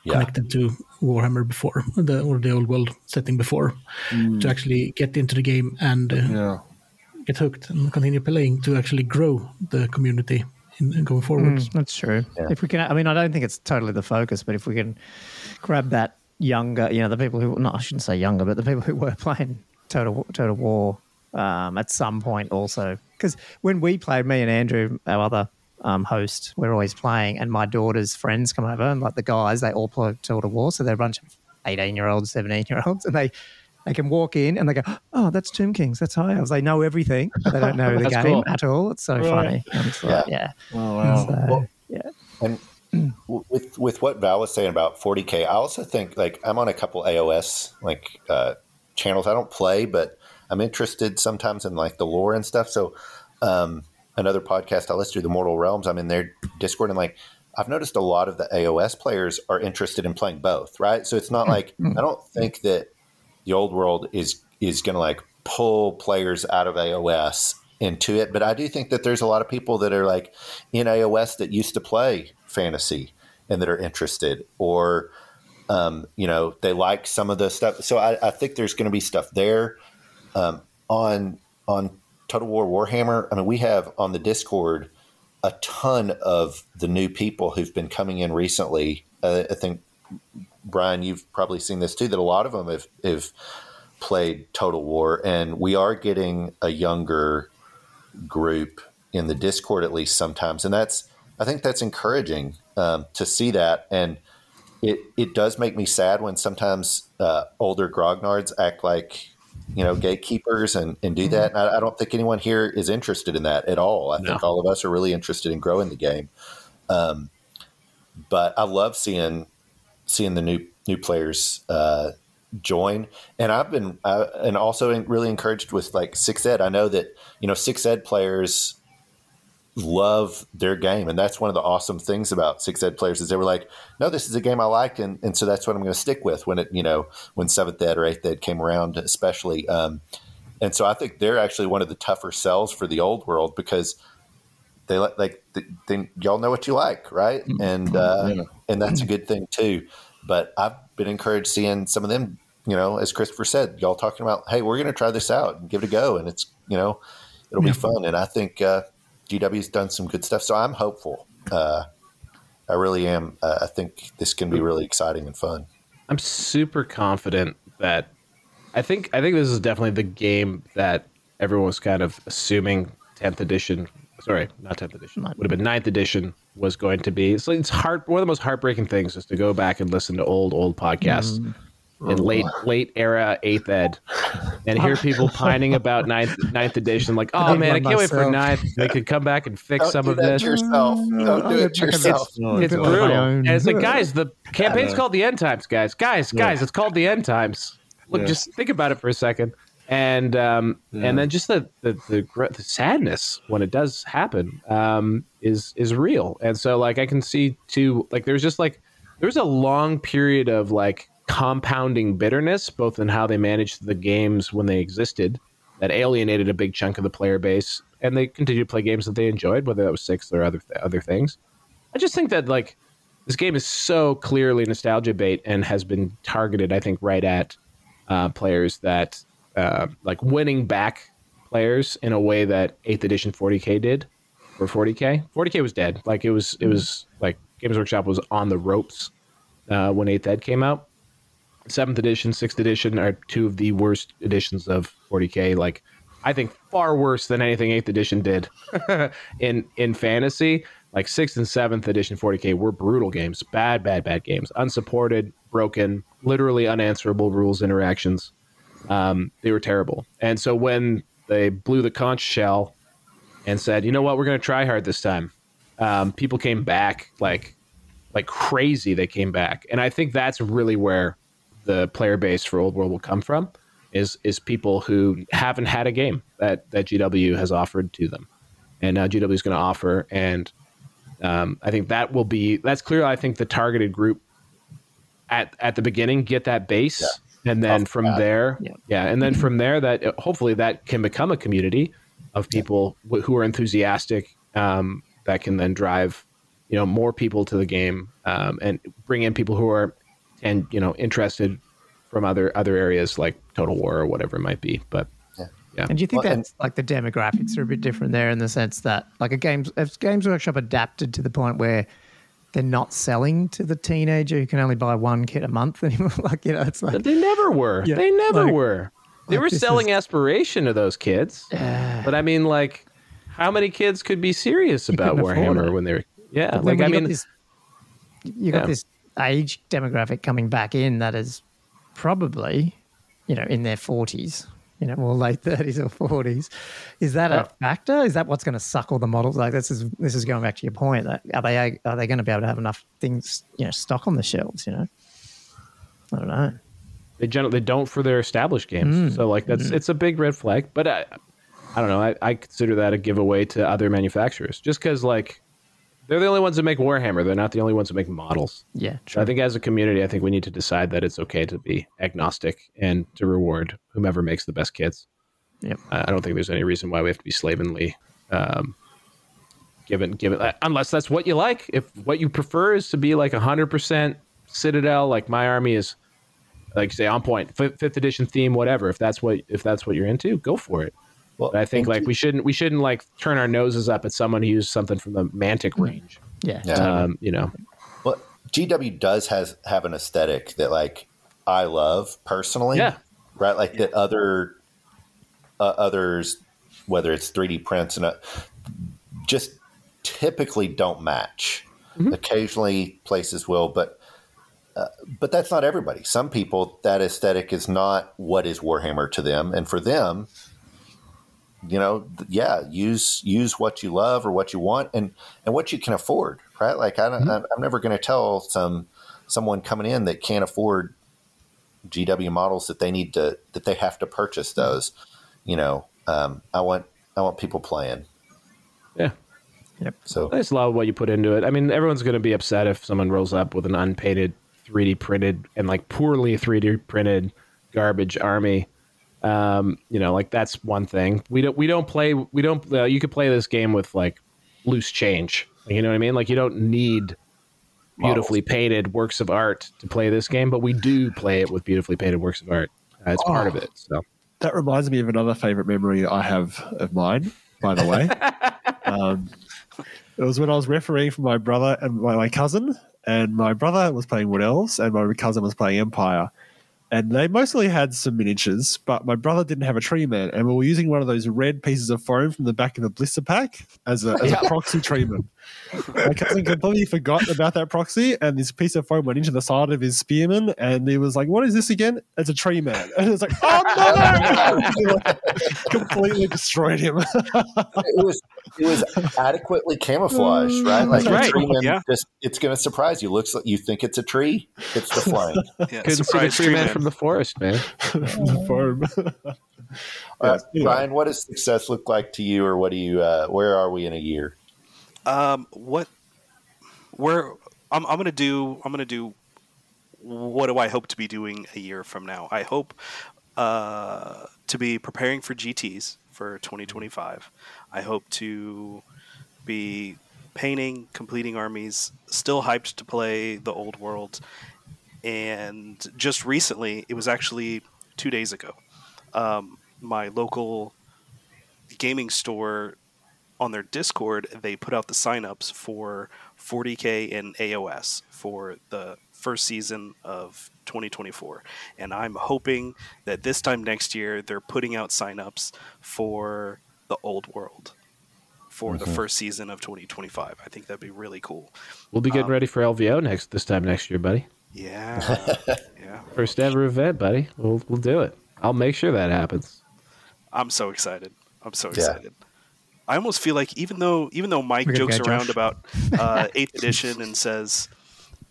Yeah. connected to Warhammer before, the or the old world setting before, to actually get into the game and uh, Yeah. get hooked and continue playing to actually grow the community in, in going forward. Mm, that's true. Yeah. If we can, I mean, I don't think it's totally the focus, but if we can grab that younger, you know, the people who, no, I shouldn't say younger, but the people who were playing Total Total War um, at some point also, because when we played, me and Andrew, our other um, host, we're always playing, and my daughter's friends come over, and like the guys, they all play Total War, so they're a bunch of eighteen-year-olds, seventeen-year-olds, and they. They can walk in and they go, "Oh, that's Tomb Kings. That's high elves. They know everything. They don't know the game cool. at all. It's so funny. It's like, yeah. Oh wow. So, Well- yeah. And with with what Val was saying about 40k, I also think like I'm on a couple AOS like uh, channels. I don't play, but I'm interested sometimes in like the lore and stuff. So um, another podcast I listen to, the Mortal Realms. I'm in their Discord and like I've noticed a lot of the AOS players are interested in playing both. Right, so it's not like I don't think that the old world is is going to like pull players out of AOS into it. But I do think that there's a lot of people that are like in AOS that used to play fantasy and that are interested, or um, you know, they like some of the stuff. So I, I think there's going to be stuff there um, on on Total War Warhammer. I mean, we have on the Discord a ton of the new people who've been coming in recently. Uh, I think Brian, you've probably seen this too. That a lot of them have, have played Total War, and we are getting a younger group in the Discord at least sometimes, and that's I think that's encouraging um, to see that, and it it does make me sad when sometimes uh, older grognards act like you know gatekeepers and, and do that. And I, I don't think anyone here is interested in that at all. I think all of us are really interested in growing the game. Um, but I love seeing seeing the new new players uh, join, and I've been uh, and also really encouraged with like six ed. I know that you know six ed players love their game, and that's one of the awesome things about six ed players is they were like, no, this is a game I like, and, and so that's what I'm going to stick with when it you know when seventh ed or eighth ed came around, especially. Um, and so I think they're actually one of the tougher sells for the old world because they like like they, they, y'all know what you like, right? And uh, Yeah. and that's a good thing too. But I've been encouraged seeing some of them, you know, as Christopher said, y'all talking about, hey, we're going to try this out and give it a go, and it's you know, it'll be fun. And I think uh, GW's done some good stuff, so I'm hopeful. Uh, I really am. Uh, I think this can be really exciting and fun. I'm super confident that I think I think this is definitely the game that everyone was kind of assuming 10th edition. Sorry, not 10th edition. Would have been 9th edition was going to be. So it's heart. One of the most heartbreaking things is to go back and listen to old old podcasts mm. in oh, late late era eighth ed, and hear people pining about ninth ninth edition. Like, oh did man, I can't wait for myself. ninth. They could come back and fix Don't some do of that this. Mm. to yourself. Don't do it yourself. It's do it on my brutal. own. And it's like, guys, the campaign's called the end times, guys. Guys, Yeah. guys, it's called the end times. Look, Yeah. just think about it for a second. And um, and then just the the, the the sadness when it does happen um, is is real. And so like I can see too like there's just like there's a long period of like compounding bitterness both in how they managed the games when they existed that alienated a big chunk of the player base and they continue to play games that they enjoyed whether that was six or other other things. I just think that like this game is so clearly nostalgia bait and has been targeted, I think, right at uh, players that uh, like winning back players in a way that Eighth Edition 40k did for 40k. 40k was dead. Like it was, it was like Games Workshop was on the ropes uh, when Eighth Ed came out. Seventh edition, sixth edition are two of the worst editions of 40k. Like I think far worse than anything Eighth edition did in in fantasy. Like sixth and seventh edition 40k were brutal games, bad, bad, bad games, unsupported, broken, literally unanswerable rules interactions. Um, they were terrible. And so when they blew the conch shell and said, you know what, we're going to try hard this time, um, people came back like like crazy. They came back, and I think that's really where the player base for Old World will come from. Is is people who haven't had a game that that GW has offered to them, and now GW is going to offer, and um, I think that will be that's clearly I think the targeted group at at the beginning get that base, and then from bat. there, Yeah. yeah, and then from there that uh, hopefully that can become a community of people wh- who are enthusiastic um, that can then drive you know more people to the game um, and bring in people who are and you know interested from other other areas like Total War or whatever it might be. But yeah, And do you think Well, and- like the demographics are a bit different there in the sense that like a games if Games Workshop adapted to the point where they're not selling to the teenager who can only buy one kit a month anymore? like you know, it's like they never were. Yeah, they never like- were. They like were selling is- aspiration to those kids. but I mean, like, how many kids could be serious about Warhammer when they were? Yeah, like I mean, this, you got Yeah. this age demographic coming back in that is probably, you know, in their forties, you know, more late thirties or forties. Is that a factor? Is that what's going to suck all the models? Like this is this is going back to your point. That are they are they going to be able to have enough things, you know, stock on the shelves? You know, I don't know. they generally they don't for their established games. Mm. So like that's mm. it's a big red flag. But I, I don't know. I, I consider that a giveaway to other manufacturers just because like they're the only ones that make Warhammer. They're not the only ones that make models. Yeah, true. I think as a community, I think we need to decide that it's okay to be agnostic and to reward whomever makes the best kits. Yep. I don't think there's any reason why we have to be slavenly um, given given uh, unless that's what you like. If what you prefer is to be like hundred percent Citadel, like my army is, like say on point, fifth, fifth edition theme, whatever. If that's what if that's what you're into, go for it. Well, But I think and like we shouldn't we shouldn't like turn our noses up at someone who used something from the Mantic range. Yeah, Yeah. Um, you know, Well, GW does has have an aesthetic that like I love personally. Yeah. Right, like that other uh, others, whether it's 3D prints and uh, just typically don't match. Occasionally, places will, but uh, but that's not everybody. Some people that aesthetic is not what is Warhammer to them, and for them, you know, yeah, use use what you love or what you want, and and what you can afford, right? Like I don't, I'm I'm never going to tell some someone coming in that can't afford GW models that they need to that they have to purchase those. You know, um, I want I want people playing. yeah. Yep. So That's a lot of what you put into it. I mean, everyone's going to be upset if someone rolls up with an unpainted, 3D printed, and like poorly 3D printed garbage army. Um, you know, like that's one thing. We don't we don't play we don't. Uh, you could play this game with like loose change. You know what I mean? Like you don't need beautifully painted works of art to play this game, but we do play it with beautifully painted works of art. Uh, it's part of it. So That reminds me of another favorite memory I have of mine, by the way. um, it was when I was refereeing for my brother and my, my cousin, and my brother was playing Wood Elves, and my cousin was playing Empire. And they mostly had some miniatures, but my brother didn't have a tree man, and we were using one of those red pieces of foam from the back of the blister pack as a, as a proxy tree man. My cousin completely forgot about that proxy, and this piece of foam went into the side of his spearman, and he was like, "What is this again?" It's a tree man, and it's like, "Oh no!" completely destroyed him. it was it was adequately camouflaged, right? Like right. a tree man Yeah. just it's going to surprise you. Looks like you think it's a tree, it's the flame. Yeah, couldn't see the tree tree man man. from the forest, man. foam. Uh, anyway. Ryan, what does success look like to you, or what do you? Uh, where are we in a year? Um, what? Where? I'm, I'm gonna do. I'm gonna do. What do I hope to be doing a year from now? I hope uh, to be preparing for GTS for 2025. I hope to be painting, completing armies. Still hyped to play the old world. And just recently, it was actually two days ago. Um, my local gaming store on their Discord, they put out the signups for 40k in AOS for the first season of 2024. And I'm hoping that this time next year they're putting out signups for the old world for the first season of 2025. I think that'd be really cool. We'll be getting Um, ready for LVO next this time next year, buddy. Yeah. yeah. First ever event, buddy. We'll we'll do it. I'll make sure that happens. I'm so excited. I'm so Yeah. I almost feel like even though even though Mike jokes around Josh. about uh, Eighth Edition and says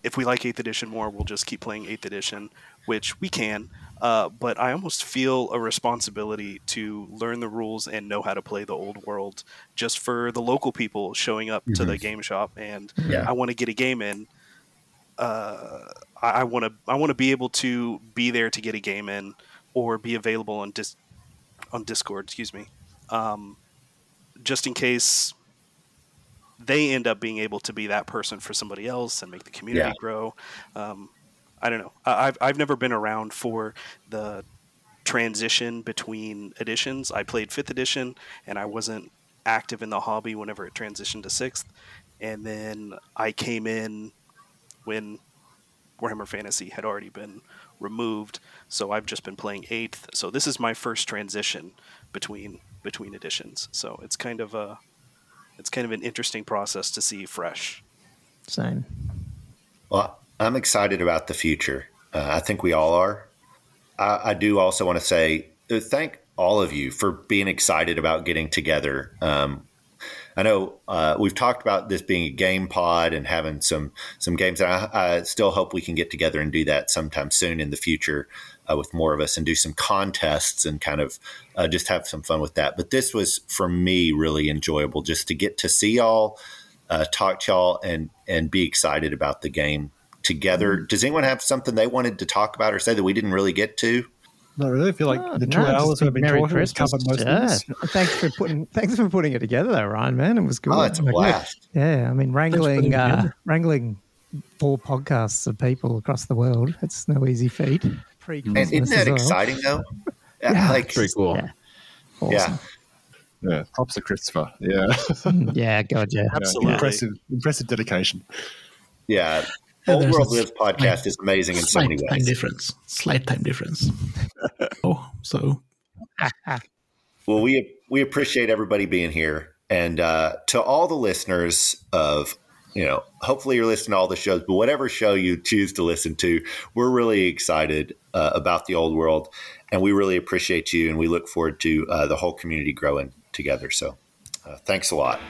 if we like Eighth Edition more, we'll just keep playing Eighth Edition, which we can. Uh, but I almost feel a responsibility to learn the rules and know how to play the old world, just for the local people showing up to the game shop. And Yeah. I want to get a game in. Uh, I want to I want to be able to be there to get a game in, or be available on dis- on Discord. Excuse me, um, just in case they end up being able to be that person for somebody else and make the community Yeah. grow. Um, I don't know. I- I've I've never been around for the transition between editions. I played fifth edition, and I wasn't active in the hobby whenever it transitioned to sixth. And then I came in when Warhammer Fantasy had already been removed, so I've just been playing eighth. So this is my first transition between between editions. So it's kind of a it's kind of an interesting process to see fresh. Same. Well, I'm excited about the future. Uh, I think we all are. I, I do also want to say uh, thank all of you for being excited about getting together. Um, I know uh, we've talked about this being a game pod and having some some games. And I, I still hope we can get together and do that sometime soon in the future uh, with more of us and do some contests and kind of uh, just have some fun with that. But this was for me really enjoyable just to get to see y'all, uh, talk to y'all, and and be excited about the game together. Does anyone have something they wanted to talk about or say that we didn't really get to? Not really. I feel like Oh, the two no, just hours we've been Merry talking has Christmas. covered most yeah. of this. Thanks for putting thanks for putting it together though, Ryan, man. It was good. Oh, it's a Like, blast. Yeah, I mean wrangling uh, wrangling four podcasts of people across the world. It's no easy feat. Pre And isn't that exciting though? Yeah. like Pretty cool. Yeah. yeah. Awesome. Yeah, props to Christopher. Yeah, Yeah, God, yeah. Absolutely. impressive, impressive dedication. Yeah. Yeah, Old World a Lives podcast is amazing in so Slight many time difference. Slight time difference. oh, so Well, we we appreciate everybody being here, and uh, to all the listeners of you know, hopefully you're listening to all the shows, but whatever show you choose to listen to, we're really excited uh, about the old world, and we really appreciate you, and we look forward to uh, the whole community growing together. So, uh, thanks a lot.